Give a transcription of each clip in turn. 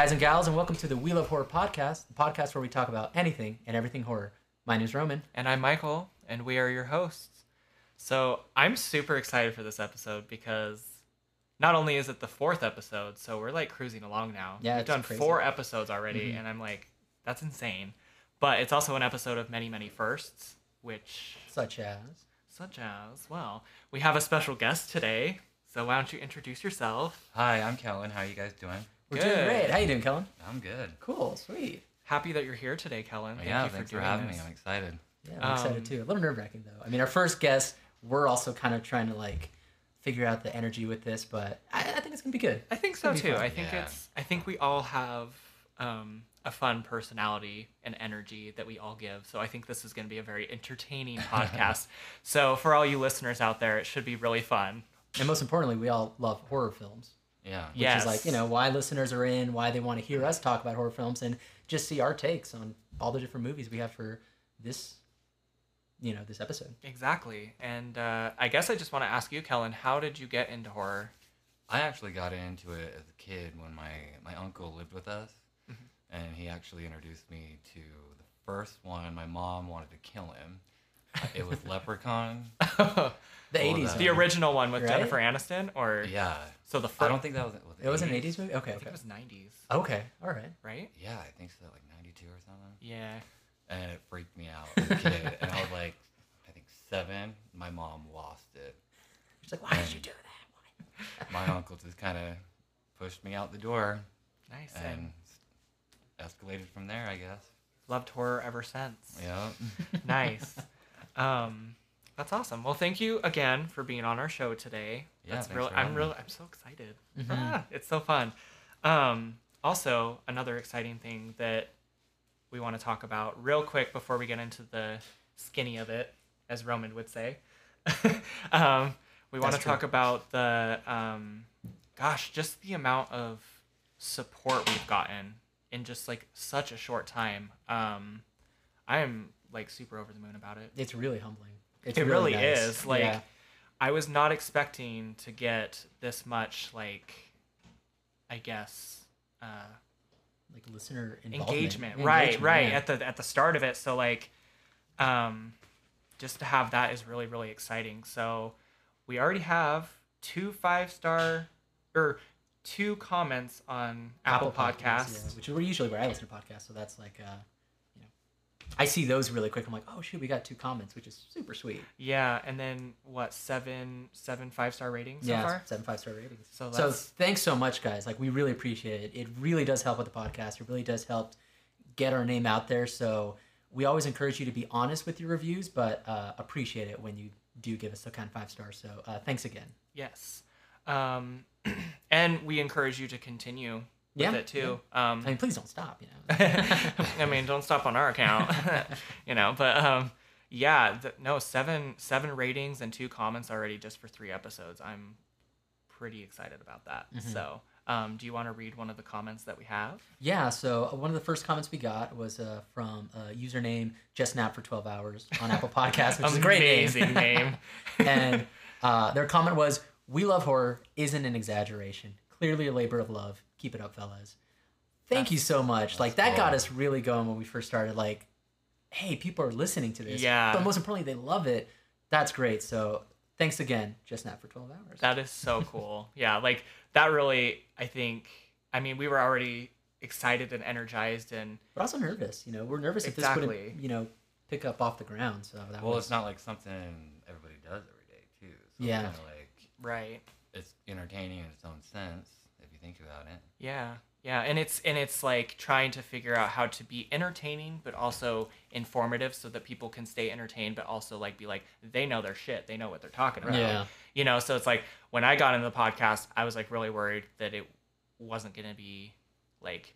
guys and gals, and welcome to the We Love Horror podcast, the podcast where we talk about anything and everything horror. My name is Roman. And I'm Michael, and we are your hosts. So I'm super excited for this episode because not only is it the fourth episode, so we're like cruising along now. Yeah, We've it's done crazy. four episodes already, Mhm. and I'm like, that's insane. But it's also an episode of many, many firsts, which, Such as. such as, well, we have a special guest today. So why don't you introduce yourself? Hi, I'm Kellen. How are you guys doing? We're doing great. How you doing, Kellen? I'm good. Cool, sweet. Happy that you're here today, Kellen. Thank yeah, you thanks for, doing having this. me. I'm excited. Yeah, I'm excited Um, too. A little nerve wracking though. I mean, our first guest, we're also kind of trying to like figure out the energy with this, but I, I think it's gonna be good. I think so too. fun. I think Yeah. it's. I think we all have um, a fun personality and energy that we all give. So I think this is going to be a very entertaining podcast. so for all you listeners out there, it should be really fun. And most importantly, we all love horror films, Yeah. which Yes. is like you know why listeners are in, why they want to hear us talk about horror films, and just see our takes on all the different movies we have for this, you know, this episode. Exactly. And uh, I guess I just want to ask you, Kellen, how did you get into horror? I actually got into it as a kid when my, my uncle lived with us. Mm-hmm. And he actually introduced me to the first one. My mom wanted to kill him. It was Leprechaun. the The Well, 80s. that- one. original one with Right? Jennifer Aniston, or Yeah. so the first, I don't think that was. was It was an 80s? 80s movie. Okay, I think okay, it was '90s, okay, all right. right? Yeah, I think so. Like 92 or something. Yeah. And it freaked me out as a kid. and I was like, I think seven. My mom lost it. She's like, why did you do that? Why? My uncle just kind of pushed me out the door. Nice. and escalated from there, I guess. Loved horror ever since. Yeah. nice. Um, that's awesome. Well, thank you again for being on our show today. Yeah, that's thanks real. I'm having real. I'm so excited. Mhm. Ah, it's so fun. Um, also, another exciting thing that we want to talk about real quick before we get into the skinny of it, as Roman would say. um, we want to true. talk about the, um, gosh, just the amount of support we've gotten in just like such a short time. Um, I am like super over the moon about it. It's really humbling. It's It really nice. is, like, Yeah. I was not expecting to get this much like I guess uh like listener engagement. Right, engagement, right yeah. at the at the start of it. So like um just to have that is really really exciting. So we already have two five star or two comments on Apple, Podcasts. yeah, which is where usually where I listen to podcasts. So that's like, uh, I see those really quick. I'm like, oh shoot, we got two comments, which is super sweet. Yeah, and then what seven seven five star ratings so yeah, far? seven five star ratings. So So, thanks so much, guys. Like we really appreciate it. It really does help with the podcast. It really does help get our name out there. So we always encourage you to be honest with your reviews, but uh, appreciate it when you do give us a kind of five stars. So uh, thanks again. Yes. Um, and we encourage you to continue Yeah, it too. Um, I mean, please don't stop. You know. I mean, don't stop on our account, you know. But um, yeah, no seven seven ratings and two comments already just for three episodes. I'm pretty excited about that. Mhm. So, um, do you want to read one of the comments that we have? Yeah, so uh, one of the first comments we got was uh, from uh, username just nap for 12 hours on Apple Podcasts, which is a great name. Amazing name. and uh, their comment was, "We love horror isn't an exaggeration. Clearly a labor of love. Keep it up, fellas." Thank you so much. Like that got us really going when we first started. Like, hey, people are listening to this. Yeah. But most importantly, they love it. That's great. So thanks again, just nap for 12 hours. That is so cool. yeah, like that really. I think. I mean, we were already excited and energized, and but also nervous. You know, we're nervous if this Exactly. wouldn't, you know, pick up off the ground. So that Well, was, it's not like something everybody does every day, too. So Yeah. Kind of like, right. It's entertaining in its own sense, if you think about it. Yeah, yeah, and it's and it's like trying to figure out how to be entertaining but also informative so that people can stay entertained but also like be like they know their shit, they know what they're talking about. Yeah. You know, so it's like when I got into the podcast, I was like really worried that it wasn't going to be like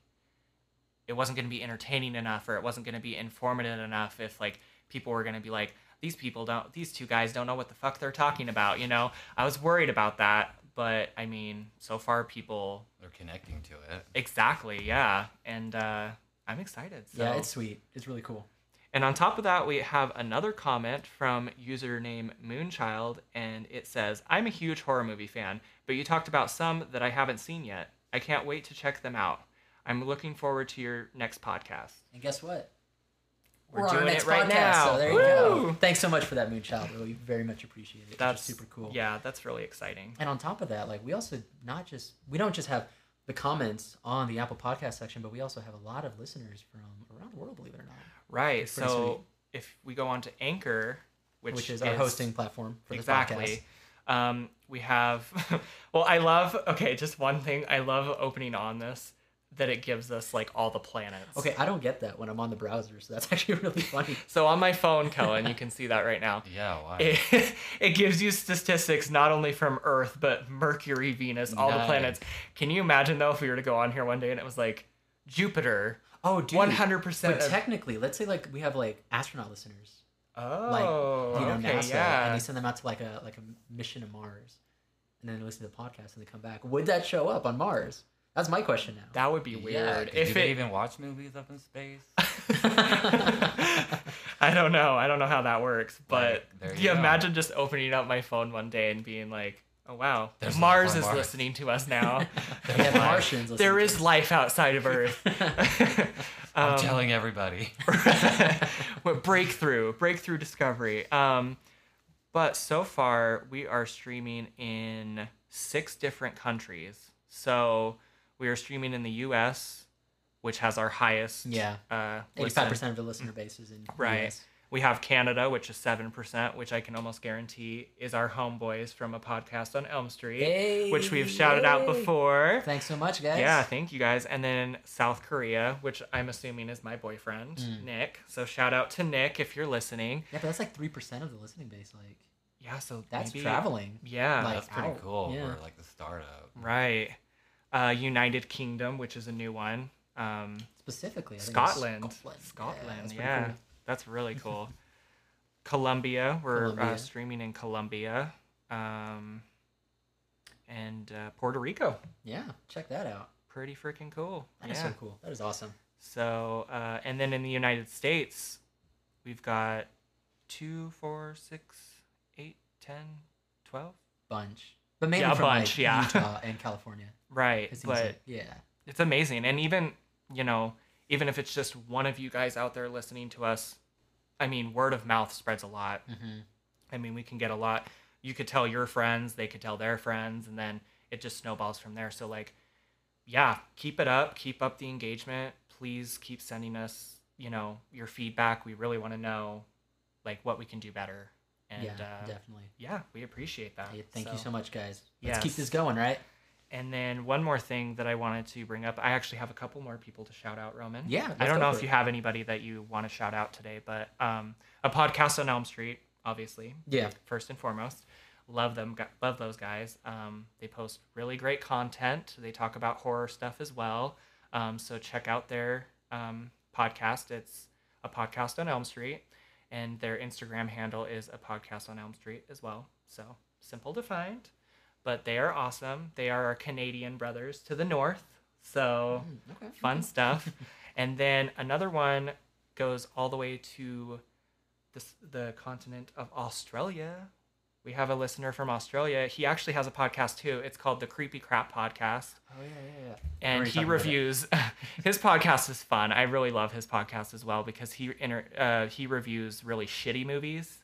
it wasn't going to be entertaining enough or it wasn't going to be informative enough if like people were going to be like these people don't these two guys don't know what the fuck they're talking about, you know? I was worried about that, but I mean, so far people They're connecting to it. Exactly, yeah. And uh, I'm excited. So. yeah, it's sweet. It's really cool. And on top of that, we have another comment from username Moonchild, and it says, I'm a huge horror movie fan, but you talked about some that I haven't seen yet. I can't wait to check them out. I'm looking forward to your next podcast. And guess what? We're on our doing next it right podcast, now. So there you go. Thanks so much for that, Moonchild. We very much appreciate it. That's That's super cool. Yeah, that's really exciting. And on top of that, like we also not just we don't just have the comments on the Apple Podcast section, but we also have a lot of listeners from around the world. Believe it or not, Right. It's pretty So if we go on to Anchor, which, which, is, our hosting platform for this exactly. podcast. Um, we have. well, I love. Okay, just one thing. I love opening on this that it gives us like all the planets. Okay, I don't get that when I'm on the browser, so that's actually really funny. So on my phone, Kellen, you can see that right now. Yeah, why? It, it gives you statistics not only from Earth but Mercury, Venus, all the planets. Can you imagine though if we were to go on here one day and it was like Jupiter, Oh, dude. one hundred percent. But technically, let's say like we have like astronaut listeners, Oh, like you know okay, NASA, yeah. and they send them out to like a like a mission to Mars, and then they listen to the podcast and they come back. Would that show up on Mars? That's my question now. that would be Yeah, if do they it. even watch movies up in space? I don't know. I don't know how that works, but Like, you you imagine just opening up my phone one day and being like, "Oh wow, There's Mars is Mars." listening to us now. we have Martians. listening there to is us. life outside of Earth." I'm Um, telling everybody. what breakthrough breakthrough discovery um but so far we are streaming in six different countries so we are streaming in the us which has our highest Yeah. Uh, Eighty-five percent of the listener base is in Right. US. we have canada which is 7% which i can almost guarantee is our homeboys from a podcast on elm street which we've shouted out before Thanks so much, guys. yeah, thank you guys. And then South Korea, which I'm assuming is my boyfriend, Mm. Nick. So shout out to Nick if you're listening. Yeah, but that's like three percent of the listening base. Like Yeah, so that's maybe, traveling. Yeah, like, That's pretty out. cool Yeah. for like the startup. right. Uh, United Kingdom, which is a new one. Um, Specifically, I think Scotland. Scotland. Scotland. that's Yeah, pretty that's, really cool. Colombia, we're Uh, streaming in Colombia. Um, and uh, Puerto Rico. Yeah, check that out. Pretty freaking cool. That is yeah. so cool. That is awesome. So, uh, and then in the United States, we've got two, four, six, eight, ten, twelve. Bunch, but mainly Yeah, from bunch, like yeah. Utah and California. right, But like- yeah, it's amazing. And even, you know, even if it's just one of you guys out there listening to us, I mean, word of mouth spreads a lot. mm-hmm. I mean, we can get a lot. You could tell your friends, they could tell their friends, and then it just snowballs from there. So, like, yeah, keep it up. Keep up the engagement. Please keep sending us, you know, your feedback. We really want to know, like, what we can do better. And yeah, uh, definitely. yeah, we appreciate that. Hey, thank you so much, guys. Let's Yes. keep this going, right? And then one more thing that I wanted to bring up. I actually have a couple more people to shout out, Roman. Yeah, I don't know if it. you have anybody that you want to shout out today, but um, a podcast on Elm Street, obviously, Yeah, first and foremost. Love them, love those guys. Um, they post really great content. They talk about horror stuff as well. Um, so check out their um, podcast. It's a podcast on Elm Street, and their Instagram handle is a podcast on Elm Street as well. So simple to find, but they are awesome. They are our Canadian brothers to the north. So Mm, okay. fun stuff. and then another one goes all the way to this, the continent of Australia. We have a listener from Australia. He actually has a podcast too. It's called the Creepy Crap Podcast. Oh yeah, yeah, yeah. And he talking about it. reviews his podcast is fun. I really love his podcast as well because he inter, uh, he reviews really shitty movies.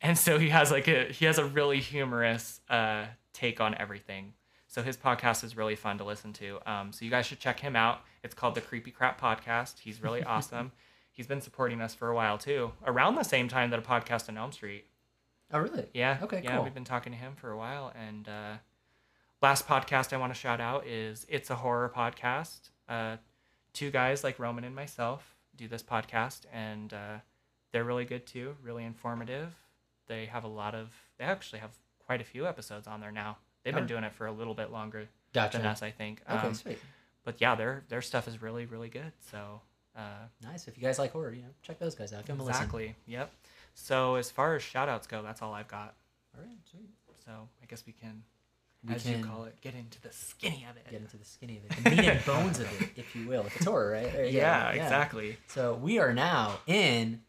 And so he has like a he has a really humorous uh, take on everything. So his podcast is really fun to listen to. Um, so you guys should check him out. It's called the Creepy Crap Podcast. He's really awesome. He's been supporting us for a while too, around the same time that a podcast on Elm Street. Oh really? Yeah. Okay, Yeah, cool. we've been talking to him for a while. And uh, last podcast I want to shout out is It's a Horror Podcast. Uh, two guys like Roman and myself do this podcast, and uh, they're really good too, really informative. They have a lot of, they actually have quite a few episodes on there now. They've been Oh. doing it for a little bit longer Gotcha. than us, I think. Okay, Um, sweet. but yeah, their their stuff is really, really good. So uh, Nice. If you guys like horror, you know, check those guys out. Give them a listen. exactly. Yep. So as far as shout outs go, that's all I've got. All right, sweet. So I guess we can, We as can you call it, get into the skinny of it. get into the skinny of it, the meat and bones of it, if you will. If it's horror, right? There you go. yeah, exactly. So we are now in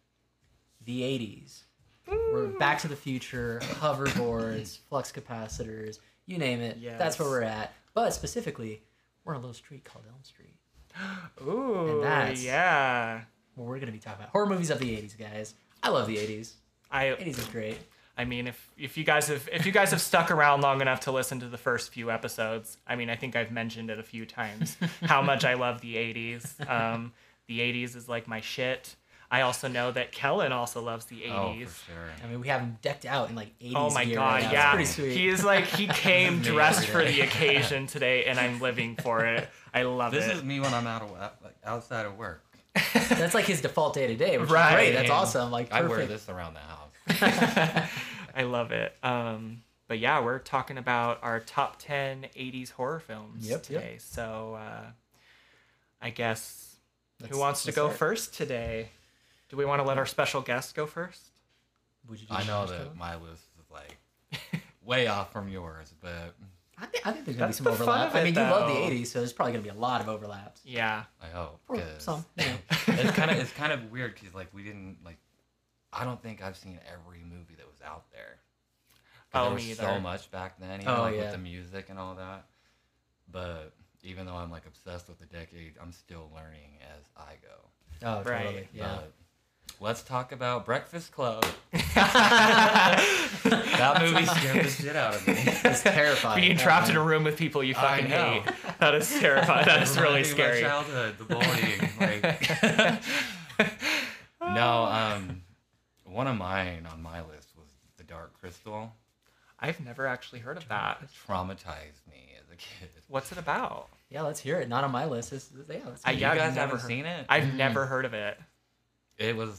the 80s. We're back to the future, hoverboards, flux capacitors, you name it. That's where Yes. we're at. But specifically, we're on a little street called Elm Street. Ooh, And that's- yeah. Well, we're gonna be talking about horror movies of the '80s, guys. I love the '80s. I '80s is great. I mean, if if you guys have if you guys have stuck around long enough to listen to the first few episodes, I mean, I think I've mentioned it a few times how much I love the '80s. Um, the '80s is like my shit. I also know that Kellen also loves the Oh, '80s. for sure. I mean, we have him decked out in like '80s Oh my gear god, right now. yeah. It's pretty sweet. He is like he came dressed for the occasion today and I'm living for it. I love it. This it. is me when I'm out of like outside of work. That's like his default day to day, which Right. is great. That's awesome. Like I wear this around the house. I love it. Um, but yeah, we're talking about our top 10 80s horror films Yep, yep. today. So uh, I guess Let's- who wants to go start. first today? Do we want to let our special guest go first? Would you I know that Kellen? my list is like way off from yours, but I think, I think there's gonna That's be some the fun overlap. of I it, mean, you love the though. '80s, so there's probably gonna be a lot of overlaps. Yeah. I hope Or 'cause some, you know. it's kind of it's kind of weird because like we didn't like I don't think I've seen every movie that was out there. 'Cause Oh, there was me so either. much back then, even Oh, like yeah. with the music and all that. But even though I'm like obsessed with the decade, I'm still learning as I go. Oh, Right. totally. Yeah. But let's talk about Breakfast Club. that movie scared the shit out of me. It's terrifying. Being trapped in a room with people you I fucking know. hate. That is terrifying. That is really Reminding me of my scary. childhood, the bullying. Like, no, um, one of mine on my list was The Dark Crystal. I've never actually heard of that. It traumatized me as a kid. What's it about? Yeah, let's hear it. Not on my list. This, this- yeah, let's I- You guys never haven't heard- seen it? I've never heard of it. It was, I I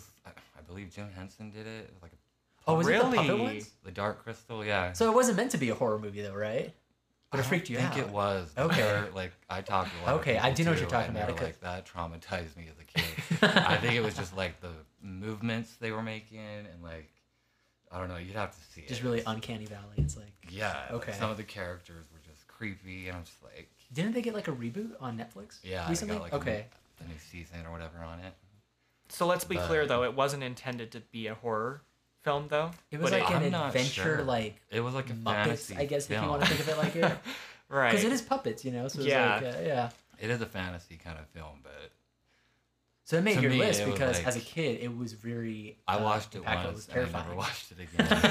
believe Jim Henson did it. It was like a, Oh, was it the puppet Really? ones? The Dark Crystal, yeah. So it wasn't meant to be a horror movie, though, right? But it freaked you out. I think it was. Okay. Like I talked a lot Okay, I do know what you're talking about, Like that traumatized me as a kid. I think it was just like the movements they were making and like I don't know. You'd have to see Just it. Just really uncanny valley. It's like, Yeah. like, Okay. some of the characters were just creepy, and I'm just like, didn't they get like a reboot on Netflix? yeah, I recently. got like okay. new, the new season or whatever on it. So let's be But- clear though, it wasn't intended to be a horror film though. It was But like I'm an adventure, sure. like It was like a Muppets, fantasy. I guess, if you want to think of it like it, right. because it is puppets, you know. So it's Yeah. like, uh, yeah. It is a fantasy kind of film, but So it made your me, list because like- as a kid, it was very. I uh, watched it impactful. once It was and I never watched it again. like,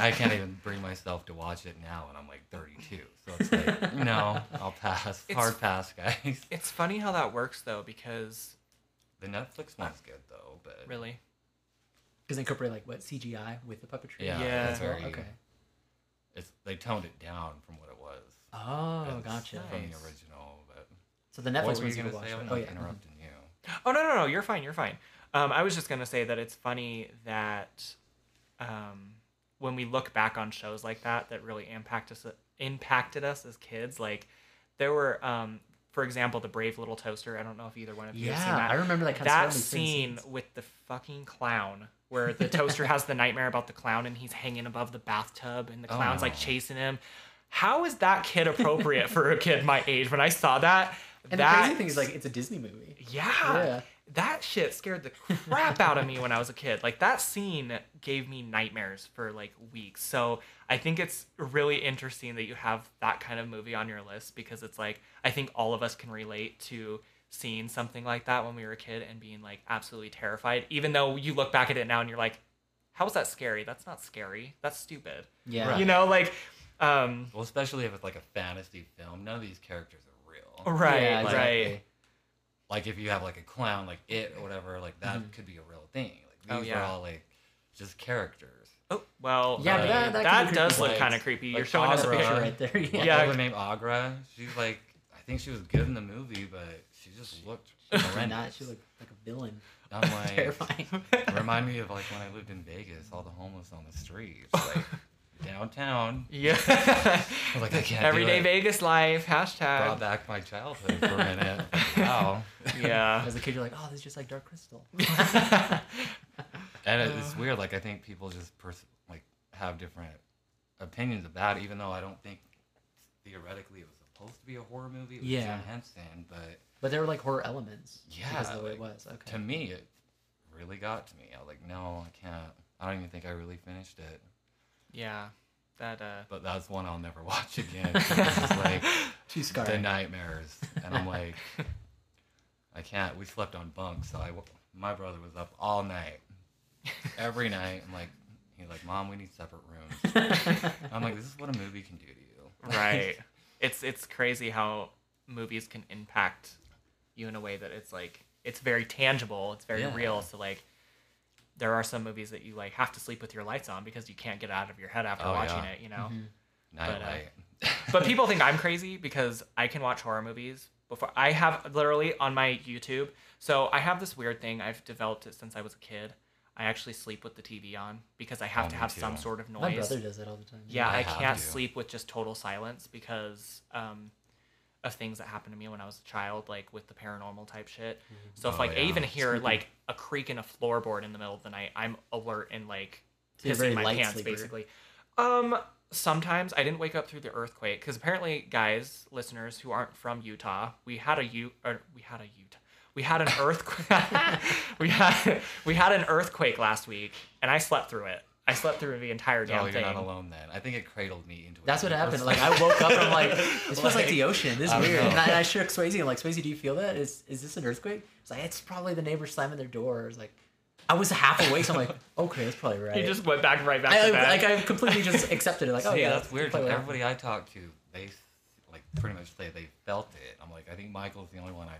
I can't even bring myself to watch it now, and I'm like 32. So it's like, no, I'll pass. It's- Hard pass, guys. It's funny how that works though, because The Netflix one's good though, but really, Because they incorporate like what CGI with the puppetry. yeah, Yeah. it's very. okay. It's they toned it down from what it was. Oh, It's gotcha. From the Nice. original, but So the what Netflix were one's you gonna gonna watch. say? I'm Oh not yeah. interrupting you. oh no no no, you're fine, you're fine. Um, I was just gonna say that it's funny that um, when we look back on shows like that that really impact us impacted us as kids, like there were, um, for example, the Brave Little Toaster. I don't know if either one of you have seen Yeah, that. I remember that kind that of scene with the fucking clown where the toaster has the nightmare about the clown and he's hanging above the bathtub and the Oh, clown's like chasing him how is that kid appropriate for a kid my age when i saw that And that the crazy thing is, like, it's a Disney movie. yeah, Yeah. That shit scared the crap out of me when i was a kid like that scene gave me nightmares for like weeks so i think it's really interesting that you have that kind of movie on your list because it's like i think all of us can relate to seeing something like that when we were a kid and being like absolutely terrified even though you look back at it now and you're like how is that scary that's not scary that's stupid Yeah. Right. you know like um Well, especially if it's like a fantasy film, none of these characters are real. right Yeah, right exactly. Like if you have like a clown, like it or whatever, like that Mhm. could be a real thing. Like Oh, these yeah. are all like just characters. oh well Yeah, but that, that- that does look Like- kind of creepy you're like showing us a picture right there. Yeah. Yeah. That girl named Aughra. She's like, I think she was good in the movie, but she just looked She horrendous. not. She looked like a villain. I'm like, Terrifying. it remind me of like when I lived in Vegas, all the homeless on the streets, like downtown. yeah I was like, I can't. do everyday it. Vegas life hashtag. Brought back my childhood for a minute. Wow. yeah As a kid, you're like, oh, this is just like Dark Crystal. And it- it's weird. Like I think people just pers- like have different opinions about it, even though I don't think theoretically it was supposed to be a horror movie. It was Yeah. Jim Henson, but But there were like horror elements. Yeah, Because of the way like, it was. Okay. to me it really got to me. I was like, no, I can't. I don't even think I really finished it. Yeah that uh But that's one I'll never watch again. It's just like Too the nightmares, and I'm like, I can't. We slept on bunks, so I w- my brother was up all night, every night. I'm like, he's like, Mom, we need separate rooms. I'm like, this is what a movie can do to you. right it's it's crazy how movies can impact you in a way that it's like it's very tangible it's very Yeah. real so like there are some movies that you like have to sleep with your lights on because you can't get out of your head after Oh, watching yeah. it you know Night But, uh, but people think i'm crazy because i can watch horror movies before i have literally on my youtube so i have this weird thing i've developed it since i was a kid i actually sleep with the tv on because i have Oh, to me have some sort of noise My brother does that all the time. yeah, I I, can't to. sleep with just total silence because um, of things that happened to me when I was a child, like with the paranormal type shit. So if Oh, like I yeah. even hear Spooky. like a creak in a floorboard in the middle of the night, I'm alert and like So you're a pissing very my light pants sleeper. basically. Um, sometimes I didn't wake up through the earthquake because apparently, guys, listeners who aren't from Utah, we had a U or we had a Utah. We had an earthquake. we had we had an earthquake last week, and I slept through it. I slept through the entire oh, damn No, you're thing. not alone then. I think it cradled me into it. That's what happened. Like I woke up and I'm like, this feels like, Like, the ocean. This is weird. know. And I, and I shook Swayze. I'm like, Swayze, do you feel that? Is is this an earthquake? It's like it's probably the neighbors slamming their door. It's like I was half awake, so I'm like, okay, that's probably right. You just went back right back I, to bed. like I completely just accepted it. Like, oh See, yeah, that's weird. 'cause probably what everybody I talked to, they like pretty much say they felt it. I'm like, I think Michael's the only one I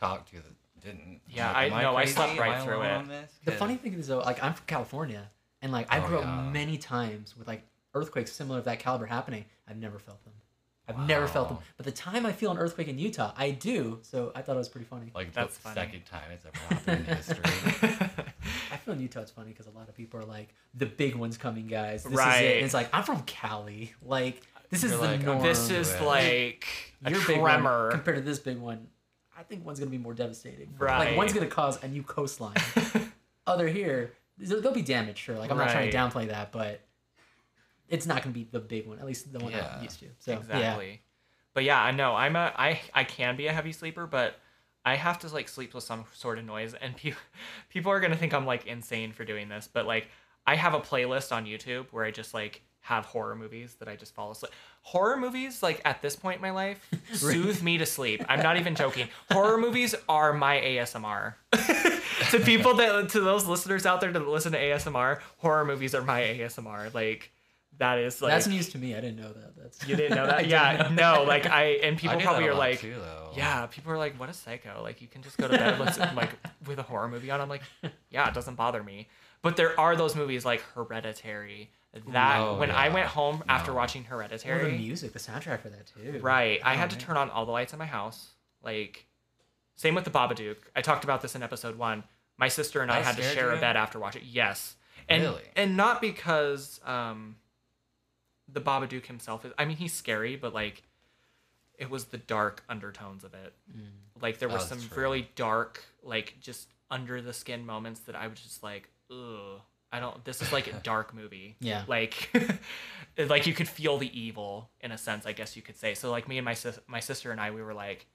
talked to that didn't. I'm Yeah, like, I know, I crazy? slept right I through it. on this? The 'Cause- funny thing is though, like I'm from California, and like I Oh, grew up many times with like earthquakes similar of that caliber happening. I've never felt them. I've never felt them. But the time I feel an earthquake in Utah, I do. So I thought it was pretty funny. like That's the funny. second time it's ever happened in history. I feel in Utah it's funny because a lot of people are like, the big one's coming, guys. This is it. And it's like I'm from Cali. Like this is You're the like, norm. this is Yeah. like a Your big one tremor. compared to this big one. I think one's gonna be more devastating. Right. Like one's gonna cause a new coastline. Other here, there- there'll be damage. Sure. Like I'm not trying to Right. downplay that, but it's not gonna be the big one. At least the one Yeah. I'm used to. So yeah. exactly. But yeah, I know I'm a I I can be a heavy sleeper, but I have to like sleep with some sort of noise, and people people are gonna think I'm like insane for doing this, but like I have a playlist on YouTube where I just like have horror movies that I just fall asleep. Horror movies, like at this point in my life, soothe me to sleep. I'm not even joking. Horror movies are my ASMR. to people that to those listeners out there that listen to ASMR, horror movies are my ASMR. Like that is like That's news to me. I didn't know that. That's you didn't know that? yeah, know. no, like I and people do probably are like, too, yeah, people are like, what a psycho! Like you can just go to bed with like with a horror movie on. I'm like, yeah, it doesn't bother me. But there are those movies like Hereditary. That Oh, when I went home after No. watching Well, the music, the soundtrack for that too. right? I Oh, had to turn on all the lights in my house. Like, same with the Babadook. I talked about this in episode one. My sister and I That had to share a bed after watching. Yes, and Really? and not because um, the Babadook himself is. I mean, he's scary, but like, it was the dark undertones of it. Like there were Oh, some true. really dark, like just under the skin moments that I was just like, ugh. I don't. This is like a dark movie. Yeah. Like, like you could feel the evil in a sense, I guess you could say. So like me and my sis, my sister and I, we were like,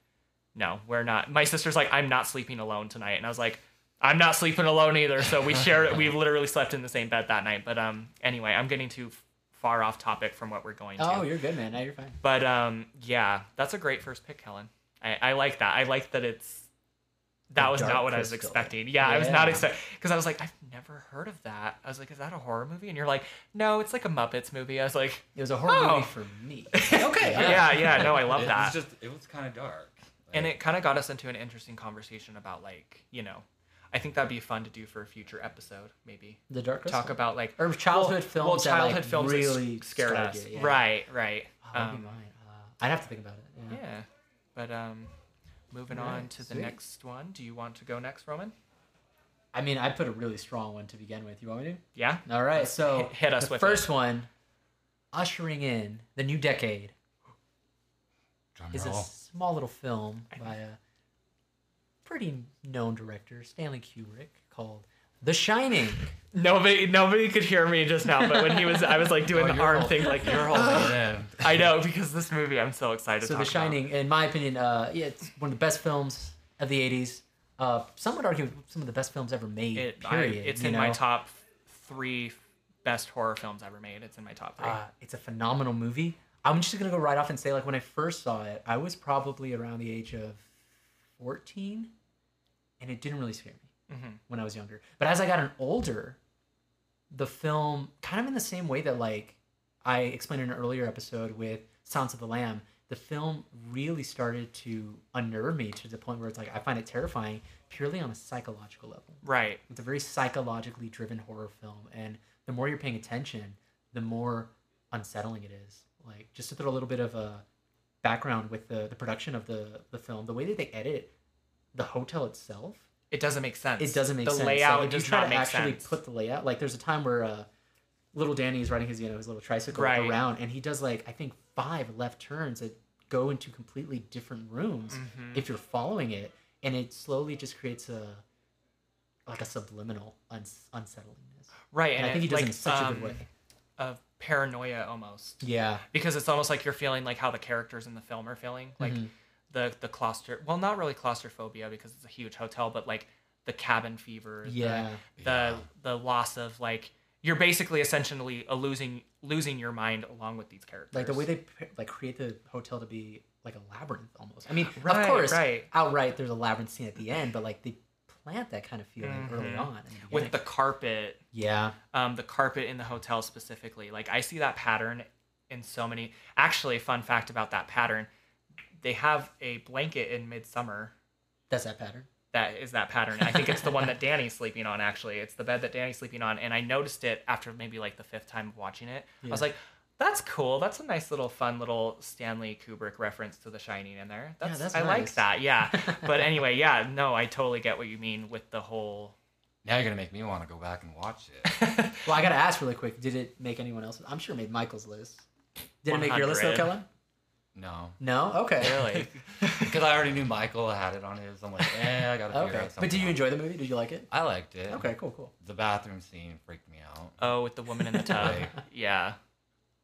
no, we're not. My sister's like, I'm not sleeping alone tonight, and I was like, I'm not sleeping alone either. So we shared. we literally slept in the same bed that night. But um, anyway, I'm getting too far off topic from what we're going to. Oh, you're good, man. Now you're fine. But um, yeah, that's a great first pick, Kellen. I, I like that. I like that it's. That The was not what I was expecting. Yeah, I was not expecting because I was like, I've never heard of that. I was like, is that a horror movie? And you're like, no, it's like a Muppets movie. I was like, It was a horror Oh. movie for me. okay. yeah, yeah, no, I love it that. Was just, it was kind of dark. And it kind of got us into an interesting conversation about like, you know, I think that'd be fun to do for a future episode, maybe The Dark Crystal. talk about like or childhood well, films. well, that, childhood like, films really scared us. you, yeah. Right, right. Oh, that'd be Um, mine. Uh, I'd have to think about it. Yeah. Yeah. But um moving on Alright, to the next one. Do you want to go next, Roman? I mean, I put a really strong one to begin with. You want me to? Yeah? All right. So hit- hit us the with first it. one, ushering in the new decade, drum is a small little film by a pretty known director, Stanley Kubrick, called The Shining. Nobody nobody could hear me just now, but when he was I was like doing Oh, the arm hol- thing like You're holding it in. I know because this movie I'm so excited so The Shining, in my opinion, uh, yeah, it's one of the best films of the '80s. Uh, some would argue some of the best films ever made. It, I, period. it's you in my top three best horror films ever made. It's in my top three. Uh, it's a phenomenal movie. I'm just gonna go right off and say, like, when I first saw it, I was probably around the age of 14, and it didn't really scare me Mhm. when I was younger. But as I got an older, the film kind of in the same way that like I explained in an earlier episode with Sounds of the Lamb, the film really started to unnerve me to the point where it's like I find it terrifying purely on a psychological level. Right. It's a very psychologically driven horror film, and the more you're paying attention, the more unsettling it is. Like just to throw a little bit of a background with the the production of the the film, the way that they edit the hotel itself, It doesn't make sense. it doesn't make the sense. layout like, if you does try not to make actually sense. put the layout, like there's a time where uh, little Danny is riding his you know his little tricycle Right. around, and he does like I think five left turns that go into completely different rooms Mhm. if you're following it, and it slowly just creates a like a subliminal uns- unsettlingness. right, And, and, I think he does it like, in such a um, good way. of paranoia almost Yeah. because it's almost like you're feeling like how the characters in the film are feeling like Mhm. the the claustro well not really claustrophobia because it's a huge hotel but like the cabin fever Yeah. the Yeah. the loss of like you're basically essentially a losing losing your mind along with these characters Like the way they like create the hotel to be like a labyrinth almost. I mean, Right, of course, right. outright there's a labyrinth scene at the end, but like they plant that kind of feeling early Mhm. on. with the carpet yeah, um, the carpet in the hotel specifically. Like I see that pattern in so many. Actually, fun fact about that pattern: they have a blanket in Midsummer that's that pattern. that is that pattern. I think it's the one that Danny's sleeping on. Actually, it's the bed that Danny's sleeping on, and I noticed it after maybe like the fifth time of watching it. I was like. That's cool. That's a nice little fun little Stanley Kubrick reference to The Shining in there. That's, that's I like that. Yeah. but anyway, yeah, no, I totally get what you mean with the whole Now you're gonna make me want to go back and watch it. Well, I gotta ask really quick. Did it make anyone else? I'm sure it made Michael's list. Did it make your list though, 100. Kellen? No, No. Okay. Really? because I already knew Michael had it on his. I'm like, eh, I gotta figure okay. out something. But did you enjoy the movie? Did you like it? I liked it. Okay. Cool. Cool. The bathroom scene freaked me out. Oh, with the woman in the tub. Yeah.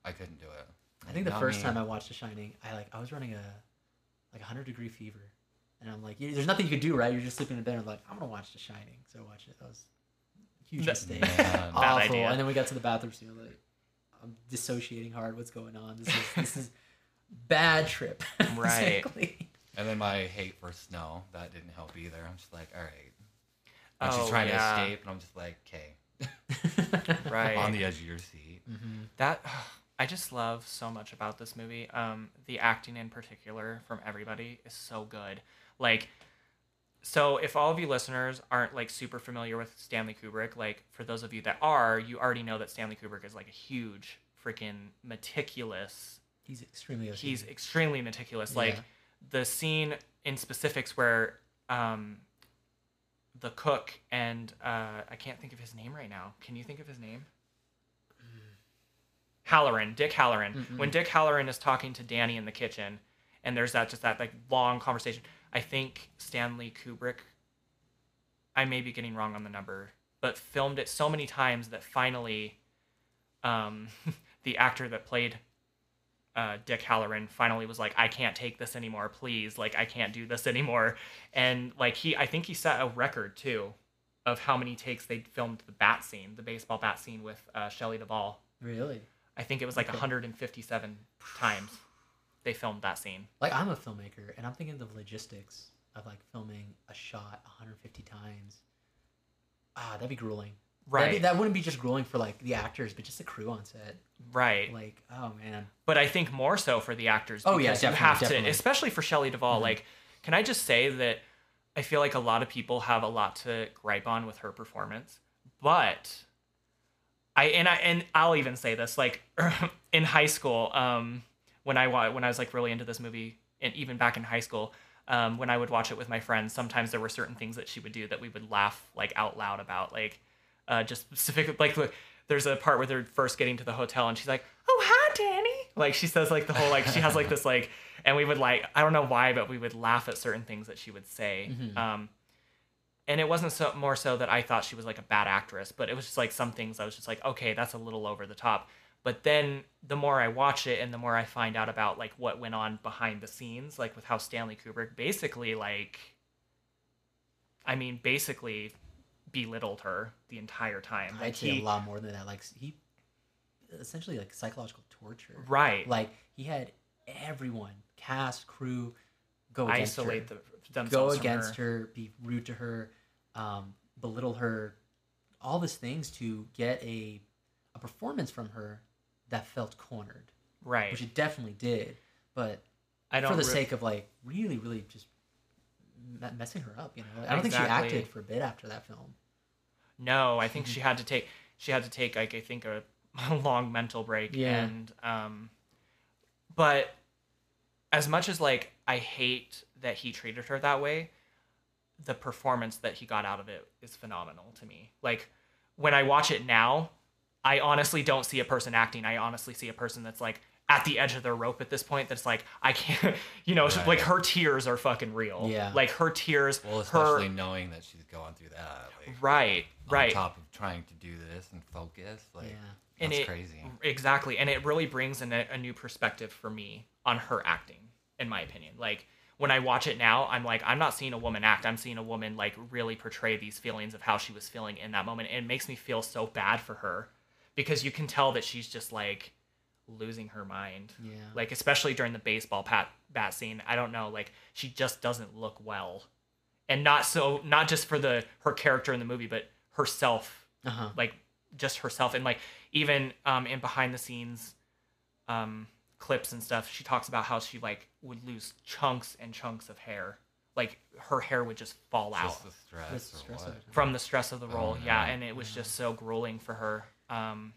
I couldn't do it. I think the Not first me. time I watched The Shining, I like I was running a like a hundred degree fever, and I'm like, there's nothing you could do, right? You're just sleeping in bed. I'm like, I'm gonna watch The Shining, so I watched it. That was a huge mistake. Man. Bad Awful. idea. And then we got to the bathroom scene. I'm like, I'm dissociating hard. What's going on? This is this is bad trip. Right. basically. And then my hate for snow, that didn't help either. I'm just like, all right. And Oh, she's trying yeah. to escape, and I'm just like, okay. Right. On the edge of your seat. Mhm. that I just love so much about this movie. Um, the acting in particular from everybody is so good. Like, so if all of you listeners aren't like super familiar with Stanley Kubrick, like for those of you that are, you already know that Stanley Kubrick is like a huge freaking meticulous. He's extremely. OCD. He's extremely meticulous. Like Yeah. the scene in specifics where um, the cook and uh, I can't think of his name right now. Can you think of his name? Hallorann, Dick Hallorann. Mm-mm. When Dick Hallorann is talking to Danny in the kitchen, and there's that just that like long conversation. I think Stanley Kubrick. I may be getting wrong on the number, but filmed it so many times that finally, um, the actor that played uh, Dick Hallorann finally was like, I can't take this anymore, please. Like, I can't do this anymore. And like he, I think he set a record too, of how many takes they filmed the bat scene, the baseball bat scene with uh, Shelley Duvall. really I think it was like Okay. 157 times they filmed that scene. like I'm a filmmaker, and I'm thinking of the logistics of like filming a shot 150 times. Ah, that'd be grueling. Right. be- that wouldn't be just grueling for like the actors, but just the crew on set. right. Like, oh man. but I think more so for the actors. Oh, yeah, because you definitely, have definitely. to, especially for Shelley Duvall. Mhm. Like, can I just say that I feel like a lot of people have a lot to gripe on with her performance, but I and I and I'll even say this like in high school, um, when I when I was like really into this movie, and even back in high school. Um, when I would watch it with my friends, sometimes there were certain things that she would do that we would laugh like out loud about, like uh, just specific like look, there's a part where they're first getting to the hotel and she's like, "Oh hi, Danny," like she says like the whole like she has like this like, and we would like I don't know why, but we would laugh at certain things that she would say. Mhm. Um, and it wasn't so more so that I thought she was like a bad actress, but it was just like some things I was just like, okay, that's a little over the top. But then the more I watch it and the more I find out about like what went on behind the scenes, like with how Stanley Kubrick basically like I mean, basically belittled her the entire time. I'd Like say he a lot more than that. Like he, essentially like psychological torture. right. Like he had everyone, cast, crew, go against isolate her. the, go against her. be rude to her, um, belittle her, all these things to get a a performance from her that felt cornered, Right. which it definitely did. But I don't for the re- sake of like really, really just me- messing her up, you know. I don't think she acted for a bit after that film. No, I think she had to take she had to take like I think a, a long mental break Yeah. and um but as much as like I hate that he treated her that way, the performance that he got out of it is phenomenal to me. Like when I watch it now, I honestly don't see a person acting. I honestly see a person that's like at the edge of their rope at this point that's like I can't you know, Right. like her tears are fucking real. Yeah. Like her tears Well, her especially knowing that she's going through that. Like, right, Right. on right. top of trying to do this and focus. Like, Yeah. And that's it- crazy. Exactly, and it really brings in a, a new perspective for me on her acting, in my opinion. Like when I watch it now, I'm like, I'm not seeing a woman act. I'm seeing a woman like really portray these feelings of how she was feeling in that moment. And it makes me feel so bad for her because you can tell that she's just like losing her mind. Yeah. Like especially during the baseball pat bat scene, I don't know, like she just doesn't look well, and not so not just for the her character in the movie, but herself Uh huh. like just herself and like even um in behind the scenes um clips and stuff she talks about how she like would lose chunks and chunks of hair. Like her hair would just fall out. the stress Just the or what? from the stress of the role no. yeah and it was just so grueling for her. Um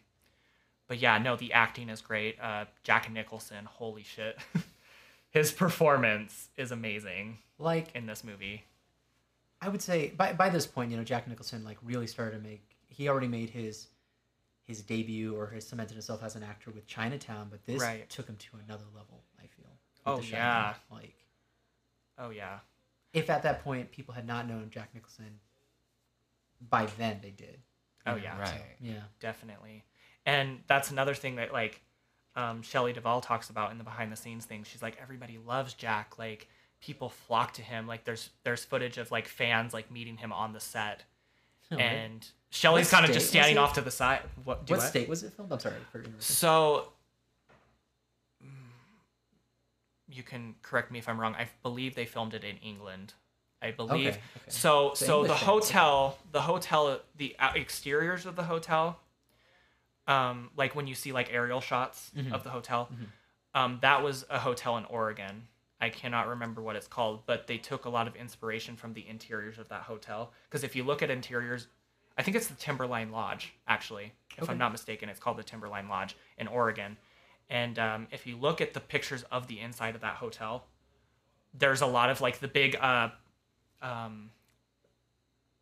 but yeah no the acting is great. Uh jack nicholson holy shit. His performance is amazing Like in this movie. I would say by by this point, you know, Jack Nicholson like really started to make. He already made his his debut or has cemented himself as an actor with Chinatown, but this Right. took him to another level. I feel. Oh, The Shining. yeah. Like oh yeah if at that point people had not known Jack Nicholson, by then they did. oh know, yeah Right. Yeah. definitely and that's another thing that like um, Shelley Duvall talks about in the behind the scenes thing she's like everybody loves Jack like people flock to him like there's there's footage of like fans like meeting him on the set Oh, right. and Shelley's kind of just standing off to the side what do what state was it filmed? I'm sorry for so mm, you can correct me if I'm wrong I believe they filmed it in England I believe Okay, okay. so So so the English fans, okay. hotel the hotel the exteriors of the hotel um like when you see like aerial shots Mhm. of the hotel Mhm. um that was a hotel in Oregon I cannot remember what it's called but they took a lot of inspiration from the interiors of that hotel because if you look at interiors I think it's the Timberline Lodge actually if Okay. I'm not mistaken it's called the Timberline Lodge in Oregon and um, if you look at the pictures of the inside of that hotel there's a lot of like the big uh um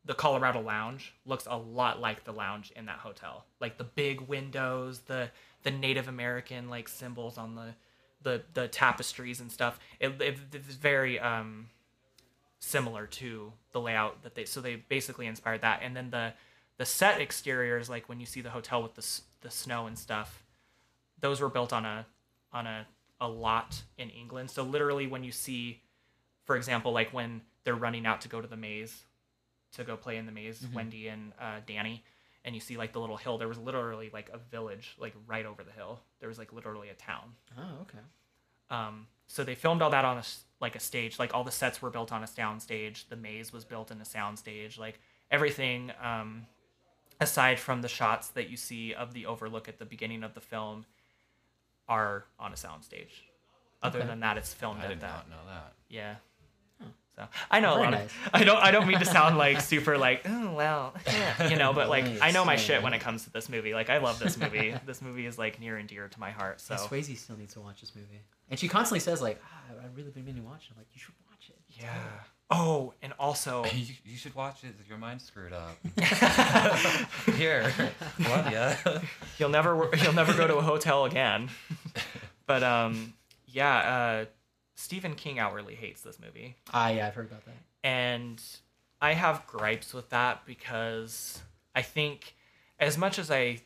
the Colorado Lounge looks a lot like the lounge in that hotel. Like the big windows, the the Native American like symbols on the the the tapestries and stuff. It, it it's very um similar to the layout that they so they basically inspired that. And then the the set exteriors like when you see the hotel with the the snow and stuff, those were built on a on a a lot in England. So literally when you see for example like when they're running out to go to the maze to go play in the maze, Wendy and uh, Danny, and you see like the little hill. There was literally like a village like right over the hill. There was like literally a town. Oh, okay. Um, so they filmed all that on a like a stage. Like all the sets were built on a sound stage. The maze was built in a sound stage. Like everything, um, aside from the shots that you see of the overlook at the beginning of the film, are on a sound stage. Other Okay. than that, it's filmed I at did that. not know that. Yeah. So I know Very a lot nice. of, I don't I don't mean to sound like super like oh well yeah," you know but like I know my Nice, shit when it comes to this movie like I love this movie this movie is like near and dear to my heart so Yeah, Swayze still needs to watch this movie, and she constantly says like, ah, "I've really been meaning to watch it." I'm like, "You should watch it." It's yeah good." oh and also you, you should watch it. Your mind's screwed up. Here, love ya. you'll never wor- you'll never go to a hotel again but um yeah uh Stephen King outwardly hates this movie Ah, yeah, I've heard about that. and I have gripes with that because I think as much as I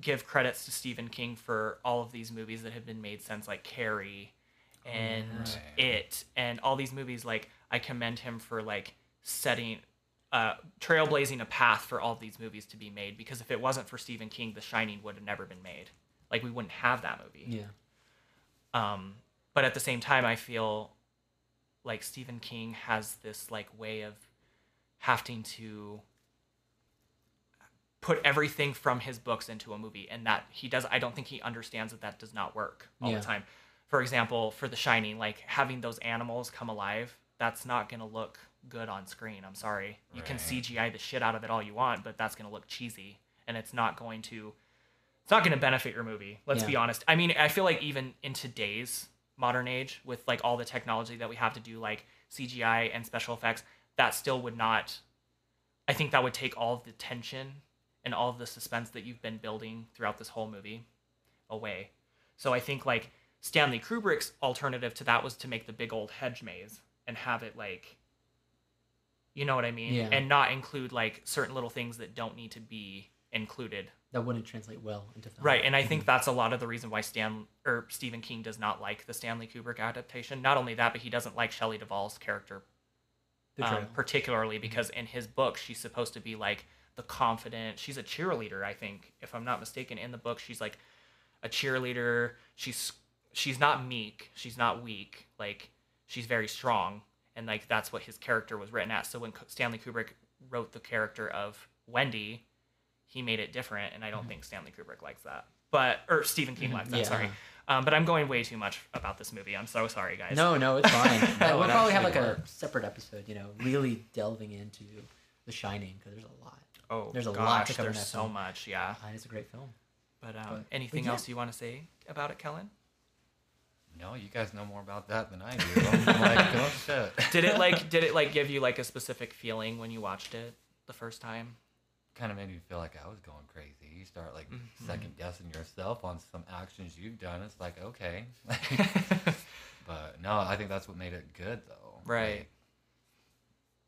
give credits to Stephen King for all of these movies that have been made since like Carrie and yeah. It and all these movies like I commend him for like setting uh trailblazing a path for all these movies to be made because if it wasn't for Stephen King The Shining would have never been made. Like we wouldn't have that movie. Yeah. Um, but at the same time, I feel like Stephen King has this like way of having to put everything from his books into a movie and that he does I don't think he understands that that does not work all Yeah. the time. For example, for The Shining, like having those animals come alive, that's not going to look good on screen. I'm sorry. You can CGI the shit out of it all you want, but that's going to look cheesy and it's not going to it's not going to benefit your movie. Let's Yeah. be honest. I mean, I feel like even in today's modern age with like all the technology that we have to do like CGI and special effects, that still would not I think that would take all of the tension and all of the suspense that you've been building throughout this whole movie away. So I think like Stanley Kubrick's alternative to that was to make the big old hedge maze and have it like you know what I mean? Yeah. And not include like certain little things that don't need to be included. That wouldn't translate well into film. Right, and I think that's a lot of the reason why Stan or Stephen King does not like the Stanley Kubrick adaptation. Not only that, but he doesn't like Shelley Duvall's character um, particularly because in his book she's supposed to be like the confident. She's a cheerleader, I think, if I'm not mistaken. In the book, she's like a cheerleader. She's she's not meek. She's not weak. Like she's very strong, and like that's what his character was written as. So when Stanley Kubrick wrote the character of Wendy, he made it different, and I don't think Stanley Kubrick likes that. But or Stephen King likes that. Yeah. Sorry. Um, but I'm going way too much about this movie. I'm so sorry, guys. No, no, it's fine. No, we'll it probably have actually like a separate episode, you know, really delving into The Shining because there's a lot. Oh, There's a gosh, lot to cover There's so film. much. Yeah. And it's a great film. But um, But- anything but yeah. else you want to say about it, Kellen? No, you guys know more about that than I do. I'm like, oh shit. Did it like did it like give you like a specific feeling when you watched it the first time? Kind of made me feel like I was going crazy. You start like Mhm. second guessing yourself on some actions you've done. It's like okay, but no, I think that's what made it good though. Right. Like,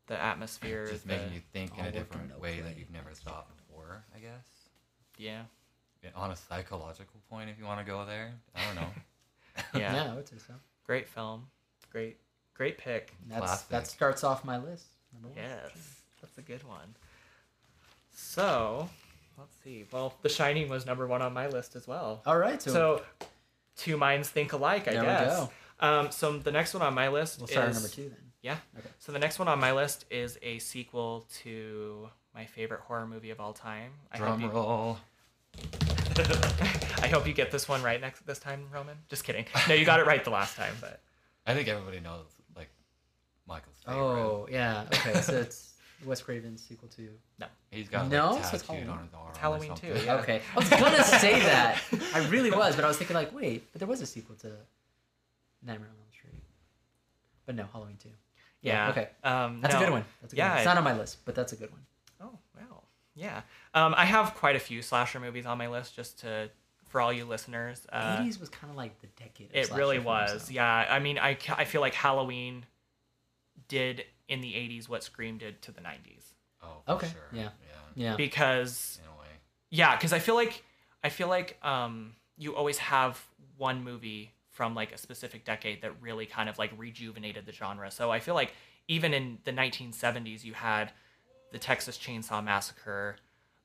the atmosphere, just the- making you think in a different no way that you've never thought before. I guess. yeah, Yeah, On a psychological point, if you want to go there, I don't know. yeah, Yeah, I would say so. Great film, great, great pick. That's, Classic. that starts off my list. Number one. Yes, that's a good one. So, let's see. Well, The Shining was number one on my list as well. All right, so, So, two minds think alike, I There we guess. go. Um, so the next one on my list we'll is start at number two then. Yeah. Okay. So the next one on my list is a sequel to my favorite horror movie of all time. I Drum you, roll. I hope you get this one right next this time, Roman. Just kidding. No, you got it right the last time, but I think everybody knows like Michael's favorite. Oh, yeah. Okay, so it's Wes Craven's sequel to. He's got No, like, so it's Halloween. on his arm. It's Halloween 2, Yeah. Okay. I was gonna say that. I really was, but I was thinking like, wait, but there was a sequel to Nightmare on Elm Street. But no, Halloween 2. yeah. Okay. Um, That's a good one. That's a good Yeah, one. It's not on my list, but that's a good one. Oh wow. Yeah. Um, I have quite a few slasher movies on my list just to for all you listeners. Uh, 80s was kind of like the decade. Of It slasher really films, was. though. Yeah. I mean, I, I feel like Halloween did in the 80s what Scream did to the 90s. Oh, for Okay, Sure. yeah. Yeah. Yeah. Because In a way. yeah, cuz I feel like I feel like um you always have one movie from like a specific decade that really kind of like rejuvenated the genre. So I feel like even in the 1970s you had the Texas Chainsaw Massacre,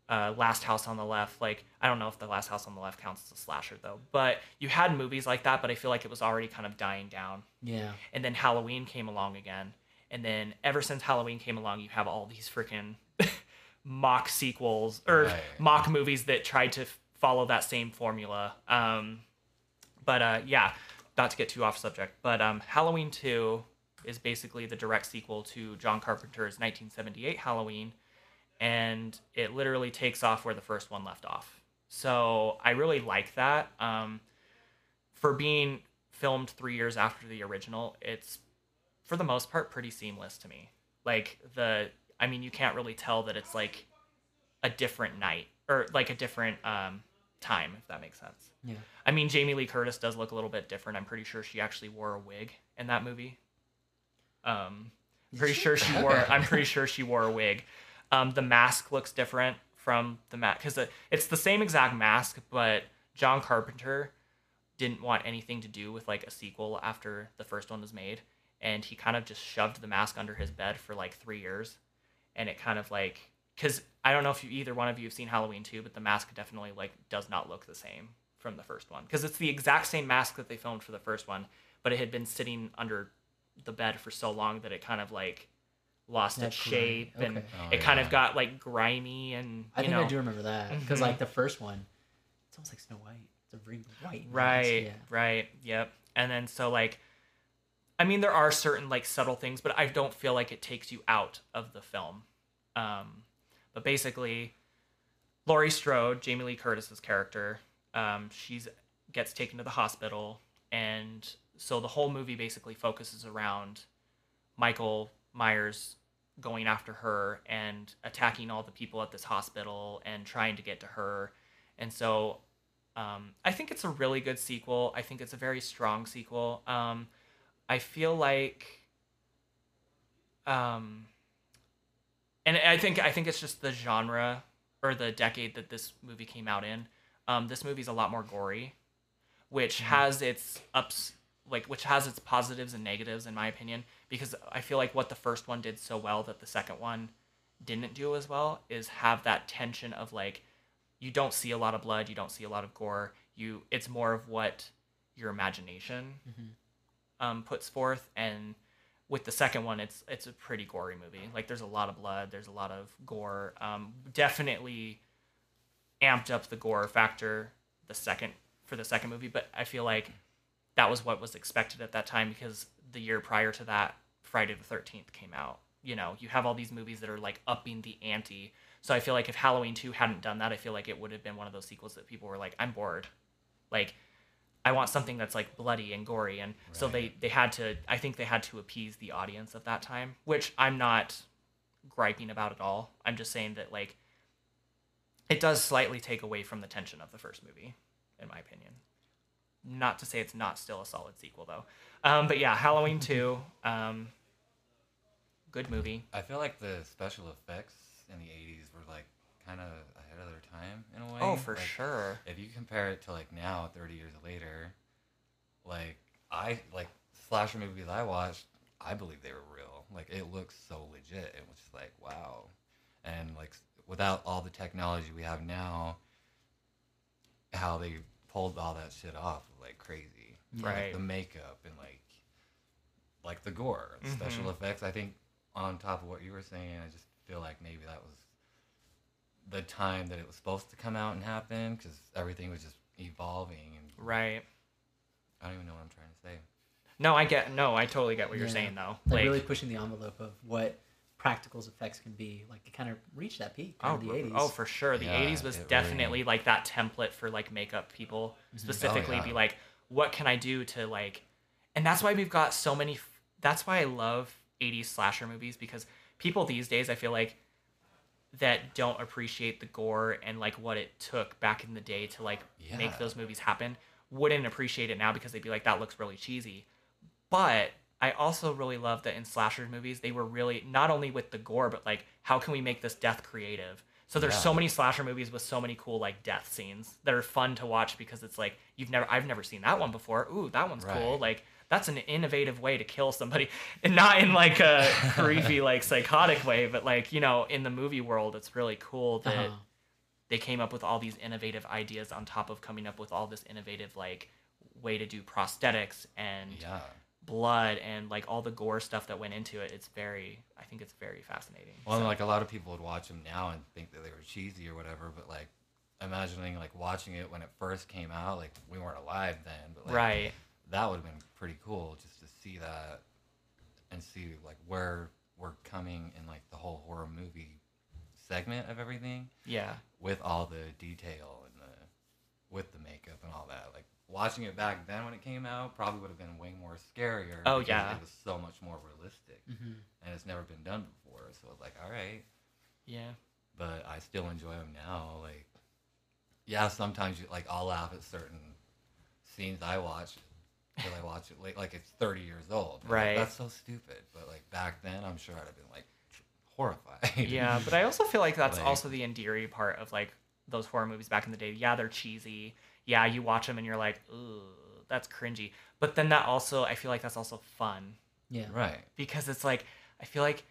uh, Last House on the Left. Like I don't know if the Last House on the Left counts as a slasher though, but you had movies like that. But I feel like it was already kind of dying down. Yeah. And then Halloween came along again, and then ever since Halloween came along, you have all these freaking mock sequels or Right. mock movies that tried to follow that same formula. Um, but uh, yeah, not to get too off subject, but um, Halloween 2 is basically the direct sequel to John Carpenter's 1978 Halloween, and it literally takes off where the first one left off. So I really like that. Um, for being filmed three years after the original, it's for the most part pretty seamless to me. Like the, I mean, you can't really tell that it's like a different night or like a different um, time, if that makes sense. Yeah. I mean, Jamie Lee Curtis does look a little bit different. I'm pretty sure she actually wore a wig in that movie. Um, pretty she? sure she wore. I'm pretty sure she wore a wig. Um, the mask looks different from the mask because it's the same exact mask, but John Carpenter didn't want anything to do with like a sequel after the first one was made, and he kind of just shoved the mask under his bed for like three years, and it kind of like because I don't know if you either one of you have seen Halloween 2, but the mask definitely like does not look the same from the first one because it's the exact same mask that they filmed for the first one, but it had been sitting under the bed for so long that it kind of like lost its That's great. shape and Oh, it kind of got like grimy and I you think know I do remember that because Mhm. like the first one, it's almost like Snow White. It's a very white. mask, right Yeah. right yep and then so like i mean there are certain like subtle things but i don't feel like it takes you out of the film um but basically laurie strode jamie lee curtis's character um she's gets taken to the hospital and so the whole movie basically focuses around michael myers going after her and attacking all the people at this hospital and trying to get to her and so um, I think it's a really good sequel. I think it's a very strong sequel. Um, I feel like, um, and I think I think it's just the genre or the decade that this movie came out in. Um, this movie's a lot more gory, which has its ups, like which has its positives and negatives in my opinion. Because I feel like what the first one did so well that the second one didn't do as well is have that tension of like you don't see a lot of blood, you don't see a lot of gore. You it's more of what your imagination um, puts forth, and with the second one, it's it's a pretty gory movie. Like there's a lot of blood, there's a lot of gore. Um, definitely amped up the gore factor the second for the second movie, but I feel like that was what was expected at that time because the year prior to that, Friday the Thirteenth came out. You know, you have all these movies that are like upping the ante. So I feel like if Halloween 2 hadn't done that, I feel like it would have been one of those sequels that people were like, I'm bored. Like, I want something that's like bloody and gory. And so they, they had to, I think they had to appease the audience of that time, which I'm not griping about at all. I'm just saying that, like, it does slightly take away from the tension of the first movie, in my opinion. Not to say it's not still a solid sequel, though. Um, but yeah, Halloween 2, um, good movie. I feel like the special effects in the '80s were like kind of ahead of their time in a way. Oh, for Like, sure. If you compare it to like now, 30 years later, like I like slasher movies I watched, I believe they were real. Like it looks so legit. It was just like wow, and like without all the technology we have now, how they pulled all that shit off was like crazy. Like, Right. the makeup and like like the gore, the special Mhm. effects. I think on top of what you were saying, I just feel like maybe that was the time that it was supposed to come out and happen because everything was just evolving and Right. I don't even know what I'm trying to say. No, I get, no, I totally get what you're saying, though. Like, Like, really pushing the envelope of what practicals effects can be. Like it kind of reached that peak Oh, in the eighties. oh, for sure. The Yeah, 80s was definitely really- like that template for like makeup people mm-hmm. oh, specifically Oh, be like, what can I do to like, and that's why we've got so many. f- That's why I love 80s slasher movies because people these days, I feel like, that don't appreciate the gore and like what it took back in the day to like make those movies happen wouldn't appreciate it now because they'd be like, that looks really cheesy. But I also really love that in slasher movies, they were really not only with the gore, but like, how can we make this death creative? So there's so many slasher movies with so many cool like death scenes that are fun to watch because it's like you've never I've never seen that one before. Ooh, that one's cool. Like that's an innovative way to kill somebody, and not in like a creepy like psychotic way, but like you know in the movie world, it's really cool that Uh-huh. they came up with all these innovative ideas on top of coming up with all this innovative like way to do prosthetics and Yeah. blood and like all the gore stuff that went into it. It's very, I think it's very fascinating. Well, and, So- like a lot of people would watch them now and think that they were cheesy or whatever, but like imagining like watching it when it first came out, like we weren't alive then, but like right, that would have been pretty cool just to see that and see like where we're coming in like the whole horror movie segment of everything yeah, with all the detail and the with the makeup and all that. Like watching it back then when it came out probably would have been way more scarier. Oh, yeah. it was so much more realistic, Mhm. and it's never been done before. So it's like, all right, yeah, but I still enjoy them now. Like, yeah, sometimes you like I'll laugh at certain scenes I watch because I watch it late, like it's thirty years old. I'm like, Right. That's so stupid. But like back then, I'm sure I'd have been like horrified. yeah. But I also feel like that's Like- also the endearing part of like those horror movies back in the day. Yeah, they're cheesy. Yeah, you watch them and you're like, ooh, that's cringy. But then that also, I feel like that's also fun Yeah. right. because it's like I feel like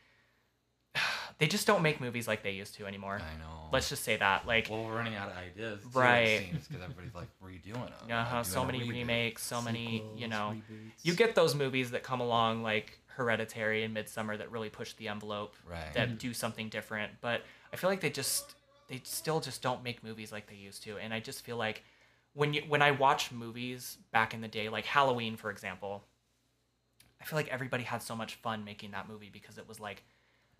they just don't make movies like they used to anymore. I know. Let's just say that. Like, well, we're running out of ideas, too, Right. Because everybody's like redoing them. uh like, so many reboot. remakes, so many, you know, reboots. you get those movies that come along like Hereditary and Midsommar that really push the envelope, Right. that do something different. But I feel like they just they still just don't make movies like they used to, and I just feel like when you when I watch movies back in the day, like Halloween, for example, I feel like everybody had so much fun making that movie because it was like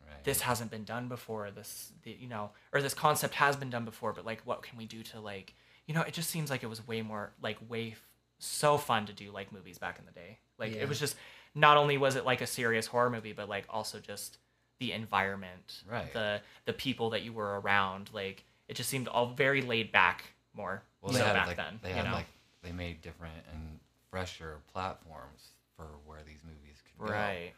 Right. this hasn't been done before this the, you know or this concept has been done before but like what can we do to like you know it just seems like it was way more like way f- so fun to do like movies back in the day like Yeah. it was just not only was it like a serious horror movie but like also just the environment Right. the the people that you were around like it just seemed all very laid back more Well, so they had back like then they had know like they made different and fresher platforms for where these movies could go, right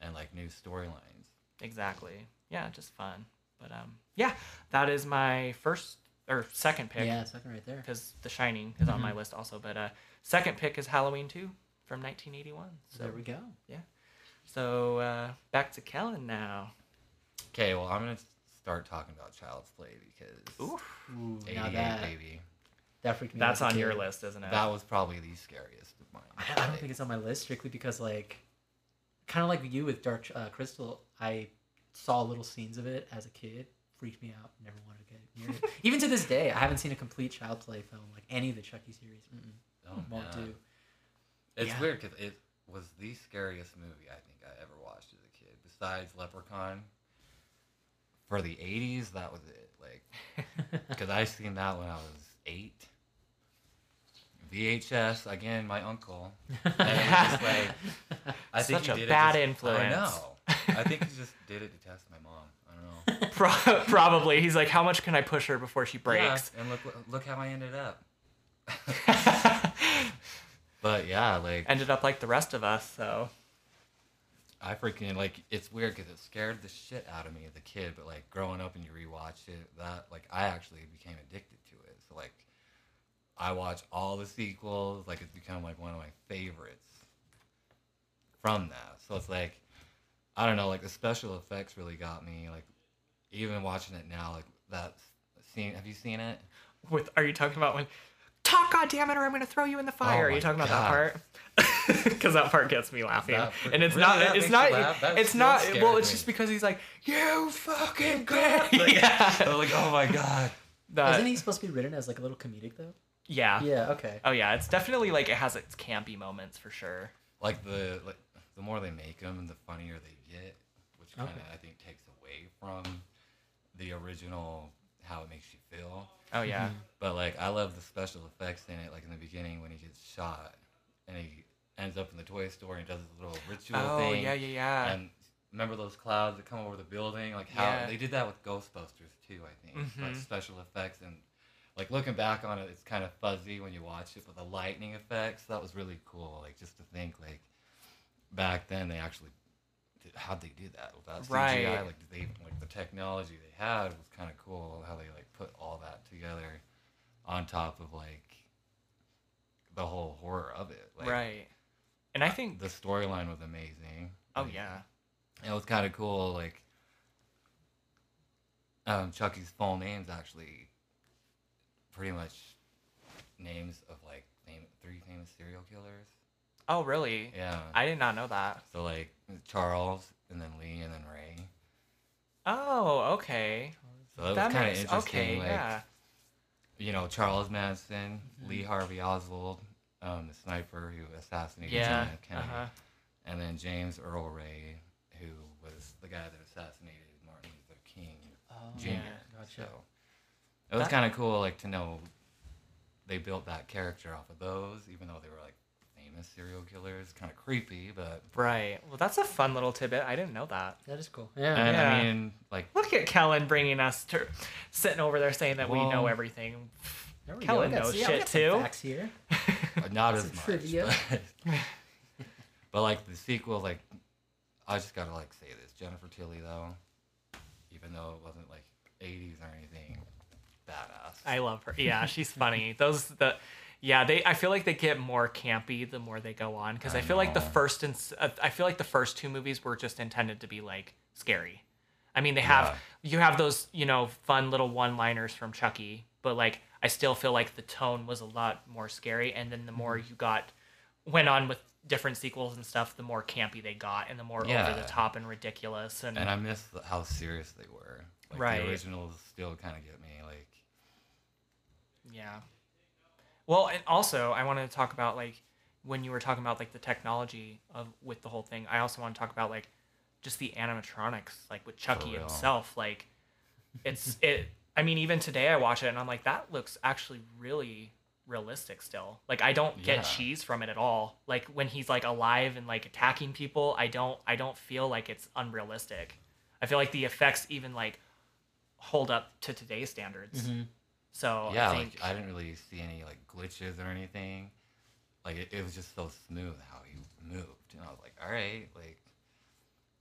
and like new storylines. Exactly yeah just fun but um yeah that is my first or second pick Yeah, second right there. because The Shining is on Mm-hmm. my list also. But uh, second pick is Halloween 2 from 1981. So there we go. Yeah. So uh, back to Kellen now. Okay, well I'm gonna start talking about Child's Play because Ooh, Ooh, 88 now that baby. that freaked me that's out. on your list, isn't it? That was probably the scariest of mine. I I don't think it's on my list strictly because like, kind of like you with Dark uh, Crystal, I saw little scenes of it as a kid. Freaked me out. Never wanted to get near it. Even to this day, I haven't seen a complete Child Play film like any of the Chucky series. Mm-mm, Oh, won't man. do. It's Yeah. weird because it was the scariest movie I think I ever watched as a kid, besides Leprechaun. For the '80s, that was it. Like, because I seen that when I was eight. VHS again, my uncle. And it was just like, I think Such he a did it bad just- influence. I know. I think he just did it to test my mom. I don't know. Pro- Probably. He's like, how much can I push her before she breaks? Yeah, and look, look how I ended up. but yeah, like Ended up like the rest of us. So I freaking like it's weird because it scared the shit out of me as a kid, but like growing up and you rewatch it, that like I actually became addicted to it. So like I watch all the sequels, like it's become like one of my favorites from that. So it's like I don't know, like the special effects really got me. Like even watching it now, like that scene. Have you seen it? with are you talking about when talk god damn it or i'm gonna throw you in the fire Oh are you my talking about that part because that part gets me laughing That and it's really? not it's not you it's not well it's me. just because he's like you fucking God. Like, yeah I was like, oh my god. That- Isn't he supposed to be written as like a little comedic though? yeah Yeah. Okay. oh yeah it's definitely like it has its campy moments for sure like the like the more they make them, the funnier they get, which kind of Okay. I think takes away from the original how it makes you feel. oh yeah But like I love the special effects in it, like in the beginning when he gets shot and he ends up in the toy store and does his little ritual oh thing. Oh yeah yeah yeah And remember those clouds that come over the building? Like how Yeah. they did that with Ghostbusters too, I think. Like Mhm. special effects and like looking back on it, it's kind of fuzzy when you watch it, but the lightning effects, that was really cool. Like just to think like back then they actually did, how'd they do that without CGI? Right. Like did they like the technology they had was kind of cool how they like put all that together on top of like the whole horror of it. Like, right and i think The storyline was amazing. oh Like, yeah it was kind of cool. Like, um, Chucky's full name's actually pretty much names of like three famous serial killers. Oh really Yeah. i did not know that so like Charles, and then Lee, and then Ray. oh okay So that, that was kind of interesting. okay like, yeah you know, Charles Manson, Lee Harvey Oswald, um, the sniper who assassinated yeah John F. Kennedy, uh-huh. and then James Earl Ray, who was the guy that assassinated Martin Luther King. Oh, Junior. Gotcha. So it was kind of cool, like to know they built that character off of those, even though they were like famous serial killers. Kind of creepy, but right well that's a fun little tidbit i didn't know that That is cool. Yeah. and Yeah. I mean, like Look at Kellen bringing us to sitting over there saying that we know everything. There we Kellen go. Knows yeah, shit too. Facts here. Uh, not as much. trivia. But, but like the sequel, like I just gotta like say this: Jennifer Tilly, though, even though it wasn't like '80s or anything, badass. I love her. Yeah, she's funny. Those the yeah they I feel like they get more campy the more they go on because I, I feel like the first and uh, I feel like the first two movies were just intended to be like scary. I mean, they have you have those you know fun little one-liners from Chucky, but like I still feel like the tone was a lot more scary. And then the more Mm-hmm. you got went on with different sequels and stuff, the more campy they got, and the more over the top and ridiculous. And, And I miss how serious they were. Like Right. the originals still kind of get me. Like Yeah. Well, and also I wanted to talk about like when you were talking about like the technology of with the whole thing. I also want to talk about like just the animatronics, like with Chucky himself. Like it's it. I mean, even today I watch it and I'm like, that looks actually really realistic still. Like I don't get Yeah. cheese from it at all. Like when he's like alive and like attacking people, I don't I don't feel like it's unrealistic. I feel like the effects even like hold up to today's standards. Mm-hmm. So yeah, I think like I didn't really see any like glitches or anything. Like it, it was just so smooth how he moved, and I was like, all right, like,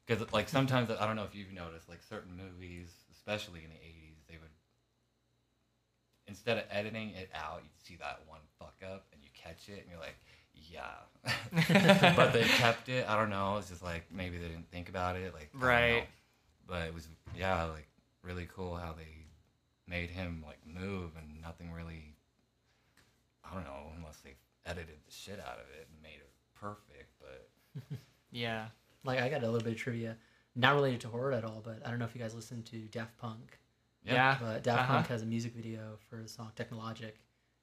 because like sometimes I don't know if you've noticed, like certain movies, especially in the '80s, they would instead of editing it out, you'd see that one fuck up, and you catch it, and you're like, yeah. but they kept it. I don't know. It's just like maybe they didn't think about it. Like I don't know. Right. But it was yeah, like really cool how they made him like move and nothing really. I don't know unless they edited the shit out of it and made it perfect. But yeah. Like I got a little bit of trivia, not related to horror at all, but I don't know if you guys listened to Daft Punk, Yeah. but Daft Uh-huh. Punk has a music video for the song Technologic,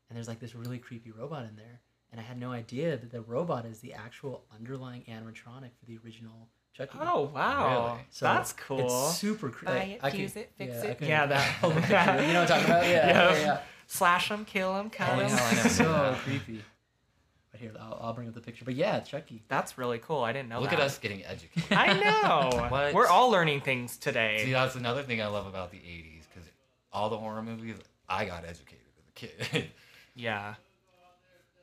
and there's like this really creepy robot in there, and I had no idea that the robot is the actual underlying animatronic for the original Chucky. Oh wow, Really? So that's cool. It's super creepy. Buy it, fuse it, fix yeah, it. can- Yeah, that- I'll you. You know what I'm talking about? Yeah, Yeah. yeah, yeah. Slash them, kill them, cut Holy 'em. hell, I so creepy. But here, I'll, I'll bring up the picture. But yeah, Chucky. That's really cool. I didn't know. Look that. at us getting educated. I know. What? We're all learning things today. See, that's another thing I love about the '80s because all the horror movies, I got educated as a kid. yeah.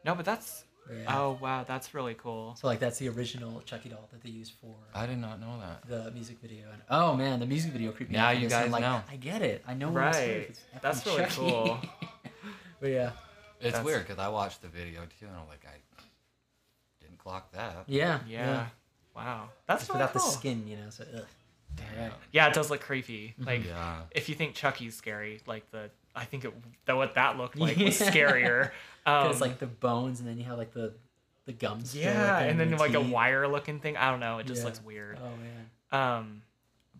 No, but that's. Yeah. Oh wow, that's really cool. So like that's the original Chucky doll that they used for I did not know that. the music video. And oh man, the music video creepy. me Now you this, and I'm guys like, know. I get it. I know. what it's. Right. That's really Chucky. cool. but yeah, It's That's- weird because I watched the video too, and I'm like, I didn't clock that. yeah, Yeah. Wow. That's Just really without cool. the skin, you know. So ugh. Damn. Yeah, it does look creepy. Mm-hmm. Like Yeah. if you think Chucky's scary, like the I think it that what that looked like was scarier. Um, 'Cause it's like the bones, and then you have like the the gums. yeah, like, and then the like a wire looking thing. I don't know. It just Yeah. looks weird. Oh man. Um,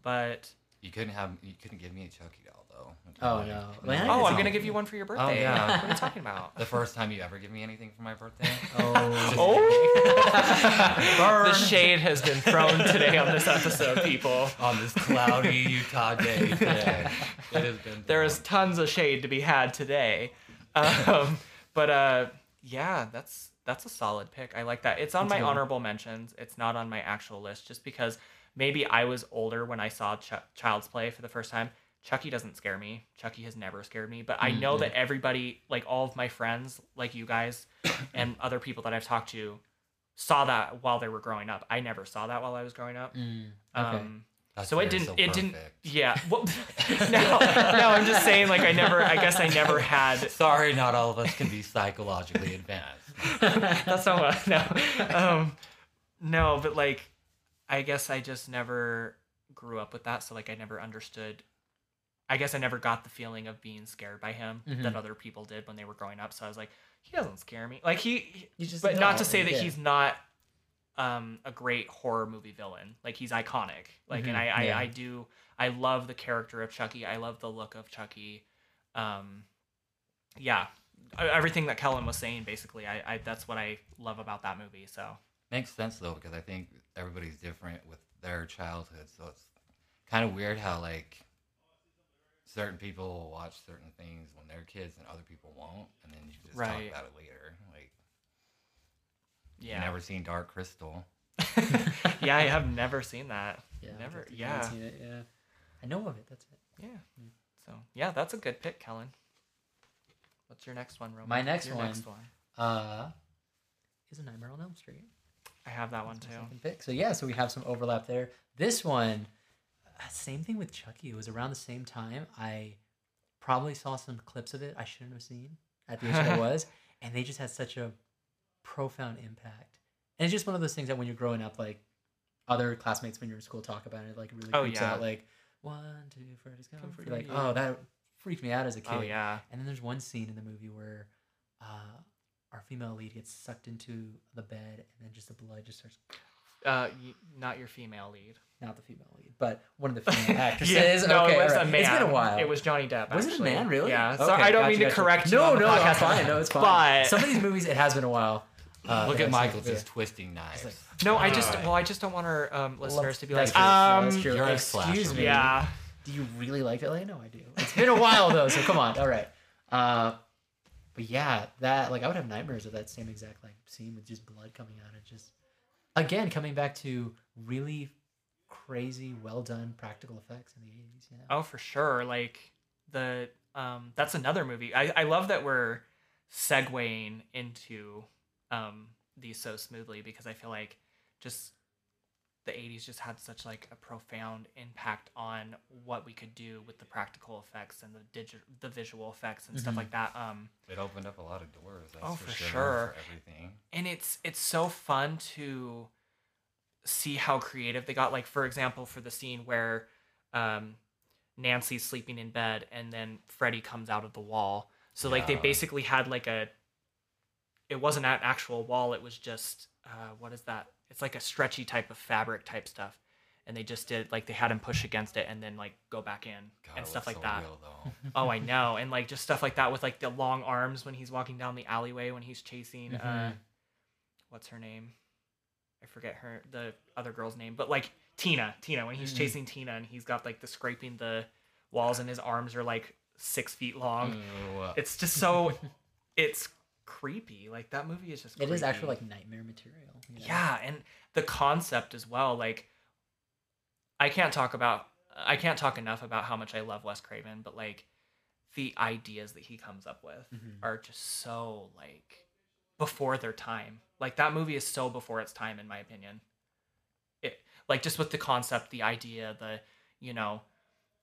but You couldn't have you couldn't give me a Chucky doll though. Oh, no. no. Man, oh, I'm gonna give you one for your birthday. yeah. what are you talking about? The first time you ever give me anything for my birthday. Oh, the shade has been thrown today on this episode, people. On this cloudy Utah day today, it has been. There is tons of shade to be had today. Um, but uh, yeah, that's that's a solid pick. I like that. It's on That's my a honorable mentions. It's not on my actual list, just because maybe I was older when I saw Ch- Child's Play for the first time. Chucky doesn't scare me. Chucky has never scared me, but I know that everybody, like all of my friends, like you guys, and other people that I've talked to, saw that while they were growing up. I never saw that while I was growing up. Mm, okay. Um, That's so it didn't. so it didn't. Yeah. Well, no, no. I'm just saying. Like I never. I guess I never had. Sorry, not all of us can be psychologically advanced. That's not what. No. Um, no, but like, I guess I just never grew up with that. So like, I never understood. I guess I never got the feeling of being scared by him that Mhm. other people did when they were growing up. So I was like, he doesn't scare me. Like he, You just but not to say that yeah. he's not um a great horror movie villain. Like he's iconic. Like and Mhm, I, I yeah. I do I love the character of Chucky. I love the look of Chucky. Um yeah. Everything that Kellen was saying basically, I, I that's what I love about that movie. So Makes sense though because I think everybody's different with their childhood, so it's kind of weird how like certain people will watch certain things when they're kids and other people won't, and then you just talk about it later. Like yeah. you never seen Dark Crystal. yeah, I have never seen that. Yeah, never I yeah. seen it, yeah. I know of it. That's it. Yeah. So yeah, that's a good pick, Kellen. What's your next one, Roman? My next your one. Next one. Uh, is a Nightmare on Elm Street. I have that one That's too. pick. So yeah, so we have some overlap there. This one, same thing with Chucky. It was around the same time. I probably saw some clips of it I shouldn't have seen at the age I was, and they just had such a profound impact. And it's just one of those things that when you're growing up, like other classmates when you're in school talk about it, like really Oh, creeps yeah. out. Like one, two, Freddy's coming for for you. Like, oh, that freaked me out as a kid. Oh yeah. And then there's one scene in the movie where uh, our female lead gets sucked into the bed, and then just the blood just starts. Uh, not your female lead. Not the female lead, but one of the female actresses. Yeah, no, okay, it was alright. a man. It's been a while. It was Johnny Depp. Was it a man, really? Yeah. So I don't gotcha, mean to gotcha. correct you. No, on the no, podcast, it's fine. No, it's fine. But Some of these movies, it has been a while. Uh, Look at I've Michael seen, just twisting knives. like- no, I just well, I just don't want our um, listeners to be like, um, that's you're a Excuse slasher me. yeah. Do you really like it?" Like, No, I do. It's been a while though, so come on. All right. Uh, but yeah, that like I would have nightmares of that same exact like scene with just blood coming out and just again coming back to really crazy, well done practical effects in the eighties. You know. Oh, for sure. Like the um, that's another movie. I I love that we're segueing into um these so smoothly because I feel like just the 80s just had such like a profound impact on what we could do with the practical effects and the digital the visual effects and stuff Mhm. like that um It opened up a lot of doors. That's Oh, for, for sure, sure. For everything. and it's it's so fun to see how creative they got. Like for example for the scene where um Nancy's sleeping in bed and then Freddy comes out of the wall. So like they basically had like a it wasn't an actual wall. It was just uh what is that? It's like a stretchy type of fabric type stuff. And they just did like they had him push against it and then like go back in God, and stuff like so that. Real, oh i know. And like just stuff like that with like the long arms when he's walking down the alleyway when he's chasing uh Mhm. what's her name i forget her the other girl's name but like tina tina when he's Mhm. chasing tina and he's got like the scraping the walls and his arms are like six feet long Ew. it's just so it's creepy like that movie is just It is actually like nightmare material. you know? Yeah, and the concept as well. Like, I can't talk about, I can't talk enough about how much I love Wes Craven, but like, the ideas that he comes up with Mhm. are just so like before their time. Like that movie is so before its time, in my opinion. It like just with the concept, the idea, the you know,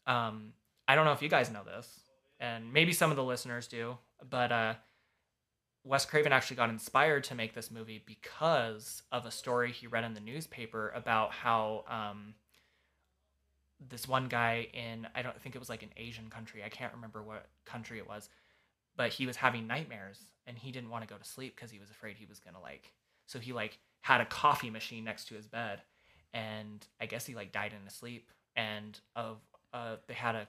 um, I don't know if you guys know this, and maybe some of the listeners do, but uh, Wes Craven actually got inspired to make this movie because of a story he read in the newspaper about how um, this one guy in I don't think it was like an Asian country. I can't remember what country it was, but he was having nightmares and he didn't want to go to sleep because he was afraid he was gonna like. So he like had a coffee machine next to his bed, and I guess he like died in his sleep. And of uh, they had a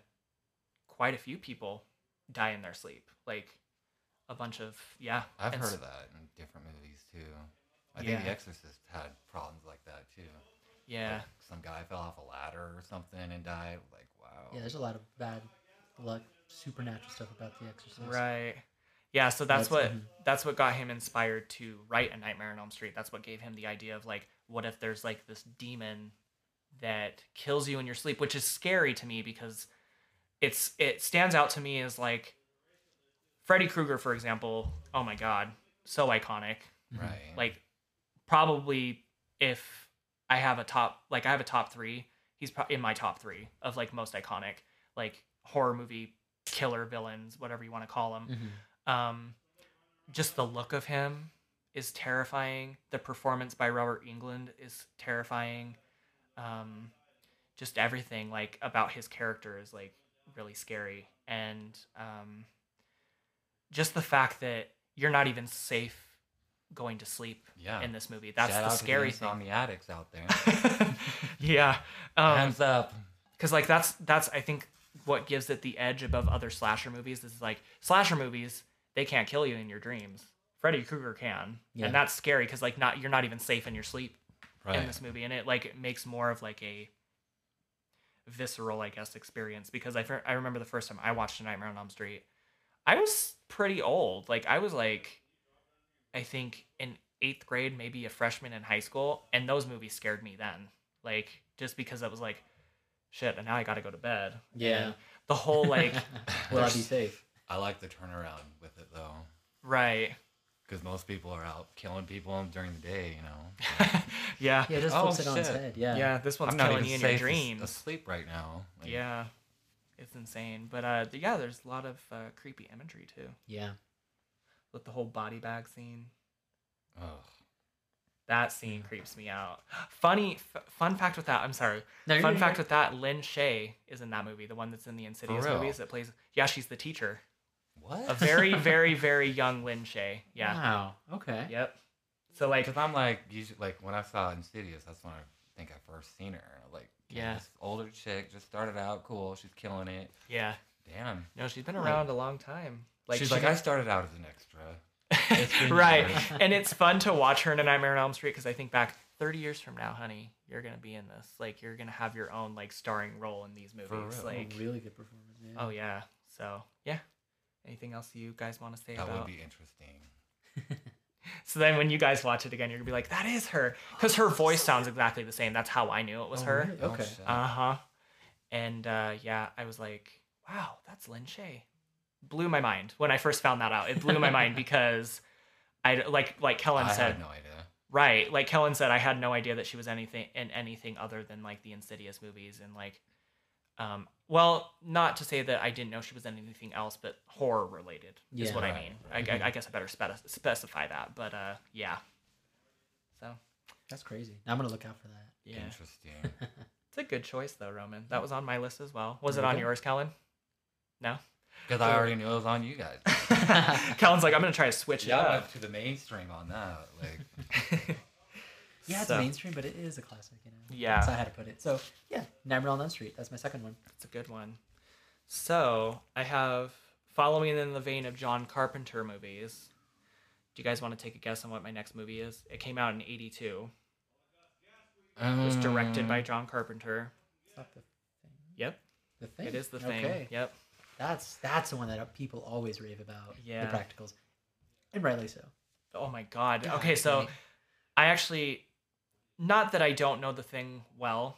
quite a few people die in their sleep, like a bunch of yeah. I've and heard s- of that in different movies too. I Yeah. think The Exorcist had problems like that too. Yeah, Like, some guy fell off a ladder or something and died. Like, wow. Yeah, there's a lot of bad luck, supernatural stuff about The Exorcist. right. Yeah, so that's, That's- what mhm. that's what got him inspired to write A Nightmare on Elm Street. That's what gave him the idea of like, what if there's like this demon that kills you in your sleep, which is scary to me because it's it stands out to me as like Freddy Krueger, for example. Oh my god, so iconic. Right. Like probably if I have a top like I have a top three, he's pro- in my top three of like most iconic like horror movie killer villains, whatever you want to call them. Mhm. Um, just the look of him is terrifying. The performance by Robert Englund is terrifying. Um, just everything like about his character is like really scary, and um, just the fact that you're not even safe going to sleep yeah. in this movie. That's Shout the scary the thing. addicts out there. yeah. Um, Hands up. because like that's that's I think what gives it the edge above other slasher movies is like slasher movies they can't kill you in your dreams. Freddy Krueger can, Yeah. and that's scary because like not you're not even safe in your sleep Right. in this movie, and it like it makes more of like a visceral I guess experience because I I remember the first time I watched A Nightmare on Elm Street, I was pretty old. Like I was like, I think in eighth grade, maybe a freshman in high school, and those movies scared me then. Like just because I was like, shit, and now I got to go to bed. Yeah. And the whole like, Will I be safe? I like the turnaround with it though. right. Because most people are out killing people during the day, you know. yeah. Yeah, it just Oh, flips it on its shit. head. Yeah. Yeah. This one's I'm not killing even you in your safe dreams. asleep right now. Like, Yeah. It's insane. But uh, yeah, there's a lot of uh, creepy imagery too. Yeah. With the whole body bag scene. Ugh. That scene creeps me out. Funny f- fun fact with that. I'm sorry. No, fun fact you're with that. Lin Shaye is in that movie, the one that's in the Insidious movies that plays. Yeah, she's the teacher. What? A very, very, very young Lin Shaye. Yeah. Wow. Okay. Yep. So like, Because I'm like, usually, like when I saw Insidious, that's when I think I first seen her. Like, Yeah. this older chick just started out cool. She's killing it. yeah. Damn. No, she's been Like- around a long time. Like she's she like, got- I started out as an extra. Right. years. and it's fun to watch her in A Nightmare on Elm Street because I think back 30 years from now, honey, you're gonna be in this. Like you're gonna have your own like starring role in these movies. real. Like, oh, really good performance. Yeah. oh yeah. So yeah. Anything else you guys want to say about That about? would be interesting. So then when you guys watch it again, you're gonna be like, that is her, because her voice sounds exactly the same. That's how I knew it was Oh, her. really? Oh, Okay. shit. Uh huh. And uh, yeah, I was like, wow, that's Lin Shaye. Blew my mind when I first found that out. It blew my mind because I like like Kellen I said. had no idea. Right, like Kellen said, I had no idea that she was anything in anything other than like the Insidious movies and like, um, well, not to say that I didn't know she was in anything else, but horror related is Yeah. what I Right. mean. I, I, I guess I better spec- specify that, but uh, yeah. So That's crazy. Now I'm gonna look out for that. yeah, Interesting. it's a good choice though, Roman. That was on my list as well. Was it There on go. yours, Kellen? No. Because I already knew it was on you guys. Kellen's like, I'm gonna try to switch it Y'all up. went to the mainstream on that. Like, Yeah, it's So- mainstream, but it is a classic. You know. Yeah. That's how I had to put it. So yeah, Nightmare on Elm Street. That's my second one. It's a good one. So I have following in the vein of John Carpenter movies. Do you guys want to take a guess on what my next movie is? It came out in '82. It was directed by um. John Carpenter. It's not the thing. Yep, The thing. it is the thing. Okay. Yep. That's that's the one that people always rave about. Yeah. The practicals, and rightly so. Oh my god. God Okay, so dang. I actually, not that I don't know the thing well,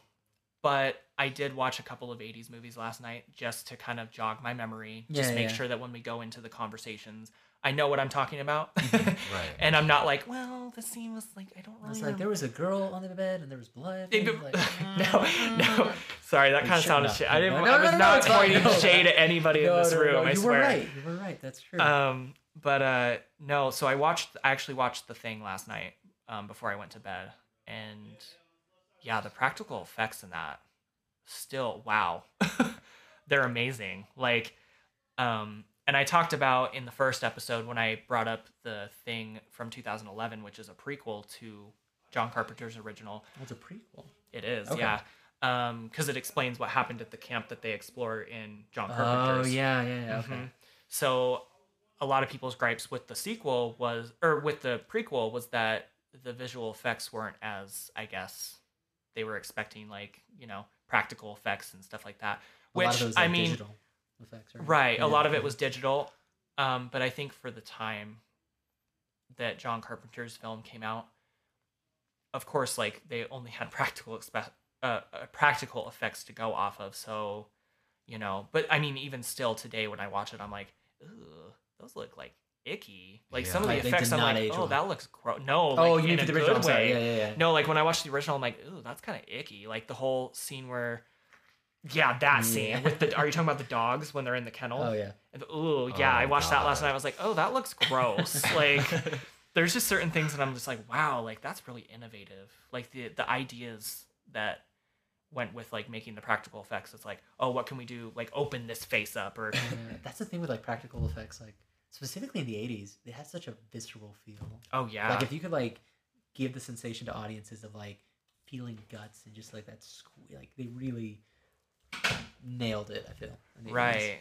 but I did watch a couple of 80s movies last night just to kind of jog my memory. Just Yeah, make yeah. sure that when we go into the conversations, I know what I'm talking about. Right. And I'm not like, well, the scene was like, I don't I really was like, there was a girl on the bed, and there was blood. Be- like, no, no. Sorry, that kind of sounded shit. I didn't. No, I no, was no, not it's pointing shade at anybody in this room. I you swear. were right. You were right. That's true. Um, but uh, no. So I watched. I actually watched the thing last night um, before I went to bed, and yeah, the practical effects in that still wow, they're amazing. Like, um, and I talked about in the first episode when I brought up the thing from 2011, which is a prequel to John Carpenter's original. It's a prequel. It is, Okay. yeah. Um, because it explains what happened at the camp that they explore in John Oh Carpenter's. yeah, yeah, yeah. Okay. Mhm. So, a lot of people's gripes with the sequel was, or with the prequel, was that the visual effects weren't as, I guess, they were expecting, like you know, practical effects and stuff like that. A lot Which of it was, I mean, digital effects, right? right, Yeah, a lot of it was digital, um, but I think for the time that John Carpenter's film came out, of course, like they only had practical expe- uh, uh, practical effects to go off of. So, you know, but I mean, even still today, when I watch it, I'm like, those look like icky. Like some of the Like, effects, I'm like, oh, well. that looks gross. No, like, Oh, you mean the original? way. Yeah, yeah, yeah. No, like when I watched the original, I'm like, ooh, that's kind of icky. Like the whole scene where, yeah, that scene Yeah. with the. Are you talking about the dogs when they're in the kennel? Oh yeah. And the- Ooh, oh yeah, Oh, I watched that last night. I was like, oh, that looks gross. like, there's just certain things that I'm just like, wow, like that's really innovative. Like the the ideas that went with like making the practical effects. It's like, oh, what can we do? Like open this face up or that's the thing with like practical effects, like specifically in the '80s, they had such a visceral feel. oh yeah, Like if you could like give the sensation to audiences of like feeling guts and just like that, sque- like they really nailed it. I feel in the 80s. right.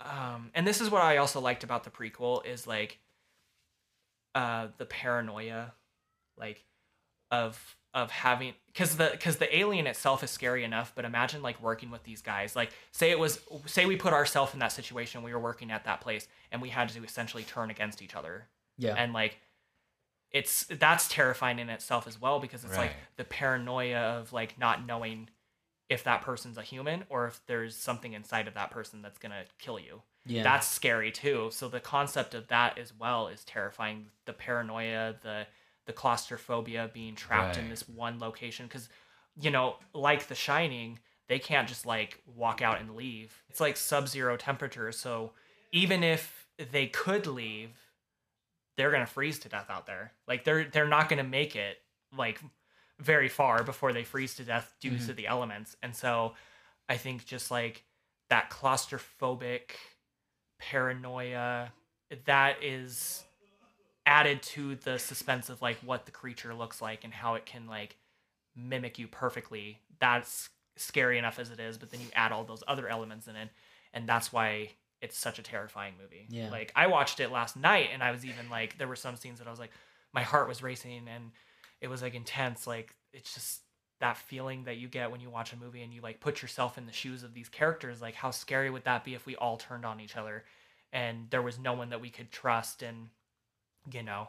Um, and this is what I also liked about the prequel is like, uh, the paranoia, like, of of having because the because the alien itself is scary enough but imagine like working with these guys. Like say it was say we put ourselves in that situation we were working at that place and we had to essentially turn against each other. Yeah. and like it's that's terrifying in itself as well because it's like the paranoia of like not knowing if that person's a human or if there's something inside of that person that's gonna kill you. Yeah. that's scary too. So the concept of that as well is terrifying. The paranoia the the claustrophobia being trapped in this one location because you know like the shining they can't just like walk out and leave it's like sub-zero temperature so even if they could leave they're gonna freeze to death out there. Like they're they're not gonna make it like very far before they freeze to death due Mhm. to the elements. And so I think just like that claustrophobic paranoia that is added to the suspense of like what the creature looks like and how it can like mimic you perfectly. That's scary enough as it is, but then you add all those other elements in it, and that's why it's such a terrifying movie. Yeah. Like I watched it last night, and I was even like, there were some scenes that I was like, my heart was racing, and it was like intense. Like it's just that feeling that you get when you watch a movie and you like put yourself in the shoes of these characters. Like how scary would that be if we all turned on each other, and there was no one that we could trust, and you know,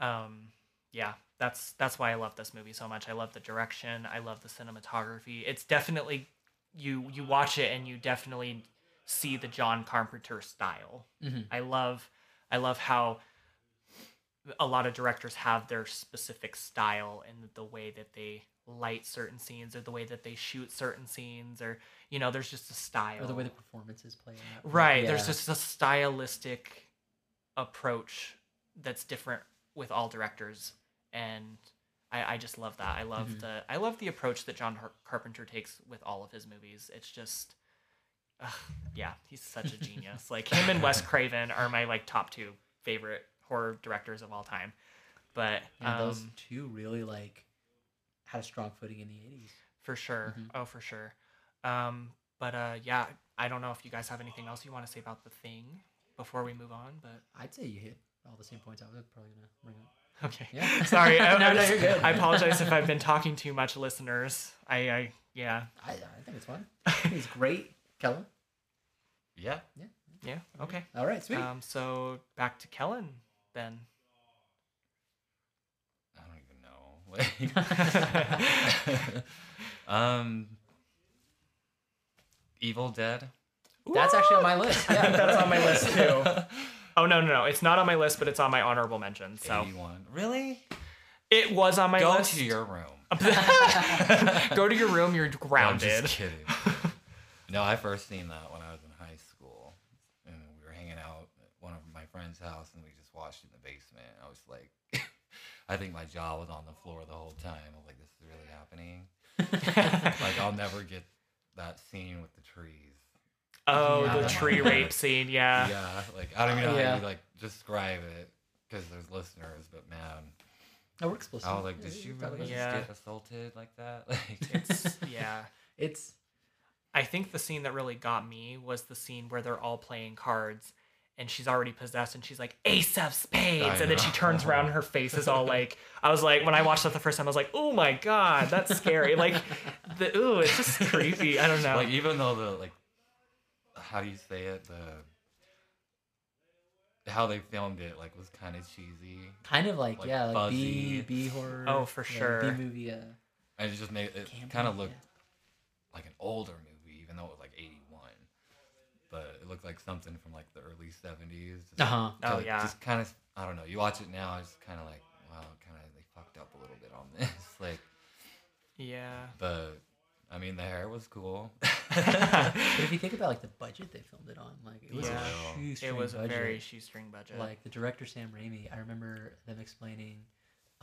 um, yeah, that's that's why I love this movie so much. I love the direction. I love the cinematography. It's definitely you you watch it and you definitely see the John Carpenter style. Mhm. I love I love how a lot of directors have their specific style and the way that they light certain scenes or the way that they shoot certain scenes or you know there's just a style or the way the performances play out. Right. There's just a stylistic approach that's different with all directors, and I, I just love that. I love Mhm. the I love the approach that John Har- Carpenter takes with all of his movies. It's just, yeah, he's such a genius. like him and Wes Craven are my like top two favorite horror directors of all time. But Yeah, those um, two really like had a strong footing in the 80s. for sure. Mhm. Oh, for sure. Um, but uh, yeah, I don't know if you guys have anything else you want to say about the thing before we move on, but I'd say you hit all the same points I was probably gonna bring up. Okay. Yeah. Sorry. I, No, I no, you're good. I apologize if I've been talking too much, listeners. I, I yeah. I, I think it's fun. I it's great, Kellen. Yeah. Yeah. Yeah. Okay. All right, sweet. Um. So back to Kellen then. I don't even know. Um, Evil Dead. That's actually on my list. Yeah, That's on my list too. Oh no no no! It's not on my list, but it's on my honorable mention. So 81. Really? it was on my Go list. Go to your room. Go to your room. You're No, I'm grounded. just kidding. no, I first seen that when I was in high school, and we were hanging out at one of my friend's house, and we just watched it in the basement. I was like, I think my jaw was on the floor the whole time. I was like, this is really happening. like, I'll never get that scene with the trees. Oh, Yeah. the tree rape scene. Yeah. yeah, like I don't even know Yeah. how you like describe it because there's listeners, but man, Oh, we're explicit. I was like, did we she really about. Yeah. just get assaulted like that? Like, It's yeah. It's I think the scene that really got me was the scene where they're all playing cards and she's already possessed and she's like ace of spades I and then she know. turns around and her face is all like I was like when I watched that the first time I was like oh my god that's scary like the ooh it's just creepy I don't know like even though the like, how do you say it? The how they filmed it like was kind of cheesy. kind of like, Like yeah, like B. B horror. Oh, for yeah, sure. B movie. yeah And it just made it kind of looked yeah. like an older movie, even though it was like '81. But it looked like something from like the early '70s. Just, Uh-huh. Oh, so yeah. Just kind of, I don't know. You watch it now, it's kind of like, wow, kind of they fucked up a little bit on this. like, yeah but I mean, the hair was cool. But if you think about like the budget they filmed it on, like it was Yeah. a it shoestring was a budget. very shoestring budget like the director Sam Raimi. I remember them explaining.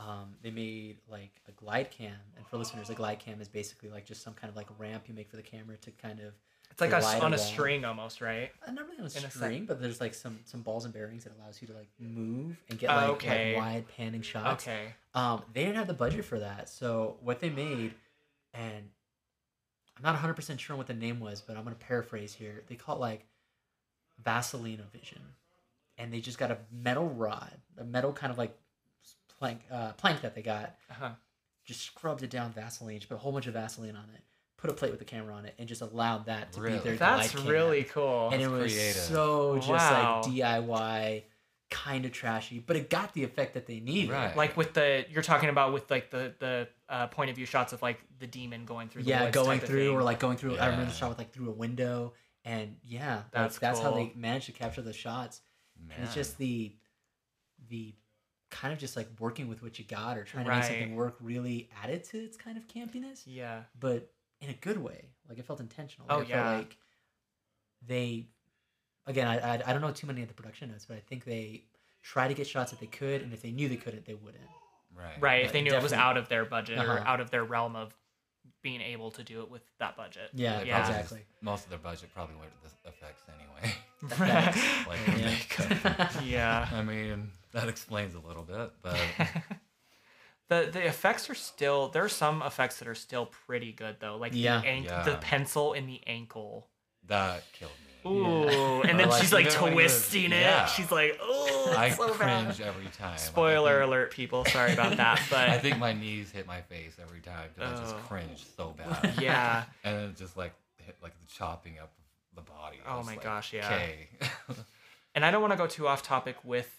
Um, they made like a glide cam, and for listeners, a glide cam is basically like just some kind of like ramp you make for the camera to kind of it's like a, glide on a along. string almost right uh, not really on a In string, sen- but there's like some some balls and bearings that allows you to like move and get like, okay. like wide panning shots. okay Um, they didn't have the budget for that, so what they made, and I'm not 100 percent sure what the name was, but I'm gonna paraphrase here. They call it like Vaseline Vision, and they just got a metal rod, a metal kind of like plank, uh, plank that they got, uh-huh. just scrubbed it down Vaseline, just put a whole bunch of Vaseline on it, put a plate with the camera on it, and just allowed that to Really? be their that's really cool and it That's was creative. so just Wow. like DIY, kind of trashy, but it got the effect that they needed. Right. like with the you're talking about with like the the uh, point of view shots of like the demon going through the yeah, woods going type of through thing. or like going through. I remember the shot with like through a window, and yeah, like, That's that's how they managed to capture the shots. Man. And it's just the the kind of just like working with what you got or trying to make something work really added to its kind of campiness, yeah but in a good way. Like it felt intentional. Oh, Like, I yeah. felt like they again, I, I I don't know too many of the production notes, but I think they try to get shots that they could, and if they knew they couldn't, they wouldn't. Right. right if they knew it was out of their budget or Uh-huh. out of their realm of being able to do it with that budget Yeah, Yeah. exactly. just- most of their budget probably went to the effects anyway. Effects. like Yeah. makeup. yeah I mean, that explains a little bit, but the the effects are still there are some effects that are still pretty good though like Yeah. the, ank- Yeah. the pencil in the ankle that killed me. Ooh, and then like, she's like twisting it. yeah. She's like, oh, I so bad. cringe every time. Spoiler think- alert, people. Sorry about that, but I think my knees hit my face every time because I just Oh. cringe so bad. yeah. and then just like hit like the chopping up of the body. Oh my like, gosh, yeah. Okay. And I don't want to go too off topic with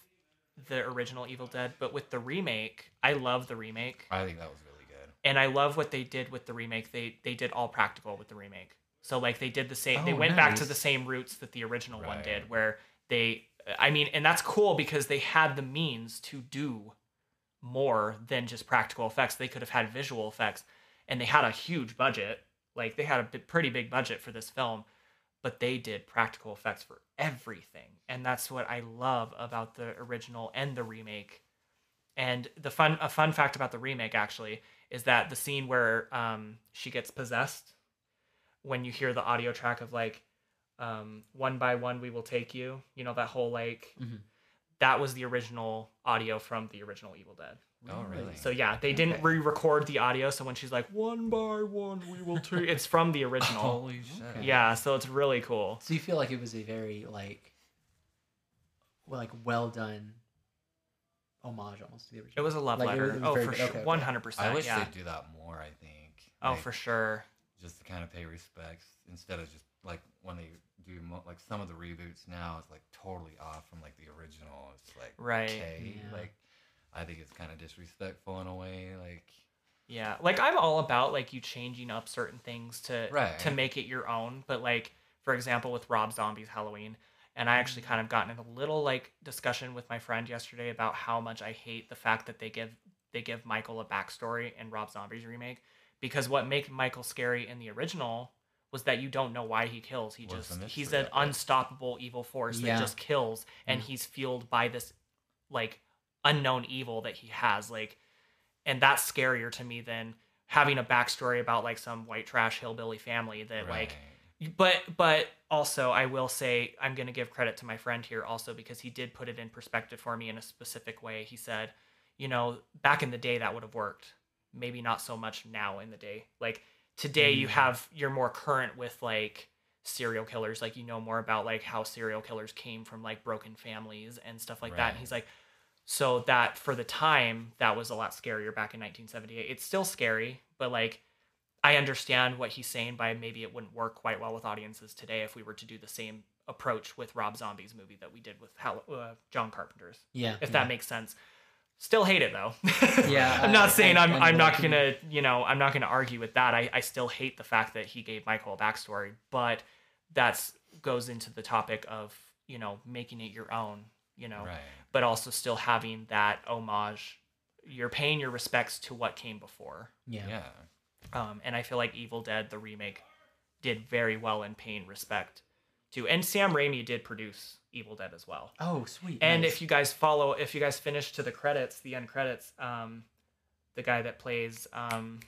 the original Evil Dead, but with the remake, I love the remake, I think that was really good. and I love what they did with the remake. They they did all practical with the remake. So like they did the same. they Oh, went back to the same roots that the original one did, where they. I mean, and that's cool because they had the means to do more than just practical effects. They could have had visual effects, and they had a huge budget. Like they had a pretty big budget for this film, but they did practical effects for everything, and that's what I love about the original and the remake. And the fun a fun fact about the remake actually is that the scene where um, she gets possessed, when you hear the audio track of like um, one by one we will take you, you know that whole like Mhm. that was the original audio from the original Evil Dead. Oh, really? So yeah, they didn't Okay. re-record the audio. So when she's like one by one we will take, it's from the original. Holy shit. Yeah, so it's really cool. So you feel like it was a very like, well, like well done homage almost to the original. It was a love Like, letter. was oh, for sure, Okay, okay. one hundred I percent. wish Yeah. they'd do that more, I think. Oh, Like, for sure. Just to kind of pay respects instead of just like when they do mo- like some of the reboots now, it's like totally off from like the original. It's like Right. okay, Yeah. like I think it's kind of disrespectful in a way. Like Yeah, like I'm all about like you changing up certain things to Right. to make it your own. But like for example, with Rob Zombie's Halloween, and I actually mm-hmm. kind of gotten in a little like discussion with my friend yesterday about how much I hate the fact that they give they give Michael a backstory in Rob Zombie's remake because what made Michael scary in the original was that you don't know why he kills. He What's just he's an unstoppable evil force Yeah. that just kills, and Mm. he's fueled by this like unknown evil that he has like and that's scarier to me than having a backstory about like some white trash hillbilly family that like but but also i will say i'm going to give credit to my friend here also because he did put it in perspective for me in a specific way he said you know back in the day that would have worked maybe not so much now in the day. Like today you Mm. have you're more current with like serial killers like you know more about like how serial killers came from like broken families and stuff like that. And he's like so that for the time that was a lot scarier back in 1978 it's still scary but like i understand what he's saying by maybe it wouldn't work quite well with audiences today if we were to do the same approach with rob zombie's movie that we did with Hall- uh, john carpenter's yeah, if yeah. that makes sense still hate it though Yeah, i'm not I- saying I- i'm, I know I'm not what gonna you know i'm not gonna argue with that I, I still hate the fact that he gave michael a backstory but that's goes into the topic of you know making it your own you know Right. but also still having that homage. You're paying your respects to what came before. yeah, Yeah. Um, and I feel like Evil Dead, the remake, did very well in paying respect to. And Sam Raimi did produce Evil Dead as well. Oh, sweet. And nice. if you guys follow, if you guys finish to the credits, the end credits, um, the guy that plays, um,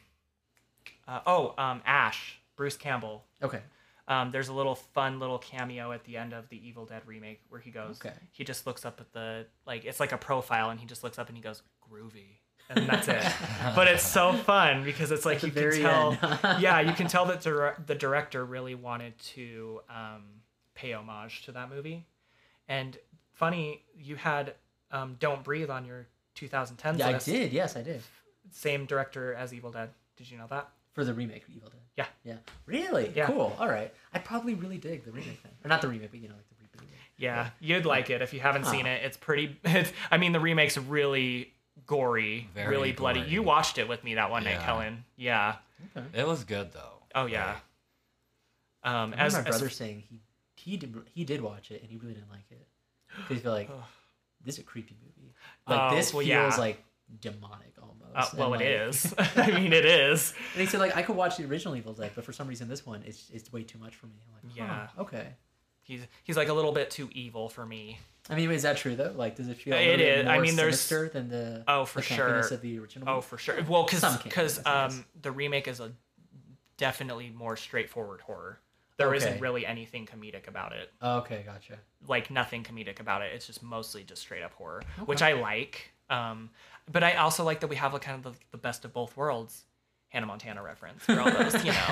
uh, oh, um, Ash, Bruce Campbell. okay, Um, there's a little fun little cameo at the end of the Evil Dead remake where he goes, Okay. he just looks up at the like it's like a profile and he just looks up and he goes groovy, and that's it. but it's so fun because it's like At you can tell, yeah, you can tell that dir- the director really wanted to um, pay homage to that movie. And funny, you had um, "Don't Breathe" on your 2010s yeah, I did. Yes, I did Same director as Evil Dead. Did you know that? for the remake of Evil Dead. Yeah. yeah, really Yeah. cool. All right, I probably really dig the remake then, or not the remake, but you know, like the reboot. Yeah, you'd like it if you haven't seen it. It's pretty. It's, I mean, the remake's really gory, Very really bloody. gory. You watched it with me that one night, Helen. Yeah. Okay. It was good though. Oh yeah. Like, Um, I as, my as- brother saying he he did he did watch it and he really didn't like it. 'Cause He felt like this is a creepy movie. Like Oh, this well, feels yeah. like demonic almost. uh, well, like- is. I mean, it is. And he said like I could watch the original Evil Dead, but for some reason this one it's it's way too much for me. I'm like, Yeah. okay. He's he's like a little bit too evil for me. I mean, is that true though? Like, does it feel a It little. I more mean, there's- sinister than the Oh, for the sure. of the original? Oh, for sure. Well, because because campiness, I guess. um the remake is a definitely more straightforward horror. There Okay. not really anything comedic about it. okay, gotcha. Like nothing comedic about it. It's just mostly just straight up horror, Okay. which I like. Um, but I also like that we have like kind of the, the best of both worlds. Hannah Montana reference for all those, you know.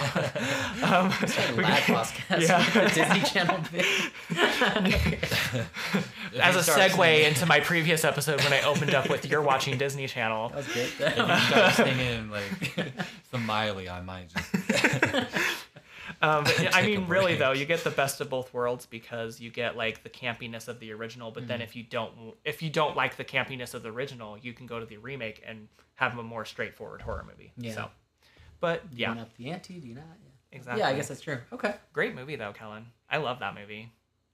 um, we- Lad podcast. yeah. Disney Channel As a start segue into my previous episode when I opened up with you're watching Disney Channel. That was good. if you start singing like some Miley, I might just. Um, but, I mean, really though, you get the best of both worlds because you get like the campiness of the original, but Mm-hmm. then if you don't, if you don't like the campiness of the original, you can go to the remake and have a more straightforward horror movie. Yeah. So, but You yeah, want up the ante? Do you not? Yeah. exactly. Yeah, I guess that's true. Okay. great movie though, Kellen. I love that movie.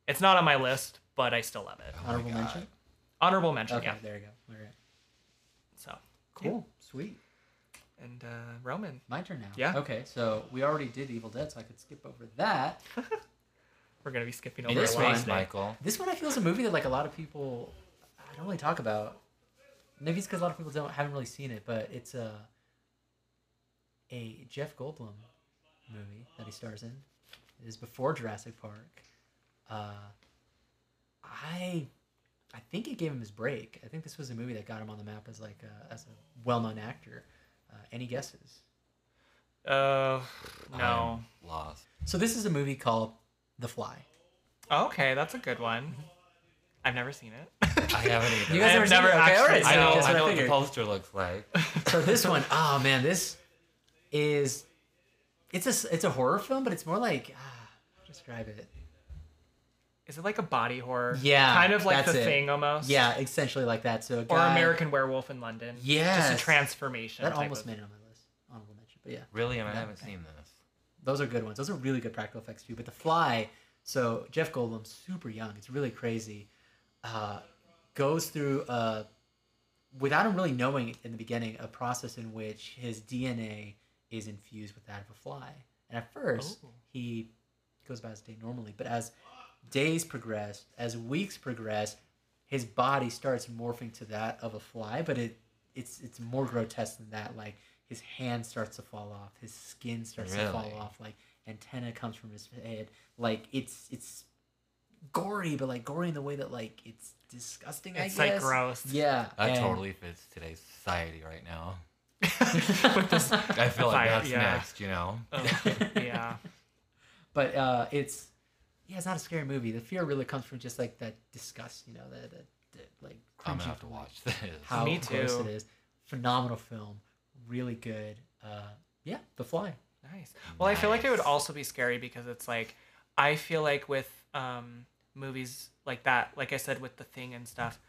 It's not on my list, but I still love it. Oh Honorable God. mention. Honorable mention, Okay, yeah. there you go. All right. So, Cool. Sweet. And uh, Roman, My turn now. Yeah. Okay, so we already did Evil Dead, so I could skip over that. we're gonna be skipping In over this a your lot one- Michael. This one I feel is a movie that like a lot of people I don't really talk about. Maybe it's because a lot of people don't haven't really seen it, but it's a a Jeff Goldblum movie that he stars in. It is before Jurassic Park. Uh, I I think it gave him his break. I think this was a movie that got him on the map as like a, as a well known actor. Uh, any guesses? Uh, no. I'm lost. So this is a movie called The Fly. Okay, that's a good one. I've never seen it. I haven't either. You guys I ever have seen never it? Okay, actually all right, seen I know. that's I what know what the poster looks like. So this one, oh man, this is it's a it's a horror film, but it's more like ah, describe it. Is it like a body horror? Yeah, Kind of like that's the it. thing almost. Yeah, essentially like that. So a Or American Werewolf in London. Yeah, just a transformation. that almost of- made it on my list, honorable mention. But yeah, Really, and I haven't okay. seen this. those are good ones. Those are really good practical effects too. But The Fly, so Jeff Goldblum, super young. It's really crazy. Uh, goes through uh, without him really knowing in the beginning a process in which his DNA is infused with that of a fly. And at first, Oh. he goes about his day normally, but as days progress, as weeks progress, his body starts morphing to that of a fly. But it it's it's more grotesque than that. Like his hand starts to fall off, his skin starts to fall off, like antenna comes from his head. Like it's it's gory, but like gory in the way that like it's disgusting. It's I like gross. Yeah, That and- totally fits today's society right now. This- I feel like Fire, that's yeah. next, you know? oh, yeah. but uh, it's yeah, it's not a scary movie. The fear really comes from just like that disgust, you know, that, the, the like I'm gonna have to watch this. how Me gross too. it is. Phenomenal film, really good. Uh, yeah, The Fly. Nice. Well, I feel like it would also be scary because it's like I feel like with um, movies like that, like I said with the thing and stuff,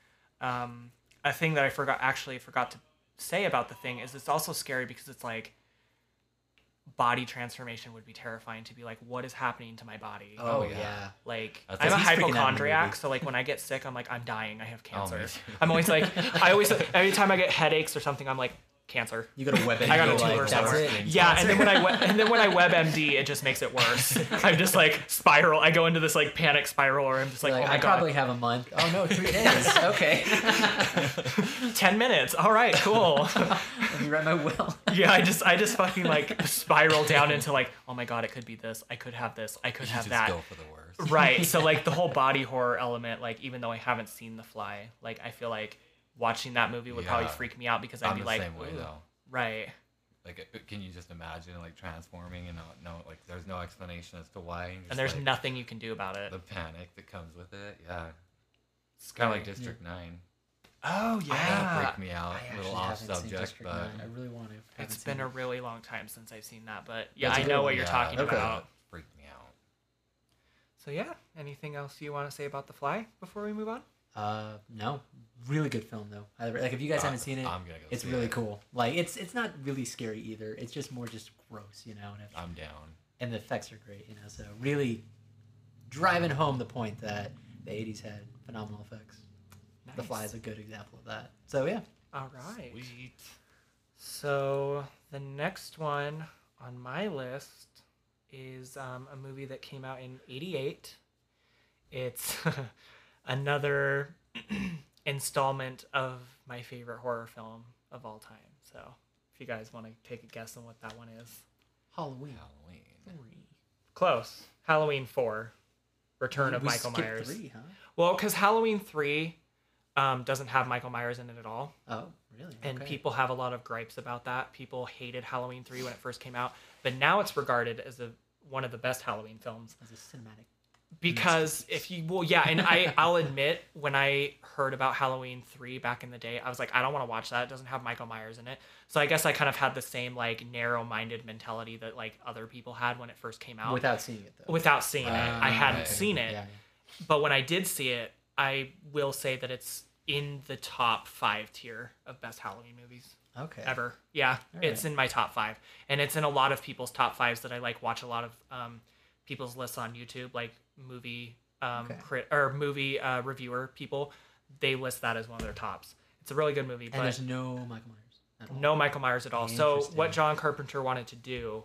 um, a thing that I forgot actually forgot to say about the thing is it's also scary because it's like body transformation would be terrifying to be like what is happening to my body Oh, yeah. Oh, yeah. like That's- i'm a He's freaking out in the hypochondriac so like when i get sick i'm like i'm dying i have oh, cancer me too. i'm always like i always every time i get headaches or something i'm like cancer You go to WebMD. I got a tumor like, somewhere. Yeah, and then when I we- and then when I WebMD, it just makes it worse. I'm just like spiral. I go into this like panic spiral, or I'm just like, You're oh my I god, probably have a month. Oh no, three days. okay. ten minutes. All right, cool. Let me write my will. yeah, I just I just fucking like spiral down into like, oh my god, it could be this. I could have this. I could You have just that. go for the worst. Right. So like the whole body horror element, like even though I haven't seen The Fly, like I feel like watching that movie would probably freak me out because I'd I'm be the like, same way "Ooh." though. right. Like, uh, can you just imagine like transforming and not, no, like, there's no explanation as to why. you're And there's like, nothing you can do about it. the panic that comes with it. Yeah, it's kind of like Scary. District Nine. Oh That yeah. freaked me out. I A actually little off haven't seen subject, District but 9. I really want to. Haven't It's seen been a really long time since I've seen that, but yeah, That's a I good know one. what you're yeah, talking Okay. about. Freaked me out. So yeah, anything else you want to say about The Fly before we move on? Uh, no, really good film though. I, like if you guys Uh, haven't seen it, I'm gonna go it's really it. cool. Like it's it's not really scary either. It's just more just gross, you know. And, if, I'm down. and the effects are great, you know. So really driving home the point that the '80s had phenomenal effects. The Fly is a good example of that. So yeah, All right. Sweet. So the next one on my list is um, a movie that came out in '88. It's another installment of my favorite horror film of all time. So, if you guys want to take a guess on what that one is, Halloween. Halloween. Three. close. Halloween Four, Return of We Michael skipped Myers. Three, huh? Well, because Halloween Three um, doesn't have Michael Myers in it at all. Oh, really? and Okay. people have a lot of gripes about that. People hated Halloween three when it first came out, but now it's regarded as a one of the best Halloween films as a cinematic. Because if you well yeah, and I I'll admit when I heard about Halloween three back in the day, I was like I don't want to watch that. It doesn't have Michael Myers in it, so I guess I kind of had the same like narrow minded mentality that like other people had when it first came out Without seeing it though. without seeing it. I hadn't right. seen it, Yeah, but when I did see it, I will say that it's in the top five tier of best Halloween movies. Okay. ever. Yeah, it's in my top five, and it's in a lot of people's top fives that I like. Watch a lot of um, people's lists on YouTube, like movie um, Okay. crit or movie uh, reviewer people. They list that as one of their tops. It's a really good movie, And but there's no Michael Myers. At all. no Michael Myers at all. So what John Carpenter wanted to do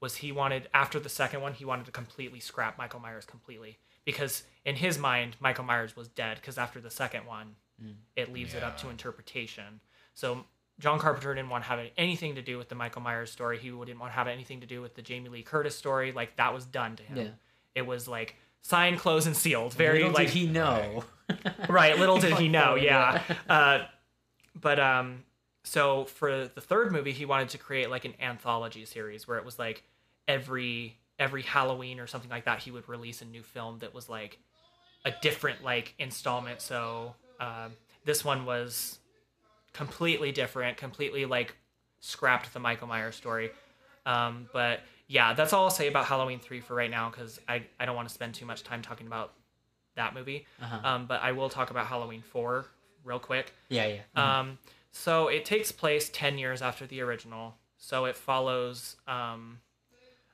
was he wanted after the second one he wanted to completely scrap Michael Myers completely because in his mind Michael Myers was dead because after the second one Mm. it leaves it up to interpretation. So John Carpenter didn't want to have anything to do with the Michael Myers story. He didn't want to have anything to do with the Jamie Lee Curtis story. Like that was done to him. Yeah. It was like signed, closed, and sealed. Very Little like did he know. right. Little did he know yeah. Uh, but um so for the third movie he wanted to create like an anthology series where it was like every every halloween or something like that he would release a new film that was like a different like installment. So um, this one was completely different completely like scrapped the michael myers story. Um, but yeah that's all i'll say about halloween 3 for right now because I, I don't want to spend too much time talking about that movie Uh-huh. um, but I will talk about Halloween 4 real quick. yeah, yeah. Um, so it takes place 10 years after the original. So it follows um,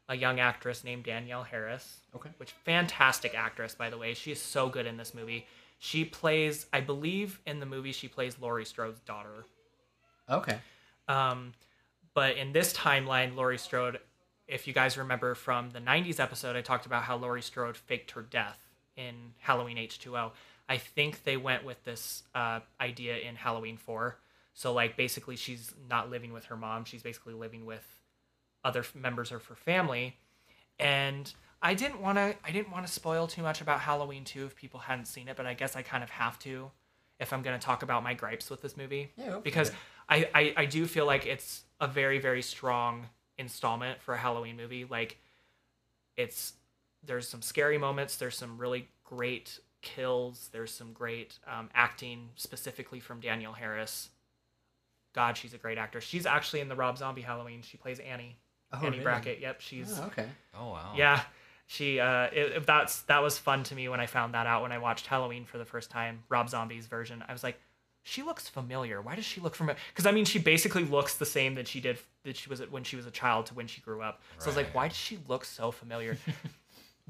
a young actress named Danielle Harris, okay. which fantastic actress, by the way. She is so good in this movie. She plays, I believe in the movie, she plays Laurie Strode's daughter. Okay. Um, but in this timeline, Laurie Strode, if you guys remember from the 90s episode, I talked about how Laurie Strode faked her death in Halloween H2O. I think they went with this uh, idea in Halloween 4. So, like, basically, she's not living with her mom. She's basically living with other members of her family. And I didn't want to. I didn't want to spoil too much about Halloween 2 if people hadn't seen it, but I guess I kind of have to if I'm going to talk about my gripes with this movie Yeah, because. I, I I do feel like it's a very very strong installment for a Halloween movie. Like it's there's some scary moments. There's some really great kills. There's some great um, acting specifically from Danielle Harris. God, she's a great actress. She's actually in the Rob Zombie Halloween. She plays Annie. Oh, Annie really? Brackett. Yep, she's Oh, okay. Oh wow. yeah. She uh it, it- that's that was fun to me when I found that out when I watched Halloween for the first time, Rob Zombie's version. I was like, she looks familiar. Why does she look familiar? Because I mean, she basically looks the same that she did that she was when she was a child to when she grew up. So I was like, why does she look so familiar?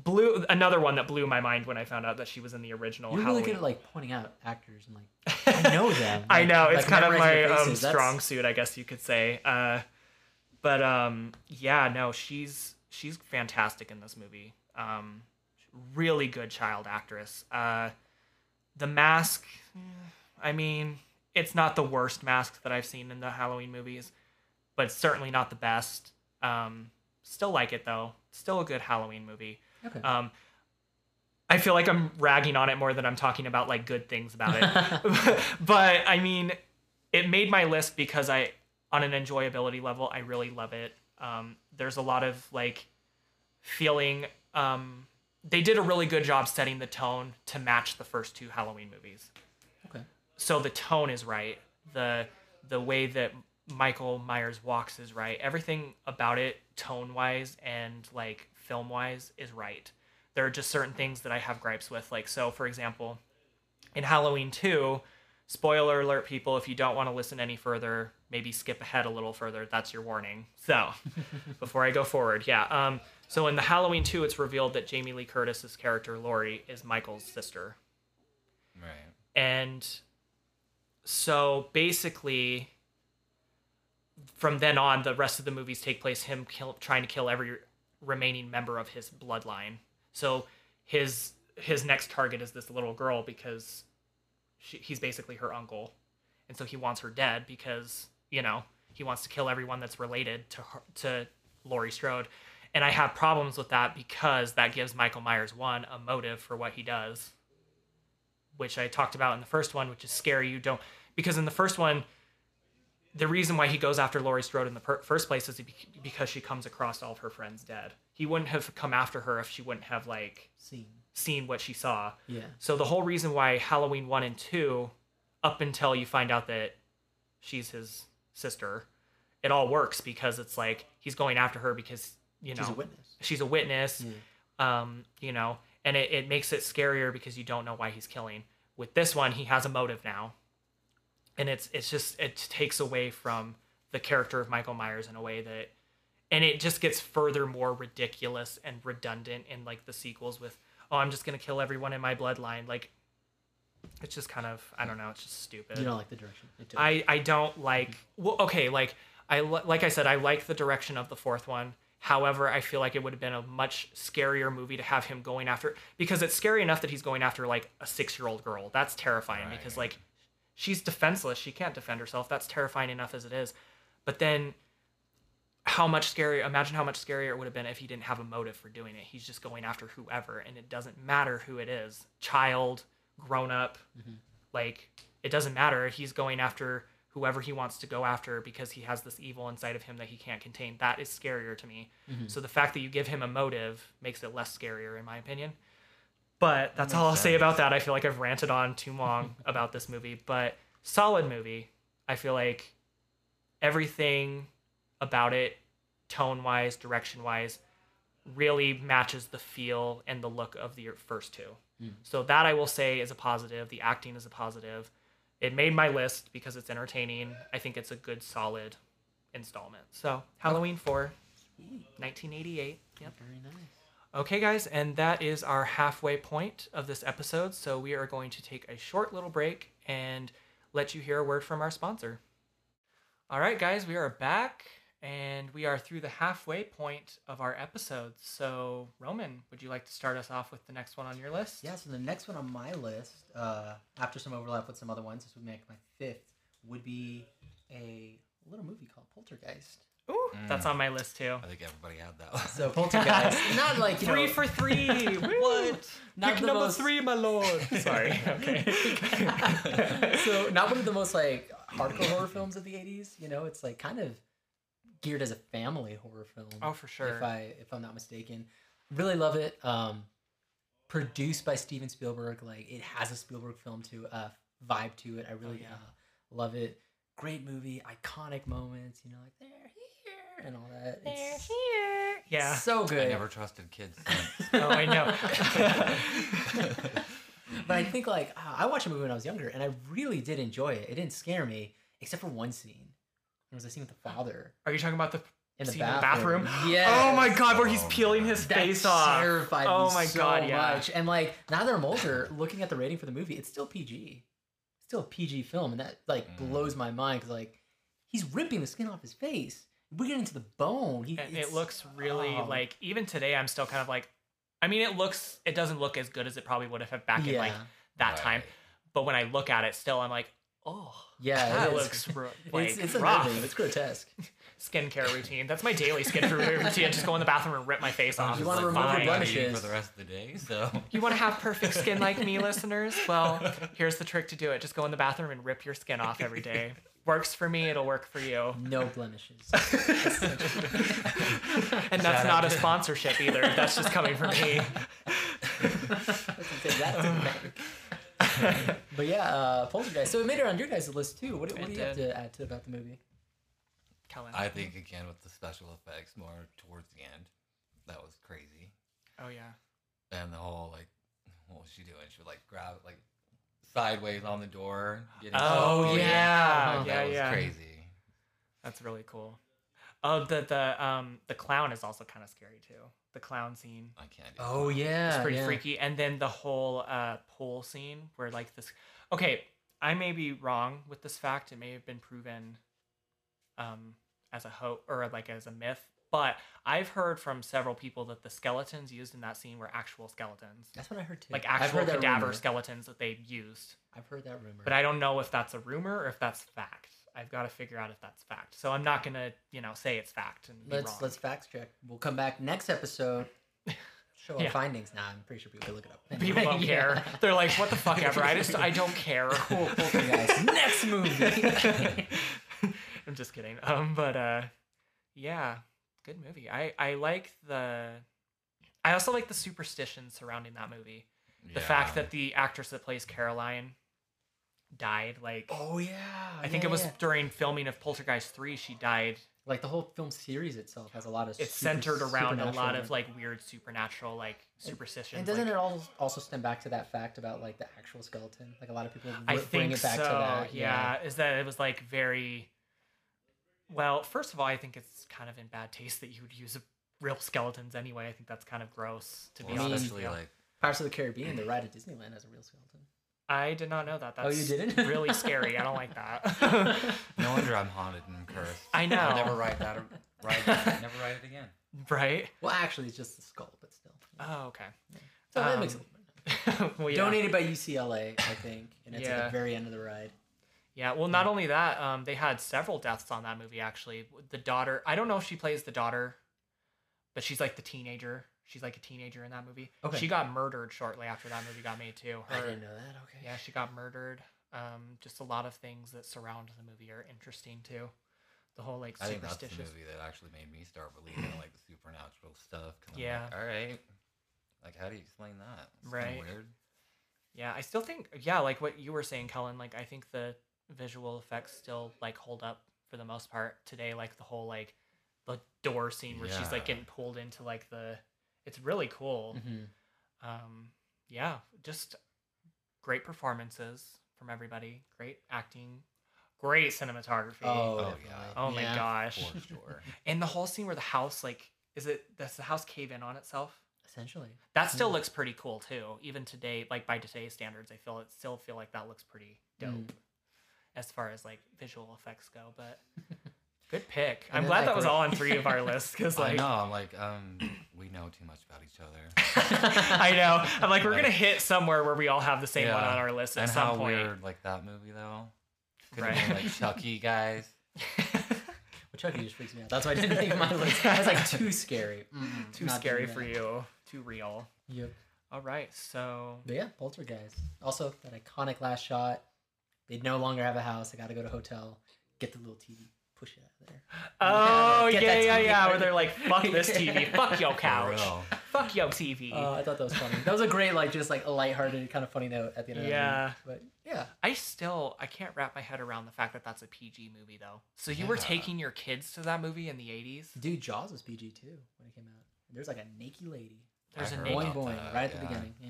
blew another one that blew my mind when I found out that she was in the original You're Halloween. really good at like pointing out actors and like I know them. I Like- know like, it's kind of my um, strong suit, I guess you could say. Uh, but um, yeah, no, she's she's fantastic in this movie. Um, really good child actress. Uh, the mask, eh, I mean, it's not the worst mask that I've seen in the Halloween movies, but certainly not the best. Um, still like it though. Still a good Halloween movie. Okay. Um, I feel like I'm ragging on it more than I'm talking about like good things about it. but I mean, it made my list because I, on an enjoyability level, I really love it. Um, there's a lot of like feeling. Um, they did a really good job setting the tone to match the first two Halloween movies. So the tone is right. The the way that Michael Myers walks is right. Everything about it, tone wise and like film wise, is right. There are just certain things that I have gripes with. Like so, for example, in Halloween two, spoiler alert, people, if you don't want to listen any further, maybe skip ahead a little further. That's your warning. So before I go forward, yeah. Um, so in the Halloween two, it's revealed that Jamie Lee Curtis's character Laurie is Michael's sister. Right. And so basically, from then on, the rest of the movies take place him kill, trying to kill every remaining member of his bloodline. So his his next target is this little girl because she, he's basically her uncle, and so he wants her dead because you know he wants to kill everyone that's related to her, to Laurie Strode, and I have problems with that because that gives Michael Myers one a motive for what he does, which I talked about in the first one, which is scary. You don't because in the first one. The reason why he goes after Laurie Strode in the per- first place is because she comes across all of her friends dead. He wouldn't have come after her if she wouldn't have like Scene. seen what she saw. Yeah. So the whole reason why Halloween 1 and 2 up until you find out that she's his sister, it all works because it's like he's going after her because, you know, She's a witness. she's a witness. Yeah. Um, you know, and it, it makes it scarier because you don't know why he's killing. With this one, he has a motive now. And it's it's just it takes away from the character of Michael Myers in a way that and it just gets further more ridiculous and redundant in like the sequels with oh i'm just gonna kill everyone in my bloodline. Like it's just kind of i don't know it's just stupid. You don't like the direction. i i don't like well okay like i li- like i said i like the direction of the fourth one. However i feel like it would have been a much scarier movie to have him going after because it's scary enough that he's going after like a six year old girl. That's terrifying because like she's defenseless. She can't defend herself. That's terrifying enough as it is. But then how much scarier imagine how much scarier it would have been if he didn't have a motive for doing it. He's just going after whoever and it doesn't matter who it is. Child grown up mm-hmm. like it doesn't matter. He's going after whoever he wants to go after because he has this evil inside of him that he can't contain. That is scarier to me. Mm-hmm. So the fact that you give him a motive makes it less scarier in my opinion but that's all i'll say about that. I feel like i've ranted on too long about this movie but solid movie. I feel like everything about it tone wise direction wise really matches the feel and the look of the first two. So that i will say is a positive. The acting is a positive. It made my list because it's entertaining. I think it's a good solid installment. So halloween 4 1988 yep. Very nice. Okay, guys, and that is our halfway point of this episode. So we are going to take a short little break and let you hear a word from our sponsor. All right, guys, we are back and we are through the halfway point of our episode. So, Roman, would you like to start us off with the next one on your list? Yeah, so the next one on my list, uh, after some overlap with some other ones, this would make my fifth, would be a little movie called Poltergeist. Ooh, that's on my list too. I think everybody had that one. So Poltergeist, not like Three know, for three. what? not Pick number most- three, my lord. Sorry. Okay. so not one of the most like hardcore horror films of the '80s. You know, it's like kind of geared as a family horror film. Oh, for sure. If I if I'm not mistaken, really love it. Um, produced by Steven Spielberg, like it has a Spielberg film to uh, vibe to it. I really yeah. uh, love it. Great movie, iconic moments. You know, like they're here and all that. It's here. Yeah. so good. I never trusted kids. Oh, I know. but I think like ah, I watched a movie when I was younger, and I really did enjoy it. It didn't scare me, except for one scene. It was a scene with the father Are you talking about the in the scene in bathroom. the bathroom? Yeah. Oh my god, where he's Oh peeling his That face off. terrified Oh me my so God, yeah. much. And like now that I'm older, looking at the rating for the movie, it's still PG. It's still a PG film, and that like Mm. blows my mind because like he's ripping the skin off his face. We get into the bone. He, And it looks really oh. like even today I'm still kind of like I mean it looks it doesn't look as good as it probably would have back in like Yeah. that time. But when I look at it still I'm like, oh Yeah, that it is. looks ro- like it's it's rough. unnerving. It's grotesque. skincare routine. That's my daily skincare routine. I just go in the bathroom and rip my face off. You wanna It's remove your blemishes. for the rest of the day. So You want to have perfect skin like me, listeners? Well, here's the trick to do it. Just go in the bathroom and rip your skin off every day. Works for me, it'll work for you. No blemishes. And that's not a sponsorship either. That's just coming from me. Take that to the bank. but yeah, uh, Poltergeist. So it made it on your guys' list too. What, what do you have to add to about the movie? Kellen. I think again with the special effects more towards the end, that was crazy. Oh yeah. And the whole like, what was she doing? She would like grab like sideways on the door. getting Oh, stuck. yeah. That Yeah, was yeah. crazy. That's really cool. Oh, the the um the clown is also kind of scary too. The clown scene I can't. Do Oh that. yeah, it's pretty yeah. freaky, and then the whole uh pool scene where like this. Okay, I may be wrong with this fact. It may have been proven, um, as a hoax or like as a myth. But I've heard from several people that the skeletons used in that scene were actual skeletons, That's what I heard too. like actual cadaver rumor. skeletons that they used. I've heard that rumor. But I don't know if that's a rumor or if that's fact. I've got to figure out if that's fact. So I'm not gonna, you know, say it's fact and be let's wrong. let's fact check. We'll come back next episode. Show our Yeah. findings. Nah, I'm pretty sure people could look it up. People don't Yeah. care. They're like, what the fuck ever. I just, I don't care. Cool, poltergeist. next movie. I'm just kidding. Um, but uh, yeah, good movie. I I like the. I also like the superstition surrounding that movie. The fact that the actress that plays Carol Anne died, like oh yeah. I think yeah, it was yeah. during filming of Poltergeist three, she died. like the whole film series itself has a lot of. It's super- centered around a lot of like weird supernatural like superstitions. And doesn't like- it all also stem back to that fact about like the actual skeleton? Like a lot of people I bring think it back so. to that. Yeah. is that it was like very. Well, first of all, I think it's kind of in bad taste that you would use a, real skeletons anyway. I think that's kind of gross to be Well, honest. especially Yeah. like Pirates of the Caribbean, the ride at Disneyland has a real skeleton. I did not know that. Oh, That's you didn't? really scary. I don't like that. no wonder I'm haunted and cursed. I know. I'll never ride that. Ride that never ride it again. right? Well, actually, it's just the skull, but still. Oh, okay. So that Um, makes it. a little better. well, yeah. Donated by UCLA, I think, and it's at the very end of the ride. Yeah, well, not only that, um, they had several deaths on that movie. Actually, the daughter. I don't know if she plays the daughter, but she's like the teenager. She's like a teenager in that movie. Okay. She got murdered shortly after that movie got made too. I didn't know that. Okay. Yeah, she got murdered. Um, just a lot of things that surround the movie are interesting too. The whole like I think that's the superstitious. movie that actually made me start believing in like the supernatural stuff. 'cause I'm Yeah. Like, All right. Like, how do you explain that? It's kinda Right. Weird. Yeah, I still think yeah, like what you were saying, Kellen. Like I think the visual effects still like hold up for the most part today. Like the whole like the door scene where she's like getting pulled into like the. It's really cool. hmm Um, yeah, just great performances from everybody. Great acting. Great cinematography. Oh, Oh, yeah. Oh my Yeah. gosh. For sure. And the whole scene where the house like is it does the house cave in on itself? Essentially. That still Mm. looks pretty cool too. Even today, like by today's standards, I feel it still feel like that looks pretty dope Mm. As far as like visual effects go. But good pick. And I'm glad like, that was all on three of our lists because I like know. I'm like, um, we know too much about each other. I know. I'm like we're Like- gonna hit somewhere where we all have the same one on our list at and some how point. weird, like that movie though. Could Right. have been like Chucky guys. But Chucky just freaks me out. That's why I didn't make my list. I was like too scary. Mm-mm, Too scary for you. Too real. Yep. All right. So But yeah, Poltergeist. Also, that iconic last shot. They no longer have a house. They got to go to a hotel. Get the little TV. Push it out of there. Oh Get yeah, yeah, yeah. Where they're like, "Fuck this TV, fuck your For couch, fuck your TV." Uh, I thought that was funny. That was a great, like, just like a lighthearted, kind of funny note at the end of Yeah. the movie. But yeah, I still I can't wrap my head around the fact that that's a PG movie though. So you were Yeah. taking your kids to that movie in the 80s? dude, Jaws was PG too when it came out. There's like a naked lady. There's I a heard naked Boing about boing, that, right at the yeah. beginning. Yeah.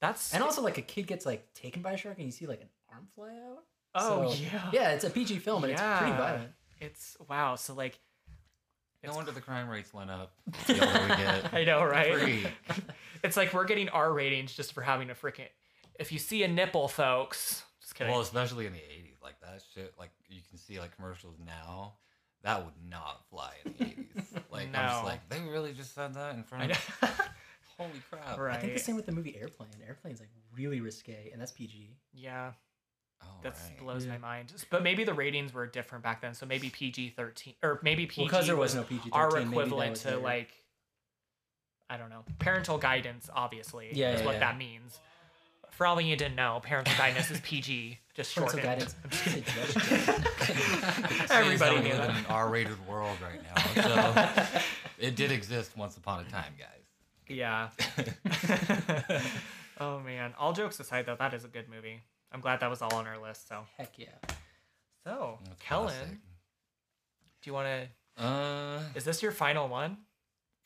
That's And also, like, a kid gets like taken by a shark, and you see like an arm fly out. oh so- yeah. Yeah, it's a PG film, and it's pretty Yeah. violent. It's wow. So like No It's- wonder the crime rates went up. The older we get. I know, right? Free. it's like we're getting R ratings just for having a freaking if you see a nipple, folks. Just kidding. Well, especially in the '80s, like that shit. Like you can see like commercials now. That would not fly in the '80s. Like I'm just like they really just said that in front know. of. Holy crap! right. I think the same with the movie Airplane. Airplane's like really risque, and that's PG. Yeah, Oh, that right. blows Yeah. my mind. But maybe the ratings were different back then. So maybe PG thirteen or maybe PG because there was was no PG. our 13, maybe that equivalent to their- like I don't know parental guidance. Obviously, Yeah, is yeah, what yeah. that means. For all of you didn't know, parental guidance is PG, just parental shortened. guidance. Everybody we knew that. in an R-rated world right now, so it did exist once upon a time, guys. Yeah. oh man. All jokes aside, though, that is a good movie. I'm glad that was all on our list. So, Heck yeah. so That's Kellen, classic. do you want to? Uh, Is this your final one?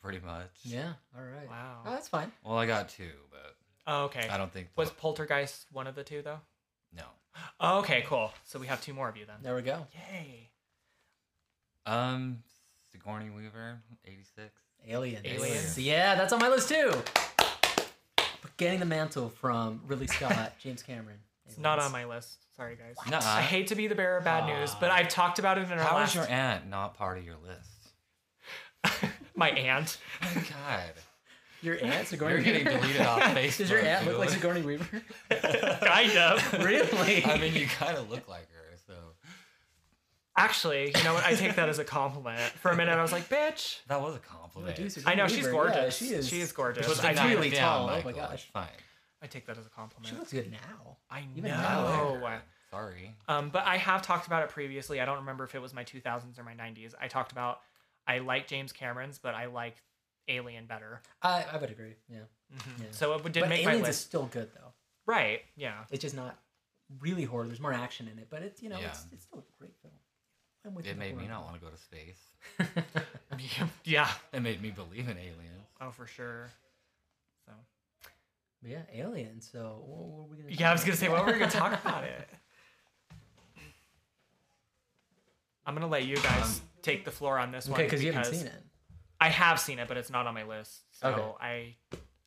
pretty much. Yeah. All right. Wow. Oh, that's fine. Well, I got two, but Oh, okay. I don't think Was Poltergeist one of the two though? no. Oh, okay, cool. So we have two more of you then. There we go. Yay. Um, Sigourney Weaver, '86. Aliens. Aliens. Yeah, that's on my list too. But getting the mantle from Ridley Scott, James Cameron. It's not on my list. Sorry, guys. Nuh-uh. I hate to be the bearer of bad news, but I've ah. talked about it in our How last. is your aunt not part of your list? My aunt. Oh my god. Your aunt Sigourney You're getting Weaver? deleted off Facebook. Does your aunt look like dude. Sigourney Weaver? kind of. really? I mean, you kind of look like her, so Actually, you know what? I take that as a compliment. For a minute, I was like, "Bitch." that was a compliment. Dude, I Sigourney know she's Weaver, gorgeous. Yeah, she is. She is gorgeous. She's Put the do- knife really down, tall. Oh my Michael. gosh. It's fine. I take that as a compliment. She compliment. looks good now. I Even know. now. Sorry. Um, but I have talked about it previously. I don't remember if it was my 2000s or my 90s. I talked about I like James Cameron's, but I like Alien better. I, I would agree. Yeah. Yeah. So it did but make my Aliens is list. still good though. Right. Yeah. It's just not really horror. There's more action in it, but it's you know Yeah. it's, it's still a great film. I'm with It you made me not want to go to space. yeah. It made me believe in aliens. Oh, for sure. So. But yeah, Alien. So what were we gonna? Yeah, I was gonna say, what were we gonna talk about it? I'm gonna let you guys um, take the floor on this one. Okay, because you haven't seen it. I have seen it, but it's not on my list. So Okay. I,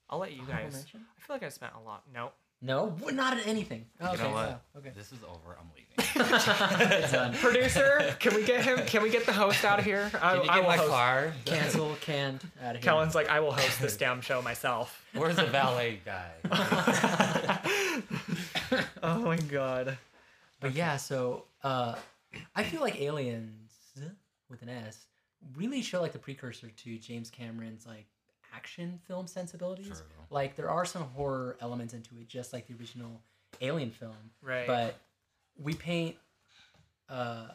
I'll let you guys. mention? I feel like I spent a lot. No. No, w- not at anything. You okay, know what? yeah, okay. This is over. I'm leaving. Done. Producer, can we get him? Can we get the host out of here? I, Can you I will my host. car? Cancel, canned, out of here. Kellen's like, I will host this damn show myself. Where's the valet guy? oh my god. But yeah, so uh, I feel like Aliens with an S really show like the precursor to James Cameron's like action film sensibilities. True. Like there are some horror elements into it, just like the original Alien film. Right. But we paint uh,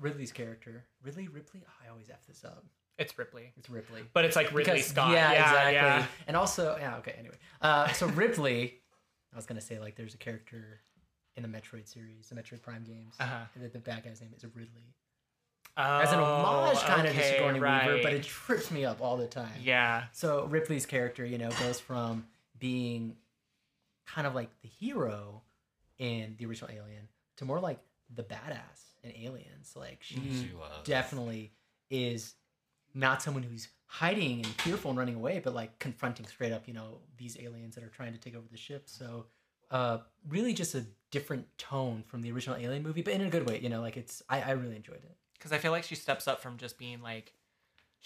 Ridley's character, Ridley Ripley. I always f this up. It's Ripley. It's Ripley. But it's like Ridley Because- Scott. Yeah, exactly. yeah. And also, yeah, okay. Anyway, uh, so Ripley, I was gonna say like there's a character in the Metroid series, the Metroid Prime games. Uh-huh. and that the bad guy's name is Ridley, Oh, as an homage kind of to okay, Sigourney right. Weaver, but it trips me up all the time. Yeah. So Ripley's character, you know, goes from being kind of like the hero in the original Alien to more like the badass in Aliens. Like she She definitely is not someone who's hiding and fearful and running away, but like confronting straight up, you know, these aliens that are trying to take over the ship. So, uh, really just a different tone from the original Alien movie, but in a good way. You know, like it's I, I really enjoyed it. Because I feel like she steps up from just being like,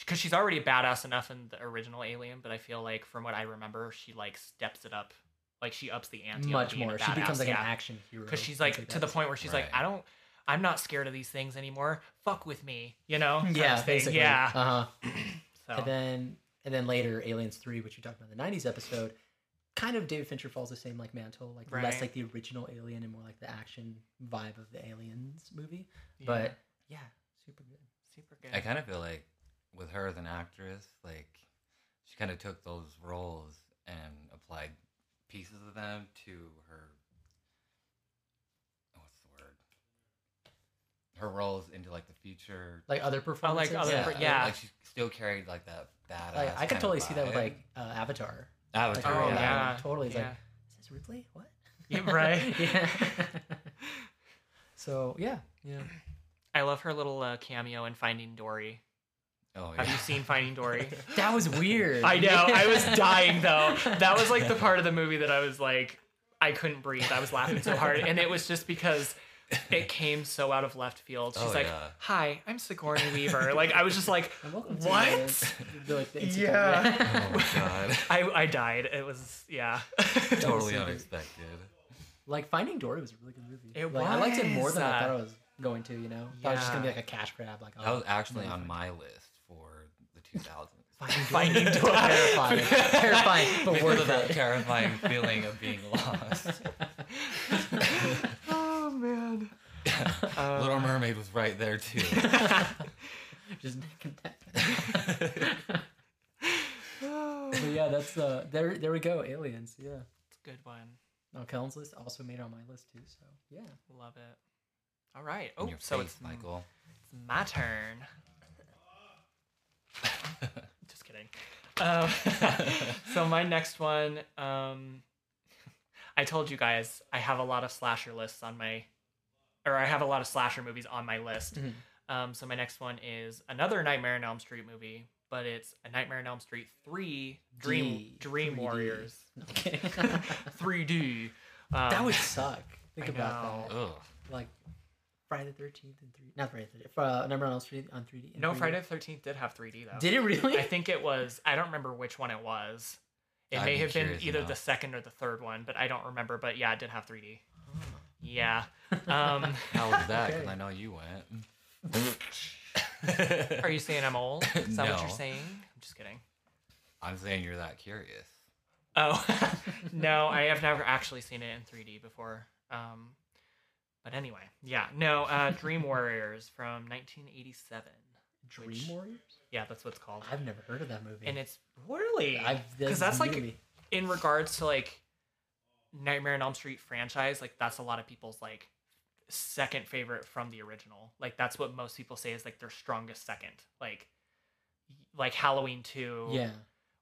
because she's already badass enough in the original Alien, but I feel like from what I remember, she like steps it up, like she ups the ante. Much more. She becomes like yeah. an action hero. because she's like to the point where she's like, I don't, I'm not scared of these things anymore. Fuck with me, you know? Yeah, basically. yeah. Uh huh. So And then and then later, Aliens Three, which you talked about in the '90s episode, kind of David Fincher falls the same like mantle, like less like the original Alien and more like the action vibe of the Aliens movie. yeah, But yeah, super good. super good. I kind of feel like with her as an actress, like she kind of took those roles and applied pieces of them to her. What's the word? Her roles into like the future. Like other performances. other yeah, per- yeah. like she still carried like that badass. Like I could kind of totally see that with like uh, Avatar. Avatar. her Oh, in that yeah, totally. It's yeah. like, is this Ripley? What? Yeah, right. yeah. so yeah, yeah. I love her little uh, cameo in Finding Dory. Oh yeah. Have you seen Finding Dory? That was weird. I know. I was dying though. That was like the part of the movie that I was like, I couldn't breathe. I was laughing so hard, and it was just because it came so out of left field. She's Oh, like, yeah. "Hi, I'm Sigourney Weaver." Like I was just like, And welcome to "What?" the- the, like, the Yeah. oh my god. I I died. It was yeah. totally unexpected. like Finding Dory was a really good movie. It like, I liked it more than I thought it was going to. You know, thought it was just gonna be like a cash grab. Like That oh, was actually on fun. my list for the 2000s. Finding Dory. Finding Dory. terrifying, terrifying, but Because worth of that terrifying feeling of being lost. oh man. Uh, Little Mermaid was right there too. just but yeah, that's uh there. There we go. Aliens. Yeah. It's a good one. On Kellen's list, also made it on my list too. So yeah. Love it. All right. Oh, your so face, it's Michael. It's my turn. Just kidding. Um, so my next one, um, I told you guys I have a lot of slasher lists on my, or I have a lot of slasher movies on my list. Mhm. Um, so my next one is another Nightmare on Elm Street movie, but it's a Nightmare on Elm Street three Dream D, Dream 3D. Warriors Okay. three D. Um, that would suck. Think I about know. that. Ugh. Like Friday the Thirteenth and three, not Friday the Thirteenth. Uh, Number on Elm Street on three D. No, Friday the Thirteenth did have 3D though. Did it really? I think it was. I don't remember which one it was. It I'd may be have been curious either know. the second or the third one, but I don't remember. But yeah, it did have 3D. Yeah. Um, How was that? Because Okay. I know you went. are you saying I'm old? Is that what you're saying? I'm just kidding. I'm saying you're that curious. Oh no, I have never actually seen it in 3D before. Um, but anyway, yeah, no. Uh, Dream Warriors from 1987. Dream which- Warriors. Yeah, that's what it's called. I've never heard of that movie. And it's really I've because that's like really- in regards to like Nightmare on Elm Street franchise, like that's a lot of people's like second favorite from the original. Like that's what most people say is like their strongest second. Like like Halloween 2 yeah.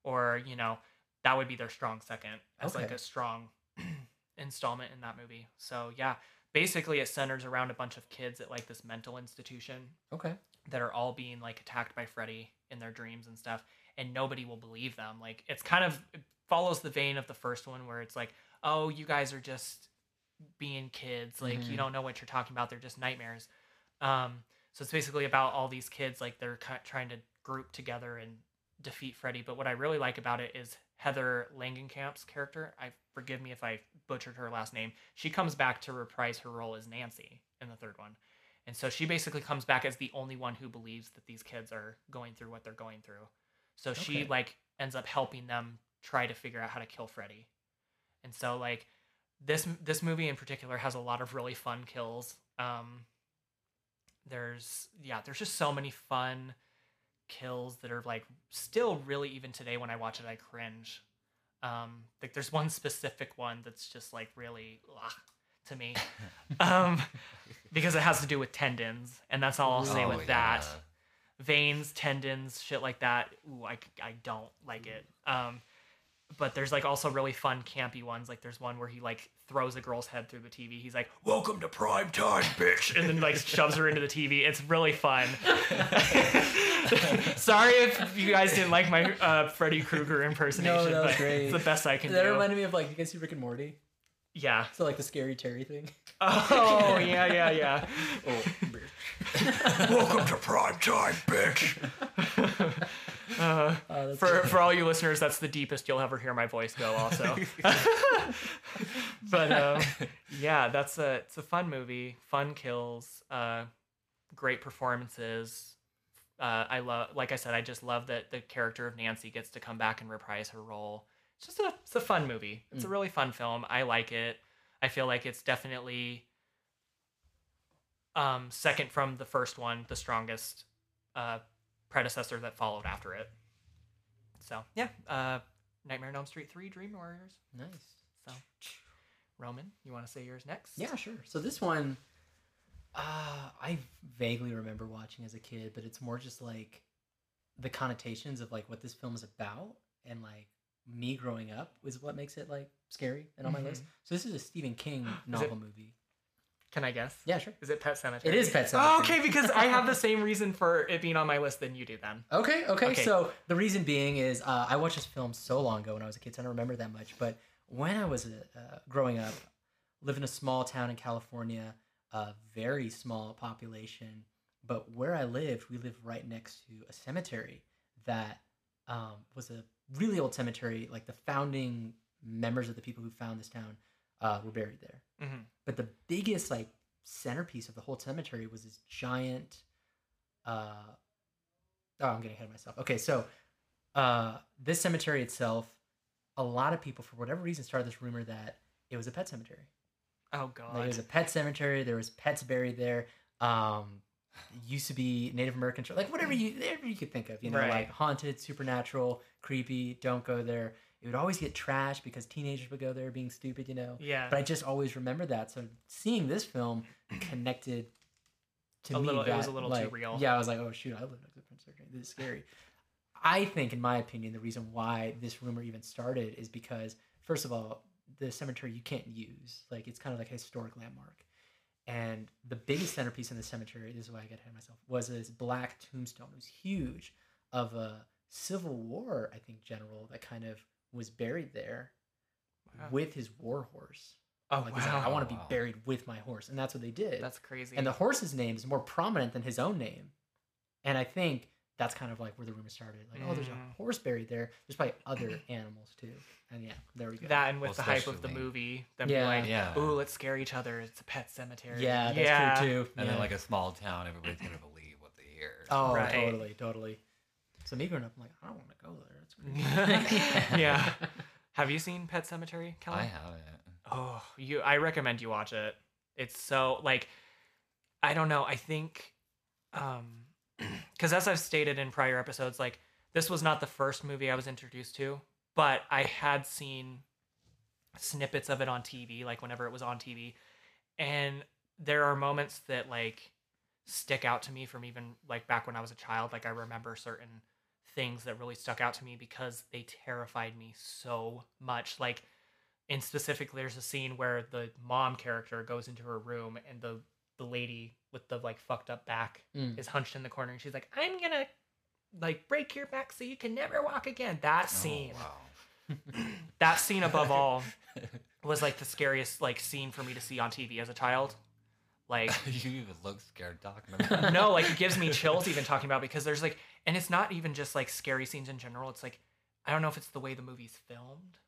or you know, that would be their strong second as like a strong installment in that movie. So yeah, basically it centers around a bunch of kids at like this mental institution Okay. that are all being like attacked by Freddy in their dreams and stuff, and nobody will believe them. Like it's kind of it follows the vein of the first one where it's like, oh, you guys are just being kids, like you Mhm. don't know what you're talking about. They're just nightmares. Um, so it's basically about all these kids like they're trying to group together and defeat Freddy. But what I really like about it is Heather Langenkamp's character. I forgive me if I butchered her last name. She comes back to reprise her role as Nancy in the third one. And so she basically comes back as the only one who believes that these kids are going through what they're going through. So she like ends up helping them try to figure out how to kill Freddy. And so like this this movie in particular has a lot of really fun kills. Um there's yeah, there's just so many fun kills that are like still really even today when I watch it I cringe. Um like there's one specific one that's just like really ugh, to me. um because it has to do with tendons and that's all I'll say Oh, with that veins, tendons, shit like that. Ooh, I, I don't like it. Um, but there's like also really fun campy ones. Like there's one where he like throws a girl's head through the TV. He's like, "Welcome to prime time, bitch," and then like shoves her into the TV. It's really fun. Sorry if you guys didn't like my uh, Freddy Krueger impersonation, No, that was but great. it's the best I can that do. reminded me of like you guys see Rick and Morty. yeah. So like the scary Terry thing. Oh yeah, yeah, yeah. Oh, Welcome to prime time, bitch. Uh, Oh, for good. for all you listeners, that's the deepest you'll ever hear my voice go. Also, but um, yeah, that's a it's a fun movie, fun kills, uh, great performances. Uh, I love, like I said, I just love that the character of Nancy gets to come back and reprise her role. It's just a it's a fun movie. It's a really fun film. I like it. I feel like it's definitely um, second from the first one, the strongest uh, predecessor that followed after it. So yeah, uh, Nightmare on Elm Street three, Dream Warriors. nice. So Roman, you want to say yours next? Yeah, sure. So this one, uh, I vaguely remember watching as a kid, but it's more just like the connotations of like what this film is about and like me growing up was what makes it like scary and on my list. So this is a Stephen King novel movie. Can I guess? Yeah, sure. Is it Pet Sematary? It is Pet Oh, Sematary. okay, because I have the same reason for it being on my list than you do. Then. Okay, okay, Okay. So the reason being is uh, I watched this film so long ago when I was a kid, so I don't remember that much. But when I was uh, growing up, lived in a small town in California, a very small population. But where I lived, we lived right next to a cemetery that um, was a really old cemetery. Like the founding members of the people who found this town uh, were buried there. hmm But the biggest like centerpiece of the whole cemetery was this giant. Uh, oh, I'm getting ahead of myself. Okay, so uh, this cemetery itself, a lot of people, for whatever reason, started this rumor that it was a pet cemetery. Oh God. Like it was a pet cemetery. There was pets buried there. Um, used to be Native American, like whatever you whatever you could think of, you know, Right. like haunted, supernatural, creepy. Don't go there. It would always get trashed because teenagers would go there being stupid, you know. yeah. But I just always remember that. So seeing this film connected to A me. little- it was a little too like, real. Yeah, I was like, oh shoot, I live next to Prince Surgery. This is scary. I think, in my opinion, the reason why this rumor even started is because, first of all, the cemetery you can't use. Like it's kind of like a historic landmark. And the biggest centerpiece in the cemetery, this is why I got ahead of myself, was this black tombstone. It was huge of a Civil War, I think, general that kind of was buried there Wow. with his war horse. Oh Like he's like, I want to be buried with my horse, and that's what they did. that's crazy. and the horse's name is more prominent than his own name, and I think that's kind of like where the rumor started. Like, oh, there's Mm. a horse buried there. There's probably other animals too, and yeah, there we go. that and with Well, the hype of the movie, them Yeah. be like, Yeah. "Ooh, let's scare each other. It's a pet cemetery." yeah, that's yeah. true too. And yeah. then like a small town, everybody's gonna believe what they hear. oh, Right. totally, totally. So me growing up, I'm like, I don't want to go there. It's creepy. yeah. Have you seen Pet Sematary, Kellen? I haven't. Oh, you I recommend you watch it. It's so like I don't know, I think um cuz as I've stated in prior episodes like this was not the first movie I was introduced to, but I had seen snippets of it on TV like whenever it was on TV. And there are moments that like stick out to me from even like back when I was a child, like I remember certain things that really stuck out to me because they terrified me so much. Like and specifically there's a scene where the mom character goes into her room and the the lady with the like fucked up back Mm. is hunched in the corner and she's like i'm gonna like break your back so you can never walk again. That scene. Oh, wow. that scene above all was like the scariest like scene for me to see on tv as a child. Like you even look scared talking about no like it gives me chills even talking about because there's like and it's not even just like scary scenes in general. It's like i don't know if it's the way the movie's filmed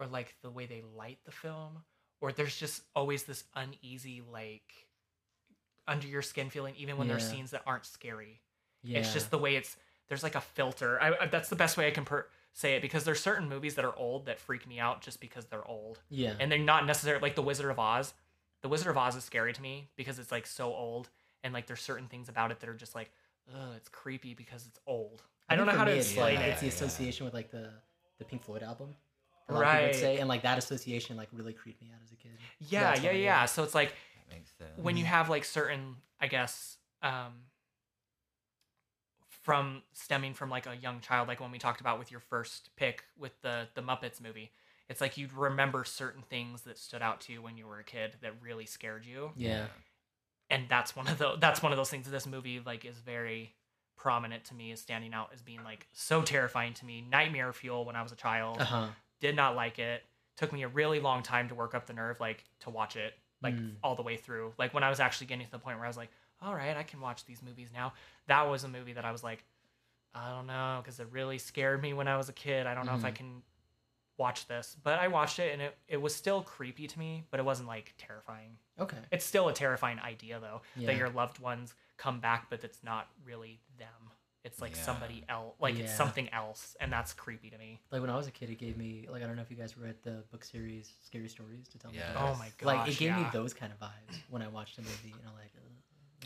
or like the way they light the film or there's just always this uneasy like under your skin feeling even when there's Yeah. scenes that aren't scary yeah. it's just the way it's there's like a filter I, I that's the best way i can per- say it because there's certain movies that are old that freak me out just because they're old yeah. and they're not necessarily like the Wizard of Oz. The Wizard of Oz is scary to me because it's like so old, and like there's certain things about it that are just like, ugh, it's creepy because it's old. I, don't know how to explain like, it. It's the Yeah. association with like the the Pink Floyd album. A lot of people would Right. say, and like that association like really creeped me out as a kid. yeah, That's yeah, yeah. So it's like makes sense. when you have like certain, I guess, um, from stemming from like a young child, like when we talked about with your first pick with the the Muppets movie. It's like you'd remember certain things that stood out to you when you were a kid that really scared you. Yeah. and that's one of the that's one of those things that this movie like is very prominent to me is standing out as being like so terrifying to me nightmare fuel when i was a child Uh huh. did not like it took me a really long time to work up the nerve like to watch it like Mm. all the way through like when i was actually getting to the point where i was like all right i can watch these movies now that was a movie that i was like i don't know because it really scared me when i was a kid i don't know if i Mhm. can watch this but i watched it and it, it was still creepy to me but it wasn't like terrifying Okay. it's still a terrifying idea though Yeah. that your loved ones come back but it's not really them it's like Yeah. somebody else like it's something else and that's creepy to me Like when I was a kid, it gave me like I don't know if you guys read the book series Scary Stories to tell me. Yeah. oh my gosh Like it gave me those kind of vibes when I watched a movie, and I'm like,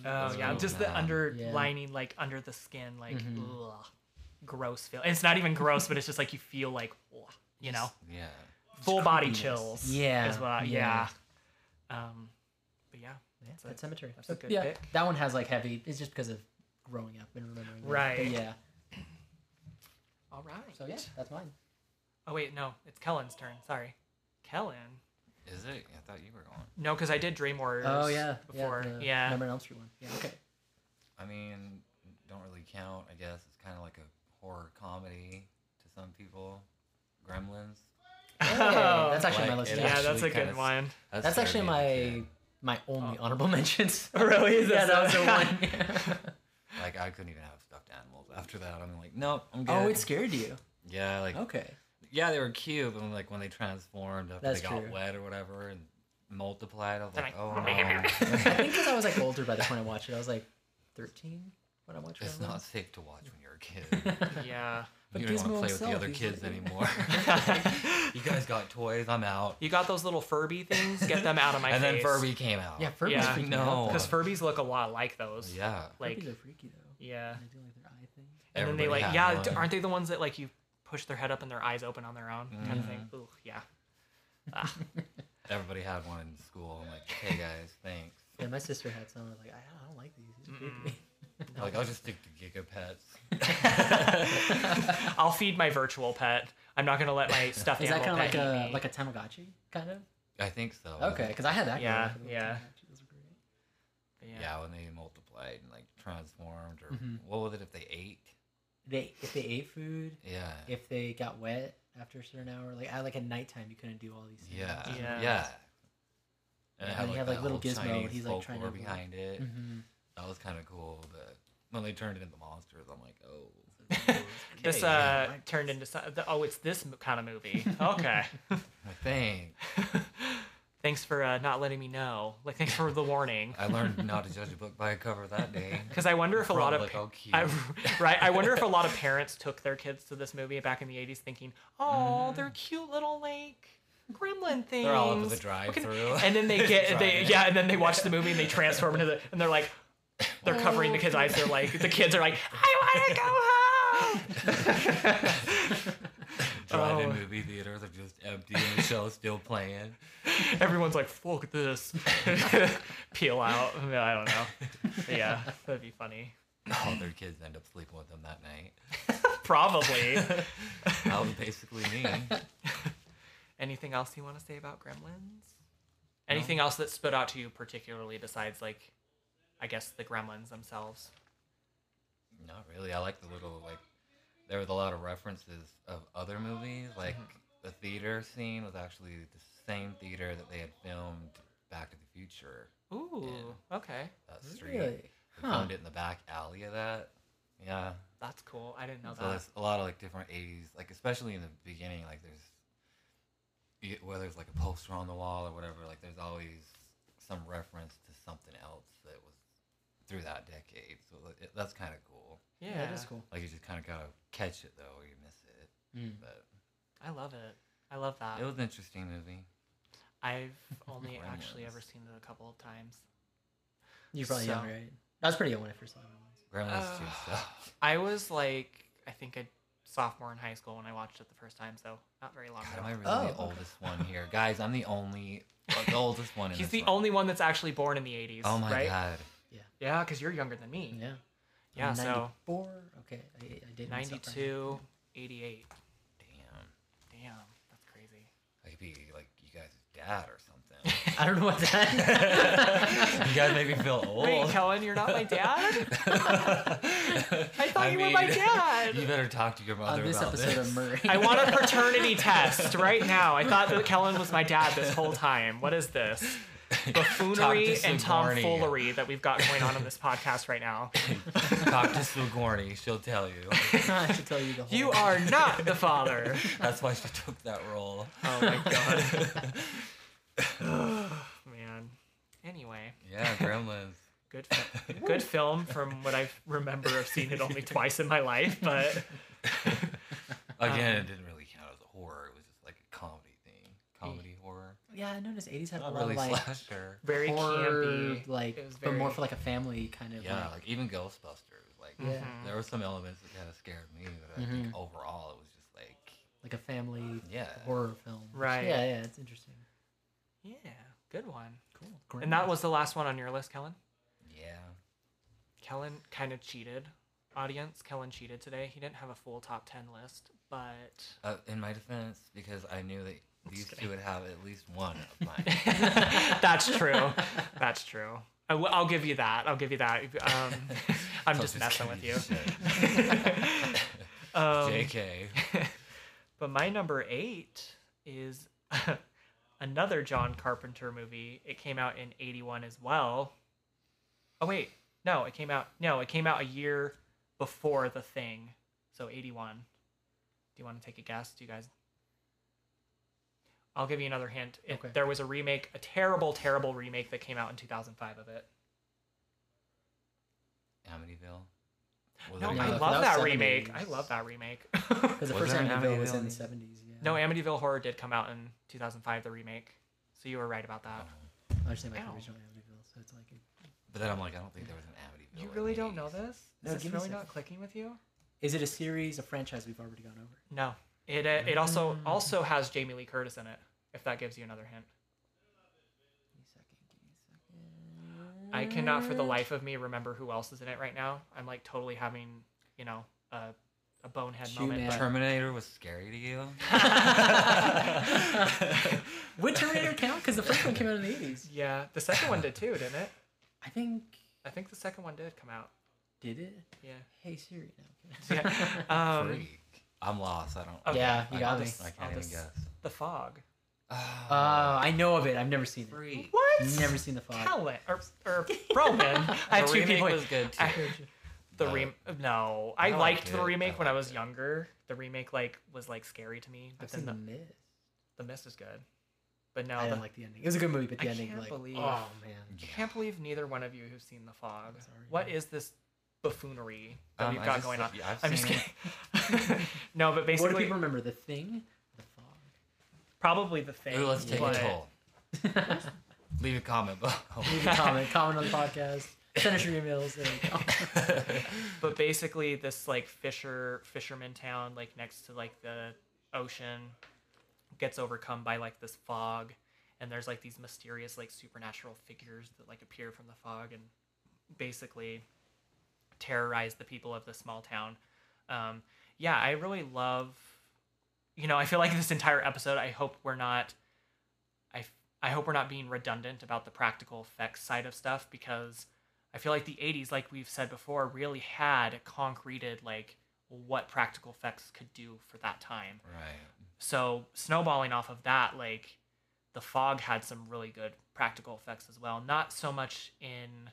Ugh, oh yeah are- just the Yeah. underlining like under the skin like Mhm. ugh, gross feel it's not even gross but it's just like you feel like ugh, you know Yeah. full body creepiness. chills Yeah, is what I, yeah. yeah um but yeah Yeah, That's a- Cemetery. that's a good yeah, pick. that one has like heavy. It's just because of growing up and remembering. that. But Right. yeah. all right So yeah, that's mine. oh wait no it's kellen's turn sorry kellen Is it? I thought you were going. No, because I did Dream Warriors. Oh yeah, before. yeah. the Yeah. Nightmare on Elm Street one. Yeah. Okay. I mean, don't really count. I guess it's kind of like a horror comedy to some people. Gremlins. Hey, oh, oh. that's actually my list. it too. yeah, that's a good kinda- one. That That's actually my as my only Oh. honorable mentions. Oh, really? Is yeah, that was the one. Like I couldn't even have stuffed animals after that. I'm like, nope, I'm good. oh, it scared you. yeah, like Okay. yeah, they were cute, but like when they transformed after That's they got true. wet or whatever and multiplied, I was like, oh, like, oh "Meow." no. I think because I was like older by the point I watched it. I was like 13 when I watched it. it's not safe to watch when you're a kid. Yeah. But you don't Gizmo want to play with the other kids like- anymore. you guys got toys. I'm out. You got those little Furby things? Get them out of my and then. Furby came out. Yeah, Furby. Yeah. freaking No. Because Furbies look a lot like those. Yeah. Like, Furbies are freaky though. yeah. They do like their eye thing. And then they like, yeah, one. aren't they the ones that like you push their head up and their eyes open on their own kind of thing? Ooh, yeah. Ah. Everybody had one in school. I'm like, hey guys, thanks. Yeah, my sister had some. I was like, I I don't like these. These are creepy. Like I'll just stick to Gigapets. I'll feed my virtual pet. I'm not gonna let my stuffed Is that animal kind of pet like eat a me. like a Tamagotchi kind of? I think so. Okay, because I had that. growing Yeah, up. Yeah. Tamagotchi, were great. But Yeah. when they multiplied and like transformed, or Mhm. what was it if they ate? They if they ate food, Yeah. if they got wet after a certain hour, like at like at nighttime, you couldn't do all these things. yeah. Yeah. Yeah. And it And had you like have, that like, little whole Gizmo, Chinese he's, like, trying folklore to- behind it. Mm-hmm. That was kind of cool, but when they turned it into monsters, I'm like, oh. This uh right. turned into some, oh, it's this kind of movie. Okay. I think thanks for uh, not letting me know. Like, thanks for the warning. I learned not to judge a book by a cover that day. Because I wonder if a lot of pa- oh. I, right, I wonder if a lot of parents took their kids to this movie back in the '80s, thinking, "Oh, they're cute little like gremlin things." They're all over the drive-through. and then they get they yeah, and then they watch the movie and they transform into the and they're like, they're covering the kids' eyes. They're like, the kids are like, "I want to go home." Drive-in Oh. movie theaters are just empty and the show's still playing. Everyone's like, fuck this," peel out. I, mean, I don't know. But yeah, that'd be funny. All their kids end up sleeping with them that night. Probably. That was basically me. Anything else you want to say about Gremlins? Anything else that stood out to you particularly besides like, I guess the Gremlins themselves? Not really. I like the little like. There was a lot of references of other movies. Mm-hmm. Like the theater scene was actually the same theater that they had filmed Back to the Future. Ooh, okay, That street. Really? They Huh. filmed it in the back alley of that. Yeah. that's cool. I didn't know So that. there's a lot of like different '80s, like especially in the beginning, like there's whether it's like a poster on the wall or whatever, like there's always some reference to something else that was through that decade. So it, that's kind of cool. Yeah, Yeah, that is cool. Like you just kind of gotta catch it though, or you miss it. Mm. But I love it. I love that. it was an interesting movie. I've only actually ever seen it a couple of times. You're probably So- young, right? I was pretty young when I first saw it. Gremlins two Uh, stuff. I was like, I think a sophomore in high school when I watched it the first time, so not very long God, am I ago. really Oh, the okay. oldest one here, guys? I'm the only, the oldest one. In He's this the one. only one that's actually born in the 80s. Oh my right? god! Yeah, because you're younger than me. Yeah. Yeah, I'm so 94. Okay, I, I did 92, 88. Damn, Damn, that's crazy. I could be like you guys' dad or something. I don't know what that. you guys make me feel old. Wait, Kellen, you're not my dad? I thought you were my dad. You better talk to your mother On this about episode this. of Maury. I want a paternity test right now. I thought that Kellen was my dad this whole time. What is this? Buffoonery to and Sigourney. tomfoolery that we've got going on in this podcast right now. Talk to Sigourney. She'll tell you. I should tell you the whole. You are not the father. That's why she took that role. Oh my god. Man. Anyway, Yeah, Gremlins. good fi- good film from what I remember of seeing it only twice in my life, but Again, Um, it didn't really count as a horror. It was just like a comedy thing. Comedy horror. Yeah, I noticed 80s had a lot really of like slasher. very horror, campy. like, It was but more very- for like a family kind of. Yeah, like, like even Ghostbusters. Like Yeah. Mhm. there were some elements that kind of scared me, but I think overall it was just like like a family yeah. horror film. Right. Yeah, yeah, it's interesting. Yeah, good one. Cool. And that was the last one on your list, Kellen? Yeah. Kellen kind of cheated. Audience, Kellen cheated today. He didn't have a full top 10 list, but Uh, in my defense, because I knew that these two would have at least one of mine. that's true. That's true. I w- I'll give you that. I'll give you that. Um, I'm just messing with you. Um, JK. But my number eight is another John Carpenter movie. It came out in 81 as well. Oh, wait. No, it came out. No, it came out a year before The Thing. So 81. Do you want to take a guess? Do you guys? I'll give you another hint. It, Okay. There was a remake, a terrible, terrible remake that came out in 2005 of it. Amityville. Was No, I No, love that that was remake. I love that remake. Because the Was first there an Amityville was in in the the- 70s. Yeah. no, Amityville Horror did come out in 2005, the remake. So you were right about that. Uh-huh. I was saying like Ow. the original Amityville, so it's like. But then I'm like, I don't think there was an Amityville. You really don't know this? Is No, this give really not clicking with you? Is it a series, a franchise we've already gone over? No. It uh, it also also has Jamie Lee Curtis in it. If that gives you another hint. Give me a second. Give me a second. I cannot for the life of me remember who else is in it right now. I'm like totally having, you know, a a bonehead Shoe moment. man. but- Terminator was scary to you? Would Terminator count? Because the first one came out in the 80s. yeah, the second one did too, didn't it? I think. I think the second one did come out. Did it? Yeah. Hey Siri. No, Yeah. Um, Freak. I'm lost. I don't. Okay. Yeah, you I, got I'll me. just- I I'll can't even guess. the fog. Oh, Uh, I know of it. I've never seen it. freak. What? Never seen the fog. Kellen or, or Roman. I had The two remake people. was good too. I- the Uh, rem no, I, I liked liked the remake I when I was it. younger. The remake like was like scary to me, but I've then seen the, the Mist. the mist is good. But no, I didn't like the ending. It was a good movie, but the I ending, can't like, believe- oh man. I can't believe neither one of you have seen the fog. Sorry, What man. is this buffoonery that Um, we've got just- going on? yeah, I've I'm just kidding. no, but basically, What do people remember? The Thing, the Fog. probably the thing. Ooh, let's take but- a toll. Leave a comment below. Leave a comment. comment on the podcast. Send us your emails. There you go. but basically this like fisher fisherman town like next to like the ocean gets overcome by like this fog and there's like these mysterious like supernatural figures that like appear from the fog and basically terrorize the people of the small town um, yeah i really love you know i feel like this entire episode i hope we're not I I hope we're not being redundant about the practical effects side of stuff because I feel like the 80s, like we've said before, really had concreted like what practical effects could do for that time. right. So snowballing off of that, like the fog had some really good practical effects as well. Not so much in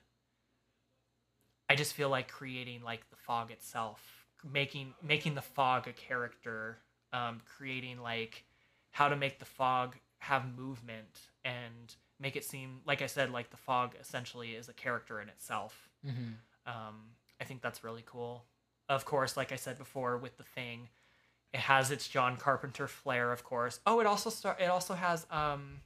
I just feel like creating like the fog itself, making making the fog a character, um, creating like how to make the fog have movement and make it seem like I said, like the fog essentially is a character in itself. Mhm. Um, I think that's really cool. Of course, like I said before, with the thing, it has its John Carpenter flair. Of course. Oh, it also star. It also has um,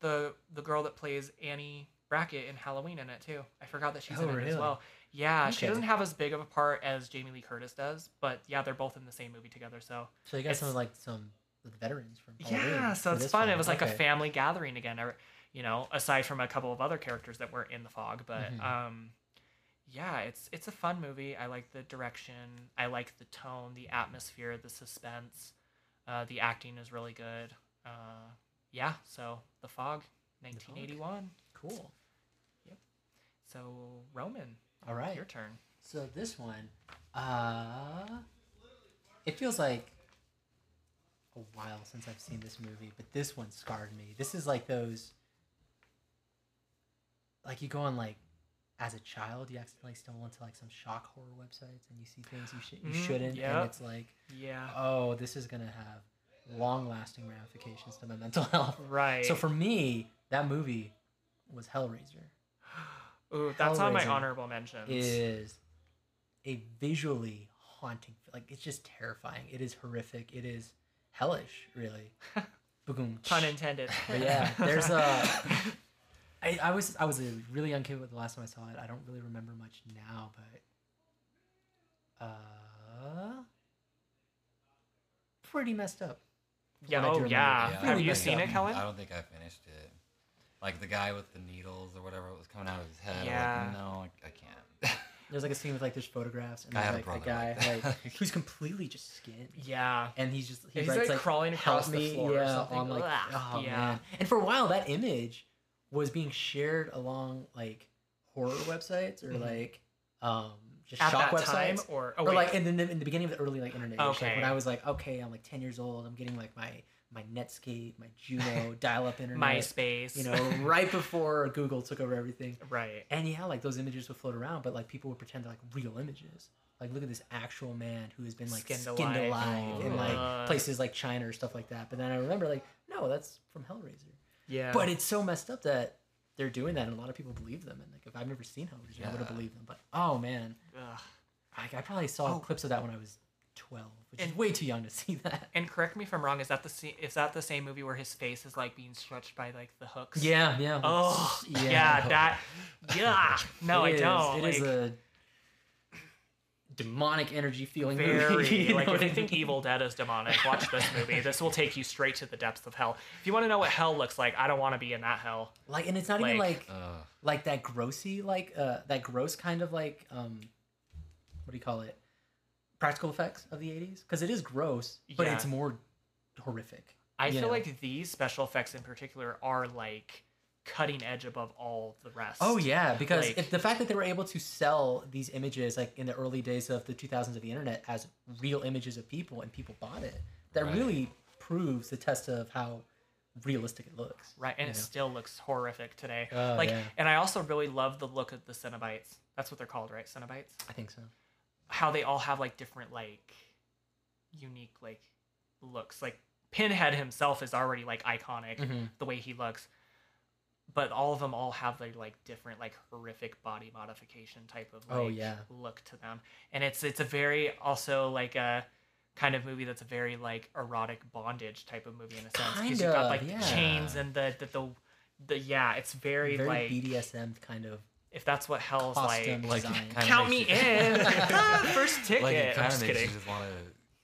the the girl that plays Annie Brackett in Halloween in it too. I forgot that she's Oh, in it as well. Yeah, she doesn't have as big of a part as Jamie Lee Curtis does, but yeah, they're both in the same movie together. So So you got some It's- like some veterans from Halloween yeah, so it's fun. It was like a family gathering again. You know, aside from a couple of other characters that were in the fog, but Mhm. um, yeah, it's it's a fun movie. I like the direction. I like the tone, the atmosphere, the suspense. Uh, the acting is really good. Uh, yeah, so The Fog, 1981. Cool. So Roman, All right. your turn. So this one, uh, it feels like a while since I've seen this movie, but this one scarred me. This is like those, like you go on like, as a child, you accidentally stumble into like some shock horror websites and you see things you should you Mhm, shouldn't, yep. and it's like, Yeah. oh, this is gonna have long-lasting ramifications to my mental health. Right. So for me, that movie was Hellraiser. Ooh, that's on my honorable mentions. is a visually haunting like it's just terrifying it is horrific it is hellish really Boom. Pun intended. but yeah there's a I, I was I was a really young kid with the last time I saw it I don't really remember much now but uh pretty messed up Yeah, what I do oh, remember. yeah. Really Have you seen up. it, Kellen? I don't think I finished it. Like the guy with the needles or whatever was coming out of his head. Yeah. Like, no, I, I can't. there's like a scene with like there's photographs and I there's had a like a brother guy like like who's completely just skinned Yeah. and he's just he He's, writes like, like crawling across help the me, floor or yeah, something. on like oh yeah. man. And for a while, that image was being shared along like horror websites or Mhm. like um just At shock that websites. time, or oh or like in the, in the beginning of the early like internet age, like Okay. when I was like okay I'm like 10 years old I'm getting like my my Netscape my Juno dial up internet MySpace. you know right before Google took over everything right. and yeah, like those images would float around, but like people would pretend they're like real images. Like look at this actual man who has been like Skinned skinned, alive. alive, in oh, like places like China or stuff like that. But then I remember like, no, that's from Hellraiser. Yeah. But it's so messed up that they're doing that, and a lot of people believe them. And like, if I've never seen Hellraiser, I would have believed them. But oh man. I, I probably saw Oh. clips of that when I was twelve, which is And- way too young to see that. And correct me if I'm wrong. Is that the se- is that the same movie where his face is like being stretched by like the hooks? Yeah, yeah. Oh, yeah. that. Yeah. No, It I don't. It like, is a demonic energy feeling very movie. you like if you I think? Evil Dead is demonic, watch this movie. This will take you straight to the depths of hell. If you want to know what hell looks like, I don't want to be in that hell. like, and it's not even like- like like that grossy like uh that gross kind of like um what do you call it practical effects of the 80s because it is gross but Yeah. it's more horrific I you feel know? like these special effects in particular are like cutting edge above all the rest. oh yeah because Like- if the fact that they were able to sell these images like in the early days of the 2000s of the internet as real images of people and people bought it that Right. really proves the test of how realistic it looks. Right, and it still looks horrific today. Oh, like, yeah. and I also really love the look of the Cenobites. That's what they're called, right? Cenobites. I think so. How they all have like different, like, unique like looks. Like Pinhead himself is already like iconic Mhm. the way he looks, but all of them all have their like different like horrific body modification type of like Oh, yeah. look to them, and it's it's a very also like a kind of movie that's a very like erotic bondage type of movie in a sense because you've got like yeah. the chains and the the, the the yeah it's very, Very like BDSM kind of. If that's what hell's costume like Like, kinda count me you- in. Ah, first ticket Like it I'm kind just of makes kidding. you just want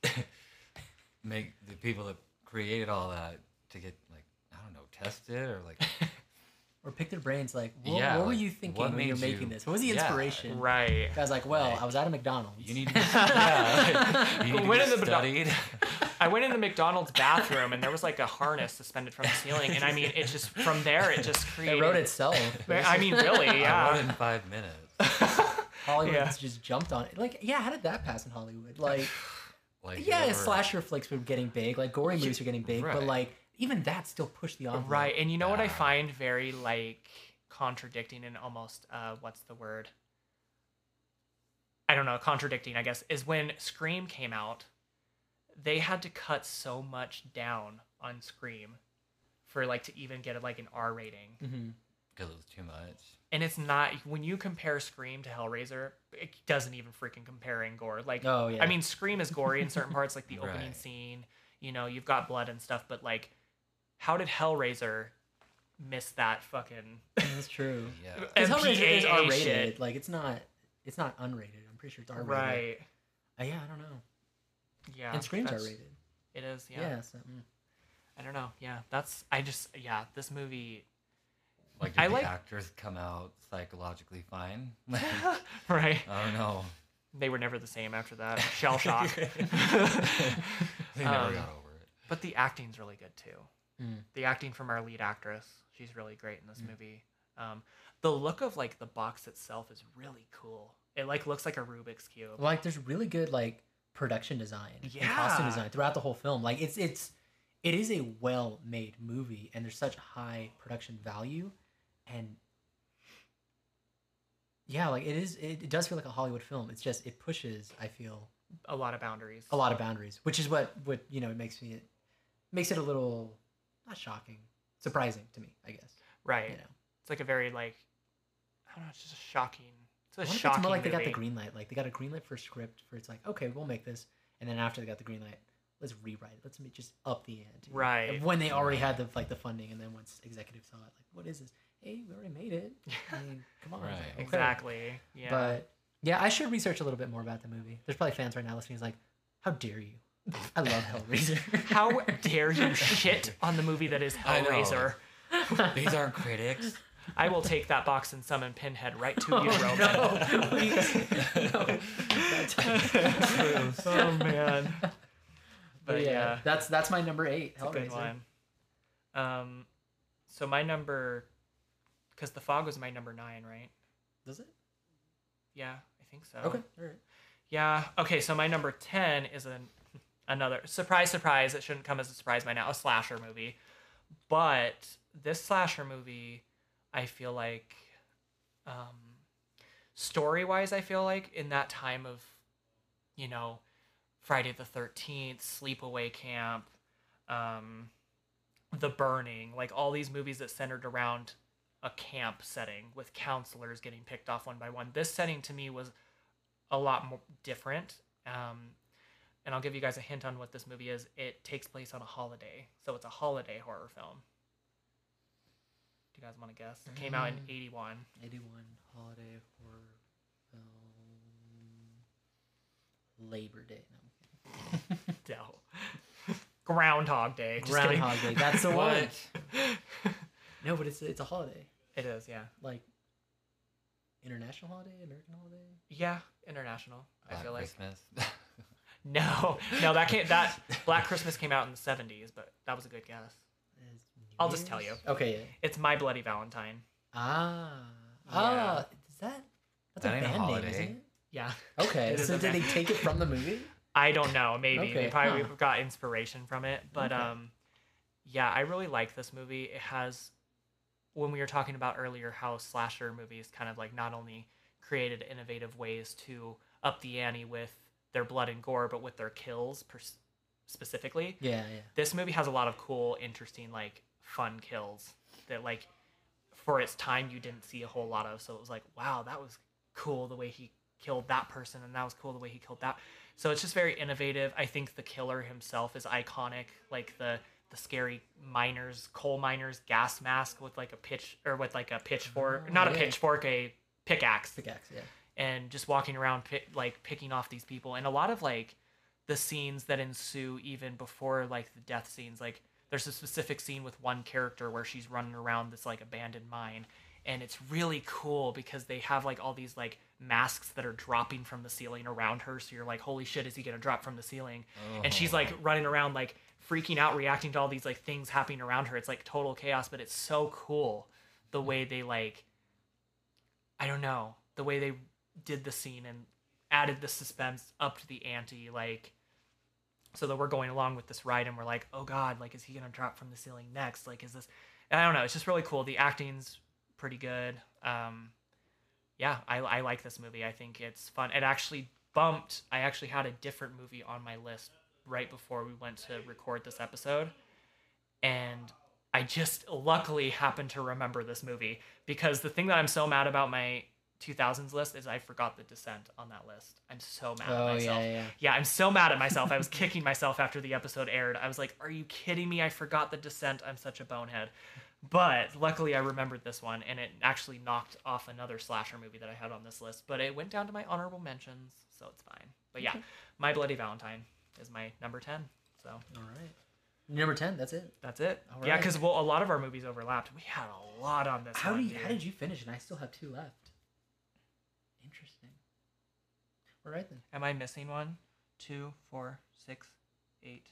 to make the people that created all that to get like I don't know tested or like Or pick their brains like, what, Yeah, what were you thinking when you're made making you- this? What was the Yeah, inspiration? right Guys like, well, Like, I was at a McDonald's. you need to be, yeah, you need to in the Madonna- studied. I went in the McDonald's bathroom and there was like a harness suspended from the ceiling, and I mean, it just from there it just created. it wrote itself. I mean, really, I wrote yeah. in five minutes. Hollywood Yeah. just jumped on it. Like, yeah, how did that pass in Hollywood? Like, Like yeah, whoever- slasher flicks were getting big, like gory movies were getting big, but like even that still pushed the envelope. Right, and you know what I find very like contradicting and almost uh, what's the word? I don't know, contradicting, I guess, is when Scream came out, they had to cut so much down on Scream for like to even get like an R rating. hmm because it was too much. and it's not when you compare Scream to Hellraiser, it doesn't even freaking compare in gore. Like, Oh, yeah. I mean, Scream is gory in certain parts, like the opening Right. scene. You know, you've got blood and stuff, but like, how did Hellraiser miss that fucking? That's true. Yeah. Because Hellraiser is MPAA R rated. Like it's not, it's not unrated. I'm pretty sure it's R rated. Right. Uh, yeah, I don't know. Yeah. and Scream's R rated. It is. Yeah. Yeah. so, mm. I don't know. Yeah. That's. I just. Yeah. This movie. Like, I did the like- actors come out psychologically fine? right. I don't know. They were never the same after that. Shell shock. They never Um, got over it. But the acting's really good too. Mm. The acting from our lead actress, she's really great in this movie. Um, the look of like the box itself is really cool. It like looks like a Rubik's cube. like there's really good like production design and costume design throughout the whole film. Like it's it's it is a well made movie and there's such high production value and yeah, like it is it, it does feel like a Hollywood film. It's just it pushes, I feel, A lot of boundaries. a lot of boundaries, which is what what you know, it makes me it makes it a little not shocking, surprising to me, I guess. Right. You know. It's like a very like I don't know. It's just a shocking. It's a I wonder if shocking it's more like they got the green light. Like they got a green light for a script for it's like, okay, we'll make this. And then after they got the green light, let's rewrite it. Let's make just up the ante. Right. When they already had the like the funding and then once executives saw it, like, what is this? Hey, we already made it. I mean, come on. Right. okay. Exactly. Yeah. But yeah, I should research a little bit more about the movie. There's probably fans right now listening who's like, How dare you? I love Hellraiser. How dare you shit on the movie that is I know. Hellraiser? These aren't critics. I will take that box and summon Pinhead right to you, Oh, Roman. no, please. No. That's- oh man. But But yeah, yeah, that's that's my number eight. it's a good Hellraiser. one. Um, so my number, because the fog was my number nine, right? Does it? Yeah, I think so. Okay. All right. Yeah. Okay. So my number ten is an another surprise. Surprise! It shouldn't come as a surprise by now. A slasher movie, but this slasher movie, I feel like, um, story wise, I feel like in that time of, you know, Friday the Thirteenth, Sleepaway Camp, um, The Burning, like all these movies that centered around a camp setting with counselors getting picked off one by one. This setting to me was a lot more different. Um, and I'll give you guys a hint on what this movie is. It takes place on a holiday, so it's a holiday horror film. Do you guys want to guess? It came out in Mm. '81. 81 holiday horror film. Labor Day. No. No. Groundhog Day. Just kidding. Groundhog Day. That's the one. No, but it's it's a holiday. It is, yeah. Like international holiday, American holiday. Yeah, international. I Black feel like Christmas. No, no. That came that Black Christmas came out in the '70s, but that was a good guess. I'll just tell you. Okay. Yeah. It's My Bloody Valentine. Ah. Yeah. Ah. Is that? That's That a ain't a band name, holiday. isn't it? Yeah. Okay. It is so a did they band. take it from the movie? I don't know. Maybe Okay, they probably huh. got inspiration from it, but Okay. um, yeah, I really like this movie. It has, when we were talking about earlier, how slasher movies kind of like not only created innovative ways to up the ante with their blood and gore, but with their kills pers- specifically. Yeah, yeah. This movie has a lot of cool, interesting, like fun kills that like for its time you didn't see a whole lot of. So it was like, wow, that was cool the way he killed that person, and that was cool the way he killed that. So it's just very innovative. I think the killer himself is iconic, like the the scary miners, coal miners gas mask with like a pitch or with like a pitchfork, Oh, not a pitchfork, a pickaxe Pickaxe, yeah. And just walking around pi- like picking off these people. And a lot of like the scenes that ensue even before like the death scenes like there's a specific scene with one character where she's running around this like abandoned mine. And it's really cool because they have like all these like masks that are dropping from the ceiling around her. So you're like holy shit is he gonna drop from the ceiling? And she's like oh. running around like freaking out reacting to all these like things happening around her. It's like total chaos but it's so cool the way they like I don't know the way they did the scene and added the suspense up to the ante, like so that we're going along with this ride and we're like, oh god, like is he gonna drop from the ceiling next? Like is this? I don't know. It's just really cool. The acting's pretty good. Um, yeah, I I like this movie. I think it's fun. It actually bumped. I actually had a different movie on my list right before we went to record this episode, and I just luckily happened to remember this movie because the thing that I'm so mad about my 2000s list is I forgot the Descent on that list. I'm so mad Oh, at yeah, myself. yeah. Yeah, yeah, I'm so mad at myself. I was kicking myself after the episode aired. I was like, "Are you kidding me? I forgot the Descent. I'm such a bonehead." But luckily, I remembered this one, and it actually knocked off another slasher movie that I had on this list. But it went down to my honorable mentions, so it's fine. But yeah, My Bloody Valentine is my number ten. So All right. Number 10, that's it. that's it. All Yeah, right. because well, a lot of our movies overlapped. We had a lot on this. How one, did you, how did you finish? And I still have two left. Interesting. All right then. Am I missing one? Two, four, six, eight,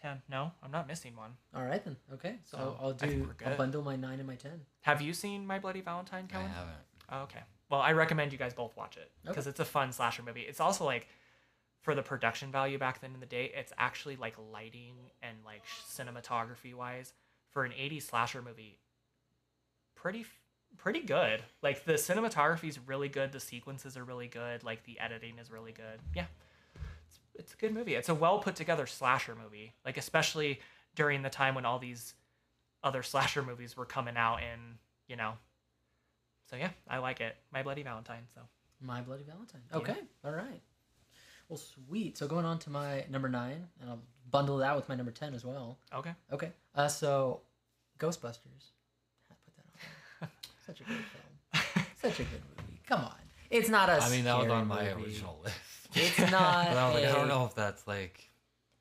ten. No, I'm not missing one. All right then. Okay. So So, I'll, I'll I think do. we're I'll good. bundle my nine and my ten. Have you seen My Bloody Valentine, I Kellen? haven't. Oh, okay. Well, I recommend you guys both watch it Okay. because it's a fun slasher movie. It's also like for the production value back then in the day, it's actually like lighting and like cinematography wise for an 80s slasher movie pretty f- pretty good. Like the cinematography is really good, the sequences are really good, like the editing is really good. Yeah. It's, it's a good movie. It's a well put together slasher movie. Like especially during the time when all these other slasher movies were coming out and, you know, so yeah, I like it. My Bloody Valentine. So My Bloody Valentine. Yeah. Okay. All right. Well, sweet. So going on to my number nine, and I'll bundle that with my number ten as well. okay. Okay. Uh, so Ghostbusters. Had to put that on. there. Such a great film. Such a good movie. Come on. It's not a. I mean, that was on my movie. original list. It's not. but I was like, I a- don't know if that's like.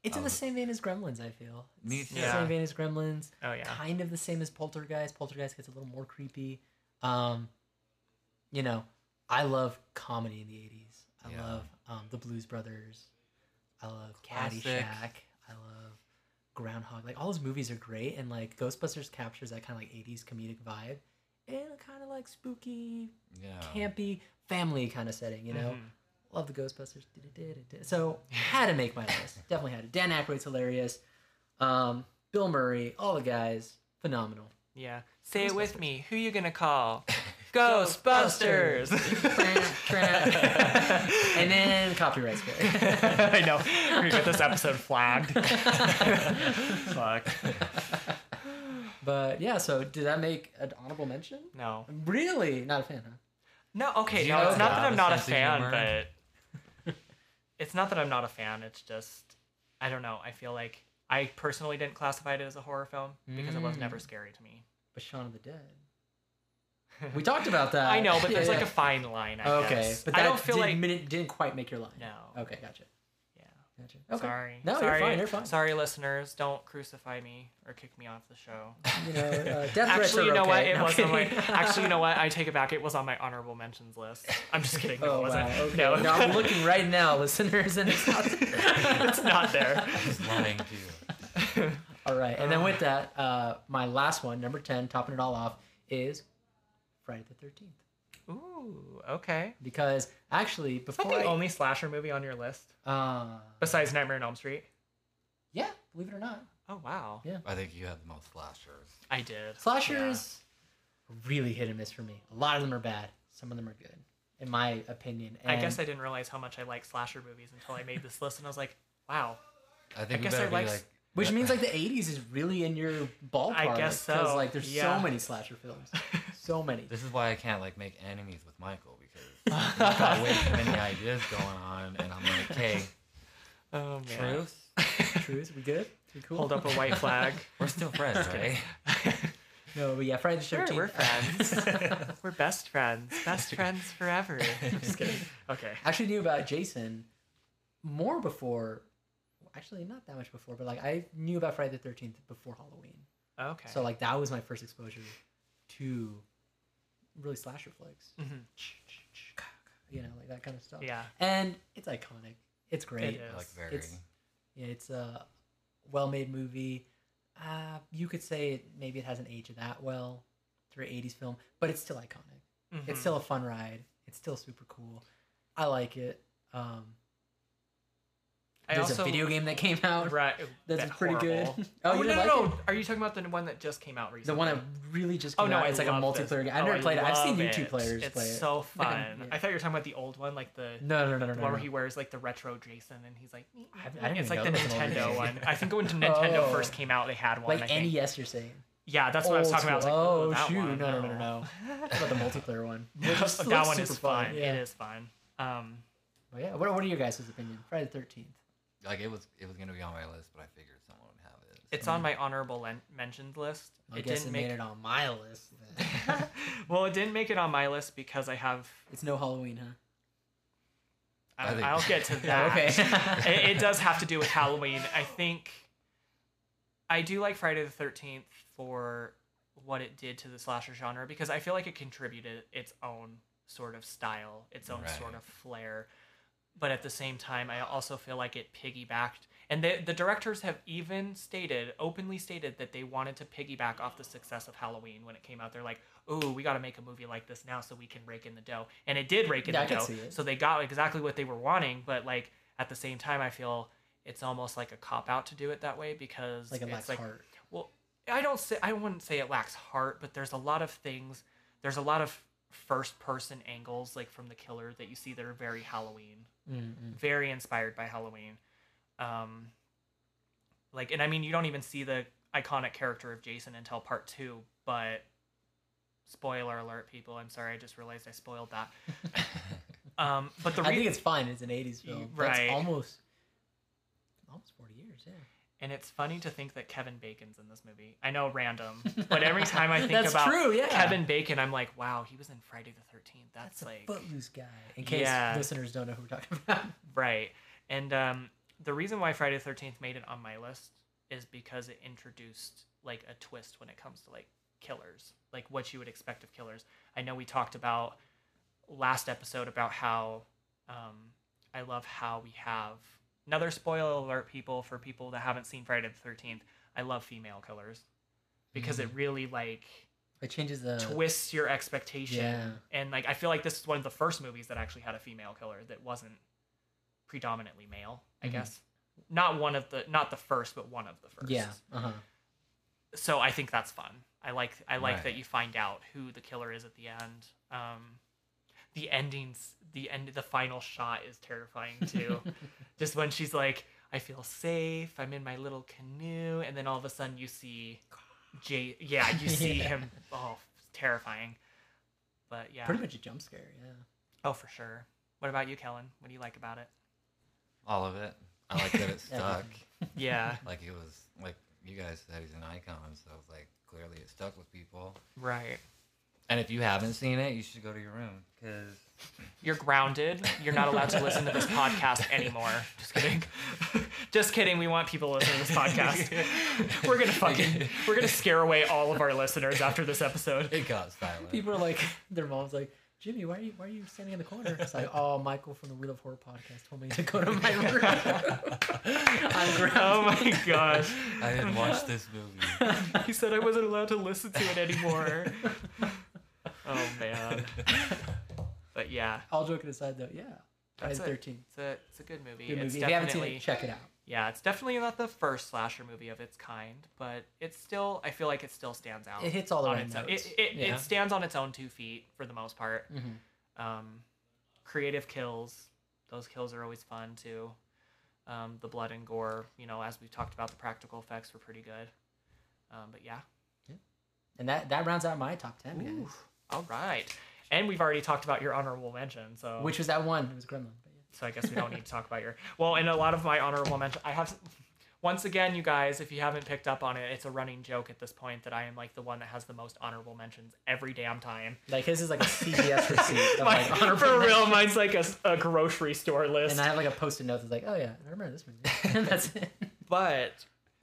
It's in the same vein as Gremlins. I feel. Me It's too. The Yeah. same vein as Gremlins. Oh yeah. Kind of the same as Poltergeist. Poltergeist gets a little more creepy. Um, you know, I love comedy in the '80s. I Yeah. love um, the Blues Brothers. I love Classic. Caddyshack. I love Groundhog. Like all those movies are great, and like Ghostbusters captures that kind of like '80s comedic vibe in a kind of like spooky, Yeah. campy family kind of setting. You know, Mhm. love the Ghostbusters. So had to make my list. Definitely had to. Dan Aykroyd's hilarious. Um, Bill Murray, all the guys, phenomenal. Yeah. Say it with me. Who you gonna call? Ghostbusters. and then copyright strike. I know. We're get this episode flagged. Fuck. But yeah, so did that make an honorable mention? No. Really? Not a fan, huh? No. Okay. No. It's not that I'm not a fan, but it's not that I'm not a fan. It's just I don't know. I feel like I personally didn't classify it as a horror film because it was never Mm. scary to me. But Shaun of the Dead. We talked about that. I know, but there's Yeah, like a fine line. I okay, guess. but that I don't feel didn't, like didn't, didn't quite make your line. no. Okay, gotcha. Yeah. Gotcha. Okay. Sorry. No, Sorry. you're fine. You're fine. Sorry, listeners. Don't crucify me or kick me off the show. You know, uh, death Actually, you know what? It No, was on my. Actually, you know what? I take it back. It was on my honorable mentions list. I'm just kidding. No, Oh it wasn't. wow. Okay. No, No, I'm looking right now, listeners, and it's not. it's not there. He's lying to you. All right, and then with that, uh, my last one, number ten, topping it all off, is Friday the Thirteenth. Ooh, okay. Because actually, before the I, only slasher movie on your list uh, besides Nightmare on Elm Street? yeah, believe it or not, Oh wow. Yeah. I think you had the most slashers. I did. Slashers really hit and miss for me. A lot of them are bad. Some of them are good, in my opinion. I guess I didn't realize how much I like slasher movies until I made this list, and I was like, wow. I think we guess I be like- like. Which means like the '80s is really in your ballpark. I guess 'cause, so, Like there's yeah. so many slasher films, so many. This is why I can't like make enemies with Michael because he's got way too many ideas going on, and I'm like, hey, Oh man. truth, Truth, we good? We cool? Hold up a white flag. we're still friends, right? No, but yeah, Friday the Sure, 13th. we're friends. we're best friends. Best friends forever. I'm just kidding. Okay. I actually knew about Jason more before. Actually, not that much before, but like I knew about Friday the 13th before Halloween. Okay. So like that was my first exposure to really slasher flicks. Mhm. You know, like that kind of stuff. Yeah. And it's iconic. It's great. It is. like very. It's- Yeah, it's a well-made movie. Uh, you could say it, maybe it hasn't aged that well through an 80s film, but it's still iconic. It's Mhm. still a fun ride. It's still super cool. I like it. Um, I there's also a video game that came out right. that's that pretty horrible. good. Oh, you no, didn't no, like no. Are you talking about the one that just came out recently? The one that really just Oh came no, out. I It's like a this. multiplayer game. I've Oh, never I played it. I've seen YouTube it. players It's play it. It's so fun. Yeah. I thought you were talking about the old one, like the No, no, no, no, no. one where he wears like the retro Jason and he's like. I- I it's like the know that was an old Nintendo one. I think when Nintendo Oh. first came out, they had one. Like NES, you're saying? Yeah, that's what I was talking about. I was like, school. oh, oh shoot! No, no, no, no, no. About the multiplayer one? That one is fun. It is fun. Um, yeah, what, what are your guys' opinion? Friday the Thirteenth. Like it was, it was gonna be on my list, but I figured someone would have it. it's on my honorable len- mentioned list. I it guess didn't it make made it on my list. Then. well, it didn't make it on my list because I have. it's no Halloween, huh? I I, think- I'll get to that. okay. it, it does have to do with Halloween. I think I do like Friday the Thirteenth for what it did to the slasher genre because I feel like it contributed its own sort of style, its own sort of flair. But at the same time, I also feel like it piggybacked, and the the directors have even stated, openly stated, that they wanted to piggyback off the success of Halloween when it came out. They're like, "Ooh, we got to make a movie like this now so we can rake in the dough," and it did rake in Yeah, the dough. So they got exactly what they were wanting, but like at the same time, I feel it's almost like a cop out to do it that way because Like it it's lacks like heart. well, I don't say I wouldn't say it lacks heart, but there's a lot of things. There's a lot of first person angles like from the killer that you see that are very Halloween, Mm-mm. very inspired by Halloween. Um, like, and I mean, you don't even see the iconic character of Jason until part two, but spoiler alert, people. I'm sorry, I just realized I spoiled that. Um, but the I re- think it's fine. It's an '80s film. right. That's almost almost 40 years. Yeah. And it's funny to think that Kevin Bacon's in this movie. I know random, but every time I think about true, yeah. Kevin Bacon, I'm like, wow, he was in Friday the Thirteenth. That's, That's a like footloose guy. In case Yeah. listeners don't know who we're talking about. right. And um, the reason why Friday the Thirteenth made it on my list is because it introduced like a twist when it comes to like killers, like what you would expect of killers. I know we talked about last episode about how um, I love how we have another spoiler alert, people for people that haven't seen Friday the Thirteenth. I love female killers because it really like It changes the twists your expectation. Yeah. And like I feel like this is one of the first movies that actually had a female killer that wasn't predominantly male, I Mhm. guess. Not one of the not the first, but one of the first. Yeah. Uh huh. So I think that's fun. I like I like Right. that you find out who the killer is at the end. Um the endings the end the final shot is terrifying too. Just when she's like, I feel safe, I'm in my little canoe, and then all of a sudden you see Jay yeah, you see Yeah. him oh terrifying. But yeah. Pretty much a jump scare. Yeah. Oh, for sure. What about you, Kellen? What do you like about it? All of it. I like that it stuck. Yeah, like it was like you guys said, he's an icon, so it's like clearly it stuck with people. right. And if you haven't seen it, you should go to your room because You're grounded. You're not allowed to listen to this podcast anymore. Just kidding. Just kidding. We want people to listen to this podcast. We're gonna fucking we're gonna scare away all of our listeners after this episode. it got silent. People are like, their mom's like, Jimmy, why are you why are you standing in the corner? It's like, oh, Michael from the We Love Horror podcast told me to go to my room. I'm grounded. Oh my gosh. I didn't watch this movie. He said I wasn't allowed to listen to it anymore. Oh man. But yeah. All joking aside, though, yeah, That's. Thirteenth. It's a it's a good movie. Good It's movie. If you haven't seen it, check it out. yeah, it's definitely not the first slasher movie of its kind, but it's still I feel like it still stands out. It hits all the right its own. notes. It, it, Yeah. it stands on its own two feet for the most part. Mhm. Um, creative kills, those kills are always fun too. Um, the blood and gore, you know, as we've talked about, the practical effects were pretty good. Um, but yeah, yeah. And that that rounds out my top ten, all right. And we've already talked about your honorable mention, so Which was that one? It was Gremlin. But yeah. so I guess we don't need to talk about your. Well, and a lot of my honorable mention, I have. Once again, you guys, if you haven't picked up on it, it's a running joke at this point that I am like the one that has the most honorable mentions every damn time. Like his is like a CVS receipt. Of, My- like, honorable for real, mine's like a grocery store list. And I have like a post-it note that's like, oh yeah, I remember this movie. and that's it. but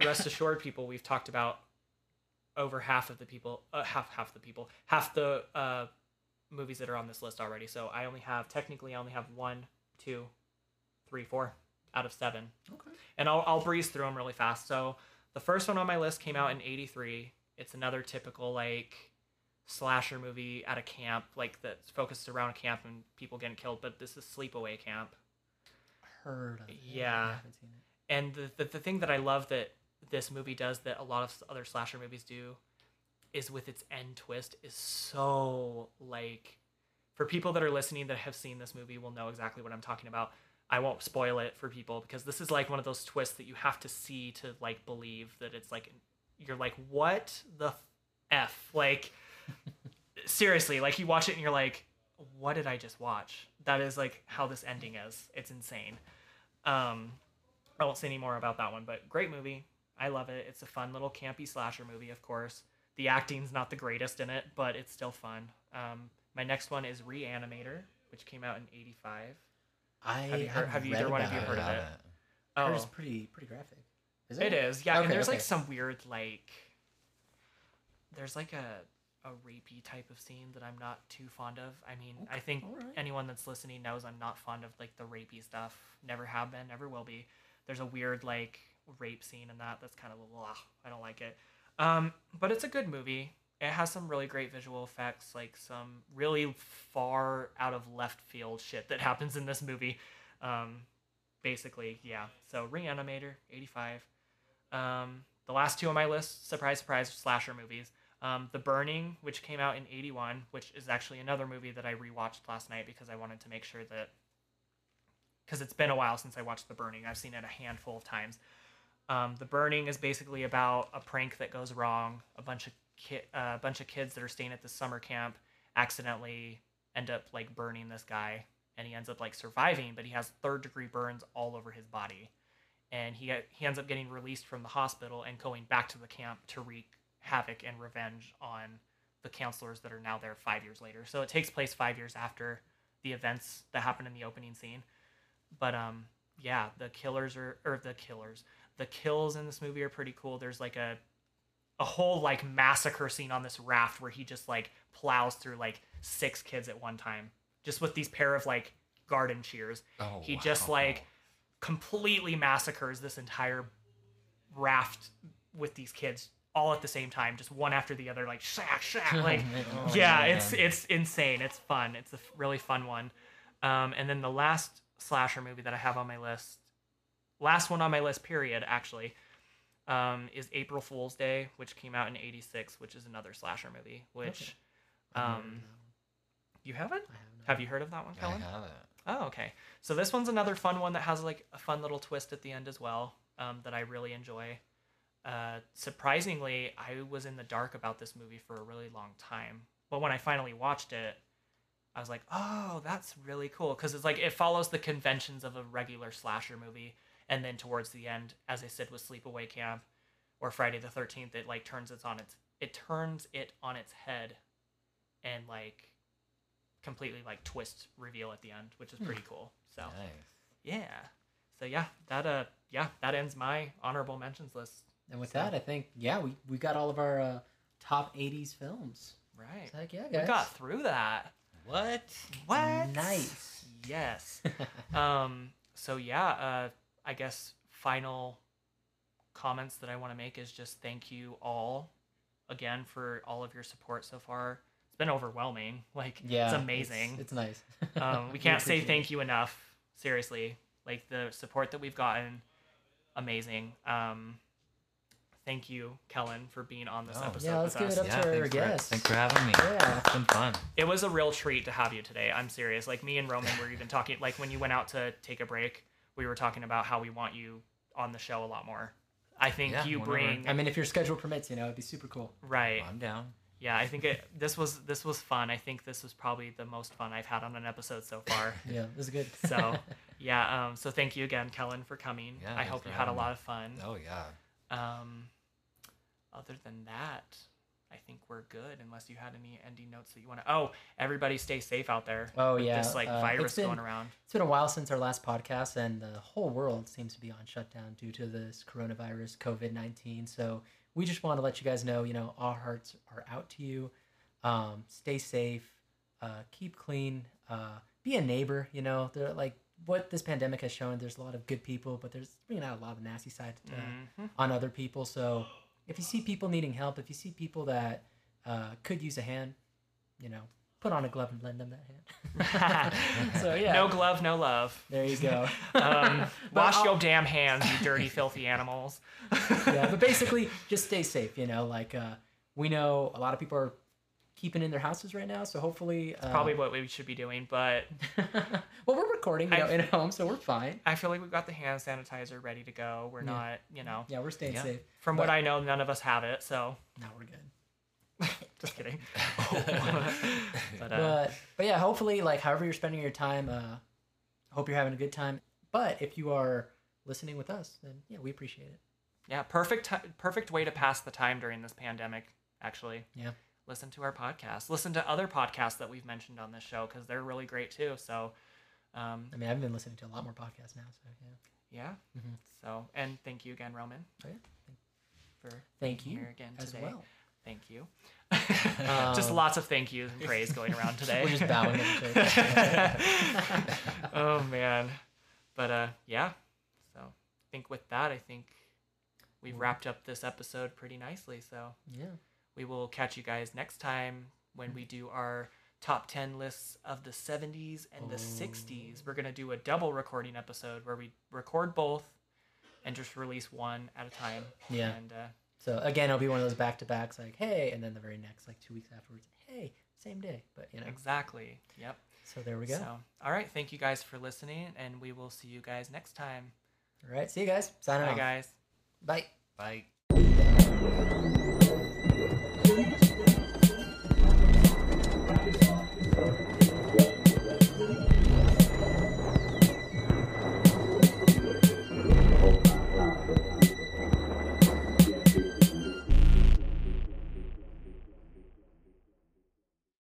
rest assured, people, we've talked about over half of the people, uh, half half the people, half the uh, movies that are on this list already. So I only have technically, I only have one, two, three, four out of seven. Okay. and I'll, I'll breeze through them really fast. So the first one on my list came out in 83. It's another typical like slasher movie at a camp, like that's focused around a camp and people getting killed, but this is Sleepaway Camp. Heard of it. Yeah. I haven't seen it. And the, the, the thing that I love that this movie does that a lot of other slasher movies do is with its end twist is so like for people that are listening that have seen this movie will know exactly what I'm talking about. I won't spoil it for people because this is like one of those twists that you have to see to like believe that it's like you're like what the f like seriously like you watch it and you're like what did I just watch? That is like how this ending is. It's insane. Um I won't say any more about that one, but great movie. I love it. It's a fun little campy slasher movie, of course. The acting's not the greatest in it, but it's still fun. Um, my next one is Reanimator, which came out in '85. I Have you heard- have either read one of you it. heard of it? Oh, it's pretty pretty graphic. Is it is. Yeah, Okay, and there's okay. like some weird like there's like a a rapey type of scene that I'm not too fond of. I mean, I think alright. anyone that's listening knows I'm not fond of like the rapey stuff. Never have been, never will be. There's a weird like rape scene in that that's kind of blah. I don't like it. Um, but it's a good movie. It has some really great visual effects, like some really far out of left field shit that happens in this movie. Um, basically, yeah. So Reanimator, 85. Um, the last two on my list, surprise, surprise, slasher movies. Um, the Burning, which came out in 81, which is actually another movie that I rewatched last night because I wanted to make sure that. Because it's been a while since I watched The Burning. I've seen it a handful of times. Um, the Burning is basically about a prank that goes wrong. A bunch of ki- uh, a bunch of kids that are staying at the summer camp accidentally end up like burning this guy, and he ends up like surviving, but he has third degree burns all over his body, and he he ends up getting released from the hospital and going back to the camp to wreak havoc and revenge on the counselors that are now there five years later. So it takes place five years after the events that happened in the opening scene. But um, yeah, the killers are or the killers, the kills in this movie are pretty cool. There's like a a whole like massacre scene on this raft where he just like plows through like six kids at one time, just with these pair of like garden shears. Oh, he just like completely massacres this entire raft with these kids all at the same time, just one after the other, like shack shack, like Oh, yeah, man. it's it's insane. It's fun. It's a really fun one. Um, and then the last slasher movie that I have on my list, last one on my list, period, actually, um, is April Fool's Day, which came out in '86, which is another slasher movie. Which, um, you haven't? Have you heard of that one, I haven't. Oh, okay. So this one's another fun one that has like a fun little twist at the end as well um, that I really enjoy. Uh, surprisingly, I was in the dark about this movie for a really long time, but when I finally watched it, I was like, "Oh, that's really cool," because it's like it follows the conventions of a regular slasher movie, and then towards the end, as I said with Sleepaway Camp or Friday the Thirteenth, it like turns it on its it turns it on its head, and like completely like twist reveal at the end, which is pretty cool. So Nice. yeah, so yeah, that uh yeah that ends my honorable mentions list. And with that, I think yeah, we, we got all of our uh, top '80s films. Right, So, heck yeah, we got through that. What? What? Nice. Yes. um. So yeah. Uh. I guess final comments that I want to make is just thank you all again for all of your support so far. It's been overwhelming. Like yeah, it's amazing. It's, it's nice. um, we can't say appreciate thank you enough. seriously, like the support that we've gotten, amazing. Um, thank you, Kellen, for being on this Oh. episode Yeah, with let's give us. it up Yeah, to our thanks for, guest. thanks for having me. Yeah. It's been fun. It was a real treat to have you today. I'm serious. Like me and Roman were even talking. Like when you went out to take a break, we were talking about how we want you on the show a lot more. I think Yeah, you bring I mean, if your schedule permits, you know, it'd be super cool. right. I'm down. Yeah, I think it. This was this was fun. I think this was probably the most fun I've had on an episode so far. Yeah, this is good. so yeah. Um. So thank you again, Kellen, for coming. Yeah, I hope you had a lot of fun. Oh yeah. Um. Other than that, I think we're good. Unless you had any ending notes that you want to. Oh, everybody, stay safe out there. Oh, with yeah, This like uh, virus been- going around. It's been a while since our last podcast, and the whole world seems to be on shutdown due to this coronavirus, COVID 19. So we just want to let you guys know, you know, our hearts are out to you. Um, stay safe, uh, keep clean, uh, be a neighbor. You know, they're like what this pandemic has shown. There's a lot of good people, but there's bringing out a lot of the nasty side uh, Mhm. on other people. So if you see people needing help, if you see people that uh, could use a hand, you know, put on a glove and lend them that hand. so yeah, No glove, no love. there you go. Um, wash I'll- your damn hands, you dirty, filthy animals. yeah, but basically, just stay safe. You know, like uh, we know a lot of people are keeping in their houses right now, so hopefully, uh, Probably what we should be doing, but well, we're recording, you know, in home, so we're fine. I feel like we've got the hand sanitizer ready to go. We're Yeah. not, you know, Yeah, we're staying Yeah. safe. from what I know, none of us have it. So No, we're good. just kidding. but uh, But but yeah, hopefully, like however you're spending your time, uh, hope you're having a good time. But if you are listening with us, then yeah, we appreciate it. yeah, perfect, perfect way to pass the time during this pandemic. Actually, Yeah. Listen to our podcast. Listen to other podcasts that we've mentioned on this show because they're really great too. So, um, I mean, I've been listening to a lot more podcasts now, so yeah. yeah. Mhm. So, and thank you again, Roman, Oh, yeah. for Thank you here again as today. well. Thank you. just Um, lots of thank yous and praise going around today. We're just bowing at each other. oh man, but uh, yeah. So I think with that, I think we've wrapped up this episode pretty nicely. So yeah. We will catch you guys next time when we do our top 10 lists of the 70s and the 60s. We're going to do a double recording episode where we record both and just release one at a time. Yeah. And uh, So again, it'll be one of those back to backs, like hey, and then the very next, like two weeks afterwards, hey, same day. But you know, exactly. Yep. so there we go. So, all right. Thank you guys for listening, and we will see you guys next time. All right, see you guys. Signing Bye, off. guys. Bye. Bye.